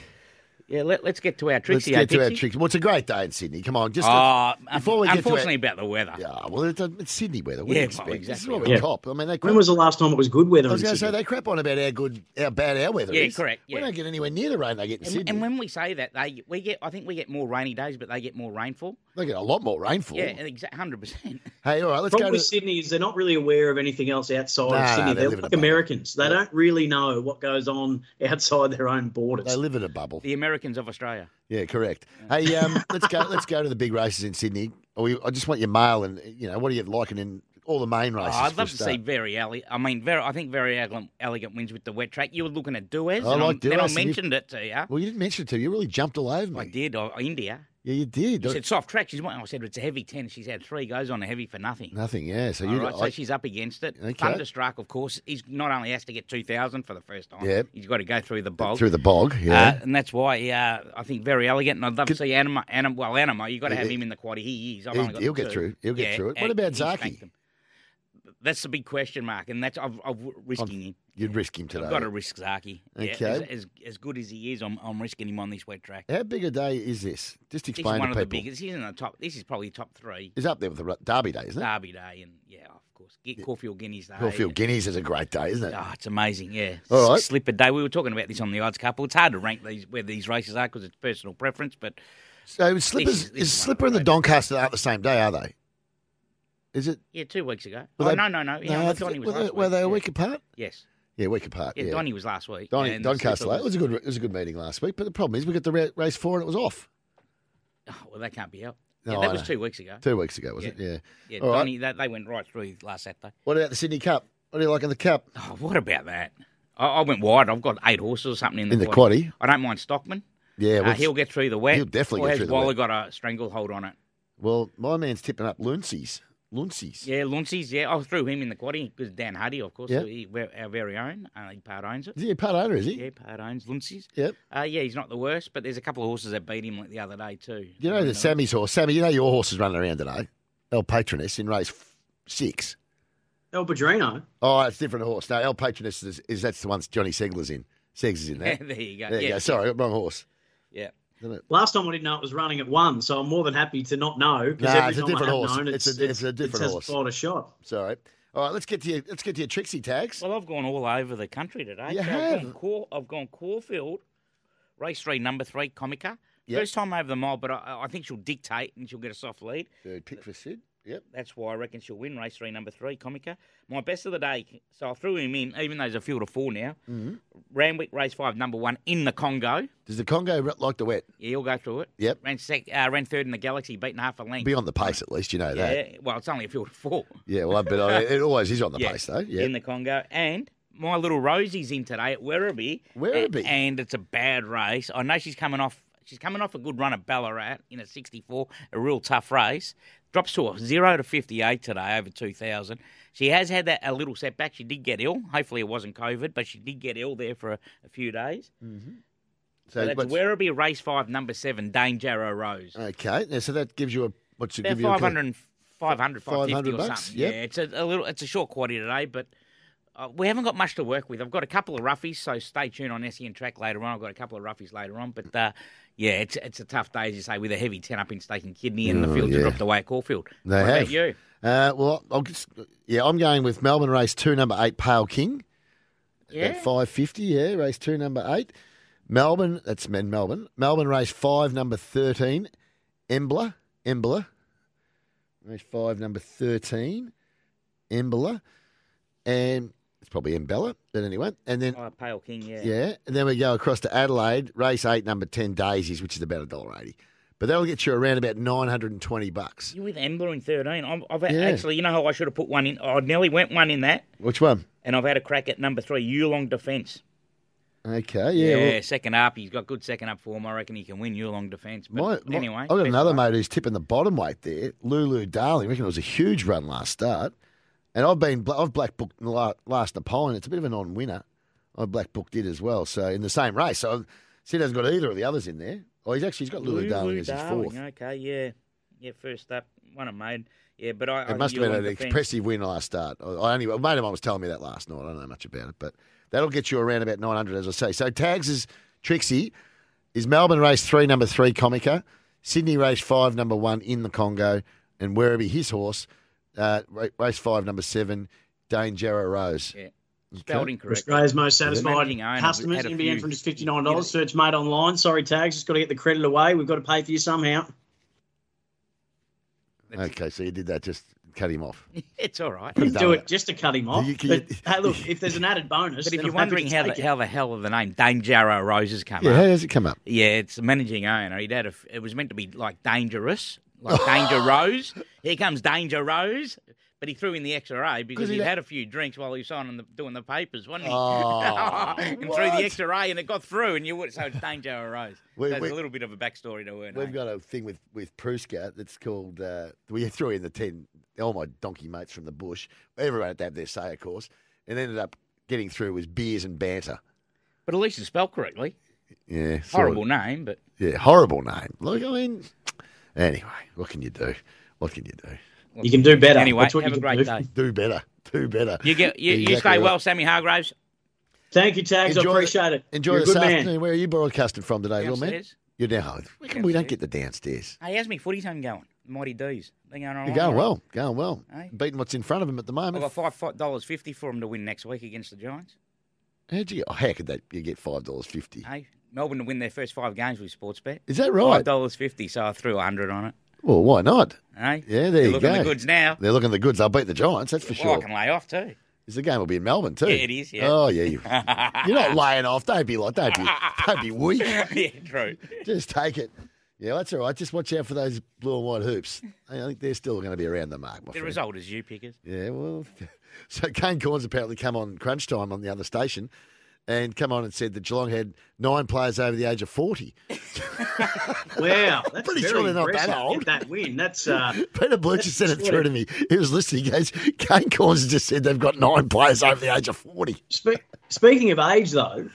yeah, let, us get to our Let's get to our Pixie? tricks. Well, it's a great day in Sydney. Come on, just Oh, before we get to unfortunately our, about the weather. Yeah, well, it's, it's Sydney weather. What do Yeah, you expect? well, This is exactly what we right. cop. I mean, they When was the last time it was good weather? I was going to say they crap on about how good, how bad our weather is. Yeah, is. correct, We yeah. don't get anywhere near the rain they get in And, Sydney. and when we say that, they we get, I think we get more rainy days, but they get more rainfall. They get a lot more rainfall. Yeah, exactly, hundred percent. Hey, all right, let's problem go with to. Sydney is they're not really aware of anything else outside No, of Sydney. they they're live in a like bubble. Americans. They don't really know what goes on outside their own borders. They live in a bubble. The Americans of Australia. Yeah, correct. Hey, um, let's go. Let's go to the big races in Sydney. Or we, I just want your mail and you know what are you liking in all the main Oh, races? I'd love to start? see Verry Elleegant. I mean, very. I think Verry Elleegant, elegant wins with the wet track. You were looking at Duais. I and like Then I Duais, and you- mentioned it to you. Well, you didn't mention it to me. You really jumped all over me. I did. Oh, India. Yeah, you did. You said soft track. She's one. I said it's a heavy ten. She's had three goes on a heavy for nothing. Nothing. Yeah. So you. right, so she's up against it. Okay. Thunderstruck, of course. He's not only has to get two thousand for the first time. Yeah. he's got to go through the bog. through the bog. Yeah. Uh, and that's why uh, I think Verry Elleegant. And I'd love to see Anamoe. Anamoe well, Anamoe, you've got to have him in the quad. He is. I've He- only got he'll the get through. He'll get Yeah, through it. What about Zaaki? That's the big question mark, and that's I've, I've risking him. You'd risk him today. I've got to risk Zaaki. Yeah, Okay. as, as, as good as he is, I'm, I'm risking him on this wet track. How big a day is this? Just This is one to of the people. biggest. He's in the top. This is probably top three. He's up there with the Derby Day, isn't it? Derby Day, and yeah, of course, get Caulfield Guineas Day. Caulfield Guineas is a great day, isn't it? Oh, it's amazing, yeah. All right. Slipper day. We were talking about this on the odds couple. It's hard to rank these where these races are because it's personal preference, but So Slippers This is- this is is Slipper and the Doncaster aren't the same day, are they? Is it? yeah, two weeks ago. Were oh, they- no, no, no. Yeah, I no, Donny was were, they, last were they a yeah. week apart? Yes. Yeah, week apart. Yeah, Yeah, Donny was last week. Donny, Doncaster. Slipper It was a good. It was a good meeting last week. But the problem is, we got the race four and it was off Oh, well, that can't be helped. No, yeah, that was two weeks ago. two weeks ago, was it? Yeah. Yeah, All right. Donny, that, they went right through last Saturday. What about the Sydney Cup? What do you like in the Cup? Oh, what about that? I, I went wide. I've got eight horses or something in the, In the quad. quaddie? I don't mind Stockman. Yeah, Uh, well, he'll get through the wet. he'll definitely or get through the wet. Waller got a stranglehold on it? Well, my man's tipping up Luncey's. Luncey's. Yeah, Luncey's. Yeah, I threw him in the quaddie because Dan Huddy, of course, Yeah. he, our very own. Uh, he part owns it. Is he a part owner? Is he? Yeah, part owns Luncey's. Yep. Uh, yeah, he's not the worst, but there's a couple of horses that beat him like the other day too. You know the Sammy's horse. Sammy, you know your horse is running around today. El Patroness in race six. El Padrino. Oh, it's a different horse. No, El Patroness is, is that's the one Johnny Segler's in. Segs is in that. there you go. There you go. Sorry, wrong horse. Yeah. Isn't it? Last time I didn't know it was running at one, so I'm more than happy to not know. 'cause Nah, every it's a time I different have horse. Known, It's a- it's a different it horse. has fired a shot. Sorry. All right, let's get to your let's get to your Trixie tags. Well, I've gone all over the country today. You So have. I've gone, Caul- I've gone Caulfield, race three, number three, Comica. Yep. First time over the mile, but I, I think she'll dictate and she'll get a soft lead. Third pick for Sid. Yep. That's why I reckon she'll win race three, number three, Comica. My best of the day, so I threw him in, even though there's a field of four now. Mm-hmm. Randwick, race five, number one, in the Congo. Does the Congo r- like the wet? Yeah, he'll go through it. Yep. Ran, sec- uh, ran third in the Galaxy, beaten half a length. Be on the pace at least, you know that. Yeah, well, it's only a field of four. Yeah, well, but I, it always is on the Yeah, pace though. Yeah. in the Congo. And my little Rosie's in today at Werribee. Werribee? A- And it's a bad race. I know she's coming off. She's coming off a good run at Ballarat in a 64, a real tough race. Drops to a 0 to 58 today, over 2,000. She has had that a little setback. She did get ill. Hopefully it wasn't COVID, but she did get ill there for a, a few days. Mm-hmm. So that's what's- Werribee Race 5, number 7, Dane Jarrow Rose. Okay, now, so that gives you a what's it About give you? 500, and- 500, 550 500 or bucks, something. yep. Yeah, it's a, a little. It's a short quaddy today, but uh, we haven't got much to work with. I've got a couple of roughies, so stay tuned on SEN track later on. I've got a couple of roughies later on, but uh, yeah, it's it's a tough day as you say with a heavy ten up in Steak and Kidney and Oh, the fields yeah. have dropped away at Caulfield. They what have. about you? Uh, well, I'll just, yeah, I'm going with Melbourne race two, number eight, Pale King. Yeah. At five fifty, yeah, race two, number eight. Melbourne, that's men Melbourne. Melbourne race five, number thirteen, Embler, Embler. Race five, number thirteen, Embler, and probably Embella, but anyway. And then Oh, Pale King, yeah. yeah, and then we go across to Adelaide, race eight, number ten, Daisies, which is about a dollar eighty. But that'll get you around about nine hundred and twenty bucks. You with Embler in thirteen? I'm, I've Yeah. actually, you know how I should have put one in. I nearly went one in that, Which one? and I've had a crack at number three, Yulong Defence. Okay, yeah. well- second up. He's got good second up form. I reckon he can win Yulong Defence. But My, my- anyway, I've got another mate who's tipping the bottom weight there, Lulu Darling. I reckon it was a huge run last start, and I've been I've black booked the last Napoleon. It's a bit of a non-winner. I black booked it as well. So in the same race, so Sid hasn't got either of the others in there. Oh, he's actually he's got Lulu, Darling as his fourth. Okay, yeah, yeah. First up, one I made. Yeah, but I. It must have been an impressive win last start. I I only a mate of mine was telling me that last night. I don't know much about it, but that'll get you around about nine hundred, as I say. So tags is Trixie is Melbourne race three, number three, Comica. Sydney race five, number one in the Congo, and Werribee his horse, uh, race five, number seven, Dane Jarrow Rose. Yeah. Spelled Okay. incorrect. Australia's most The satisfied managing customers, NBN from just $59. Search made online. Sorry, tags. Just got to get the credit away. We've got to pay for you somehow. Okay, so you did that just cut him off. It's all right. Could've Do done it just to cut him off. You- you- But, hey, look, if there's an added bonus, But if you're I'm wondering how the, how the hell of the name Dane Jarrow Rose has come Yeah, up, how does it come up? yeah, it's the managing owner. He'd had a, f- it was meant to be like dangerous, like Danger Rose. Here comes Danger Rose. But he threw in the extra A because 'Cause he he'd had- a few drinks while he was signing the, doing the papers, wasn't he? Oh, and threw the extra A and it got through, and you would so it's Danger Rose. We- There's we- a little bit of a backstory to it. We've got a thing with with Pruska that's called. Uh, we threw in the ten. All my donkey mates from the bush. Everyone had to have their say, of course. And ended up getting through was beers and banter. But at least it's spelled correctly. Yeah, sort of. Horrible name, but Yeah, horrible name. Look, I mean, anyway, what can you do? What can you do? You can do better. Anyway, have a great do. day. Do better. Do better. You get you, you Exactly stay right. well, Sammy Hargraves. Thank you, Tags. I appreciate it. Enjoy You're a this good man. afternoon. Where are you broadcasting from today, little man? You're down. We, can, we don't get the downstairs. Hey, how's me footy team going? Mighty D's. They going all You're going all right? well. Going well. Hey. Beating what's in front of him at the moment. I've got five five dollars fifty for them to win next week against the Giants. How'd you get? Oh, how could that? You get five dollars fifty. Hey, Melbourne to win their first five games with Sportsbet. Is that right? Five dollars fifty. So I threw a hundred on it. Well, why not? Hey, Yeah, there They're you looking go. the goods now. They're looking at the goods. They'll beat the Giants. That's for Well, I can lay off too. Is the game will be in Melbourne too? Yeah, it is, yeah. Oh yeah. You, you're not laying off. Don't be like. Don't be. Don't be weak. yeah, true. Just take it. Yeah, that's all right. Just watch out for those blue and white hoops. I think they're still going to be around the mark. The friend. result is you pickers. Yeah, well, so Kane Cornes apparently come on crunch time on the other station and come on and said that Geelong had nine players over the age of 40. Wow, that's Pretty very sure they're not that old. Get that win. That's uh, Peter Blucher That's said it through to me. He was listening. He goes, Kane Cornes just said they've got nine players over the age of 40. Spe- speaking of age, though,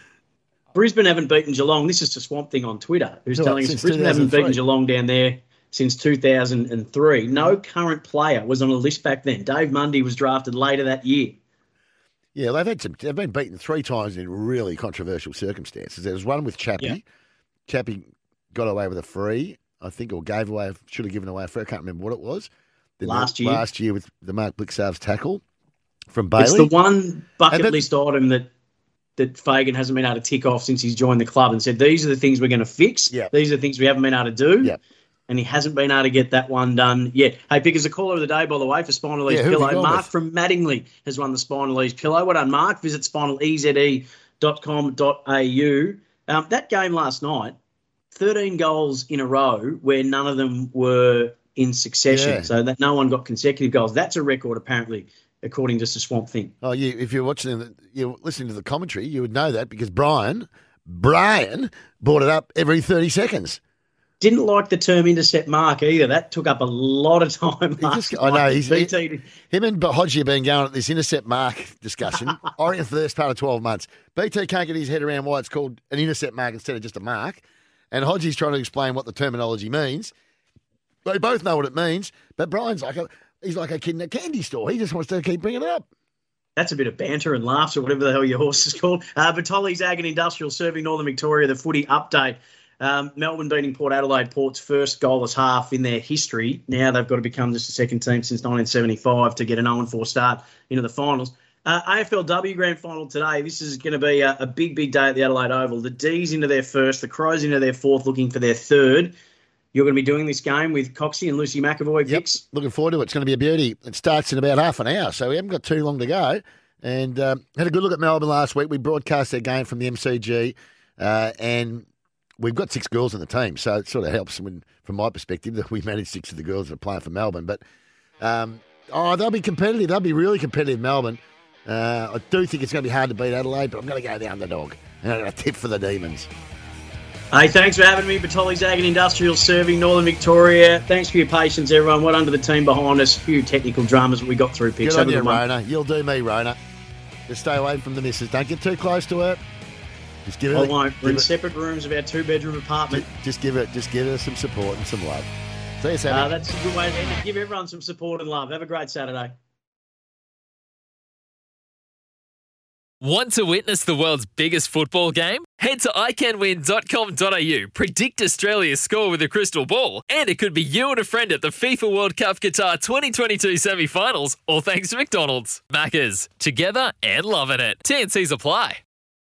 Brisbane haven't beaten Geelong. This is to Swamp Thing on Twitter, who's Right, telling us Brisbane haven't beaten Geelong down there since 2003. No current player was on a list back then. Dave Mundy was drafted later that year. Yeah, they've had some. They've been beaten three times in really controversial circumstances. There was one with Chappie. Yeah. Chappie got away with a free, I think, or gave away, should have given away a free. I can't remember what it was. Then Last the- year. last year with the Mark Blicavs tackle from Bailey. It's the one bucket then- list item that that Fagan hasn't been able to tick off since he's joined the club and said these are the things we're going to fix. Yep. These are the things we haven't been able to do. Yep. And he hasn't been able to get that one done yet. Hey, Pickers, the caller of the day, by the way, for Spinal Ease Yeah, who have you Pillow. Mark with? from Mattingly has won the Spinal Ease Pillow. Well done, Mark. Visit spinaleze.com.au. Um, that game last night, 13 goals in a row where none of them were in succession. Yeah. So that no one got consecutive goals. That's a record, apparently, according to the Swamp Thing. Oh, you, if you're watching, you're listening to the commentary, you would know that because Brian, Brian brought it up every 30 seconds. Didn't like the term intercept mark either. That took up a lot of time. last I know he's BT him and Hodgie have been going at this intercept mark discussion. I reckon for the first part of twelve months. BT can't get his head around why it's called an intercept mark instead of just a mark, and Hodgie's trying to explain what the terminology means. They both know what it means, but Brian's like a he's like a kid in a candy store. He just wants to keep bringing it up. That's a bit of banter and laughs or whatever the hell your horse is called. Uh, Vitoli's Ag and Industrial serving Northern Victoria, the footy update. Um, Melbourne beating Port Adelaide, Port's first goalless half in their history. Now they've got to become just a second team since 1975 to get an 0 4 start into the finals. Uh, AFLW Grand Final today. This is going to be a, a big, big day at the Adelaide Oval. The D's into their first, the Crows into their fourth, looking for their third. You're going to be doing this game with Coxie and Lucy McAvoy. Yep. Looking forward to it. It's going to be a beauty. It starts in about half an hour, so we haven't got too long to go. And um, had a good look at Melbourne last week. We broadcast their game from the MCG, uh, and we've got six girls in the team, so it sort of helps when, from my perspective that we manage six of the girls that are playing for Melbourne. But um, oh, they'll be competitive. They'll be really competitive, Melbourne. Uh, I do think it's going to be hard to beat Adelaide, but I'm going to go the underdog and I'm going to tip for the Demons. Hey, thanks for having me, Batoli's Ag and Industrial serving Northern Victoria. Thanks for your patience, everyone. Well under the team behind us. A few technical dramas that we got through, Picks. Good on you, Rona. You'll do me, Rona. Just stay away from the missus. Don't get too close to her. Just give it. I won't. We're in it- separate rooms of our two-bedroom apartment. Just give it. Just give her some support and some love. See you, Sammy. Uh, that's a good way to end it. Give everyone some support and love. Have a great Saturday. Want to witness the world's biggest football game? Head to iCanWin.com.au, predict Australia's score with a crystal ball, and it could be you and a friend at the FIFA World Cup Qatar 2022 semi finals, all thanks to McDonald's. Maccas, together and loving it. TNCs apply.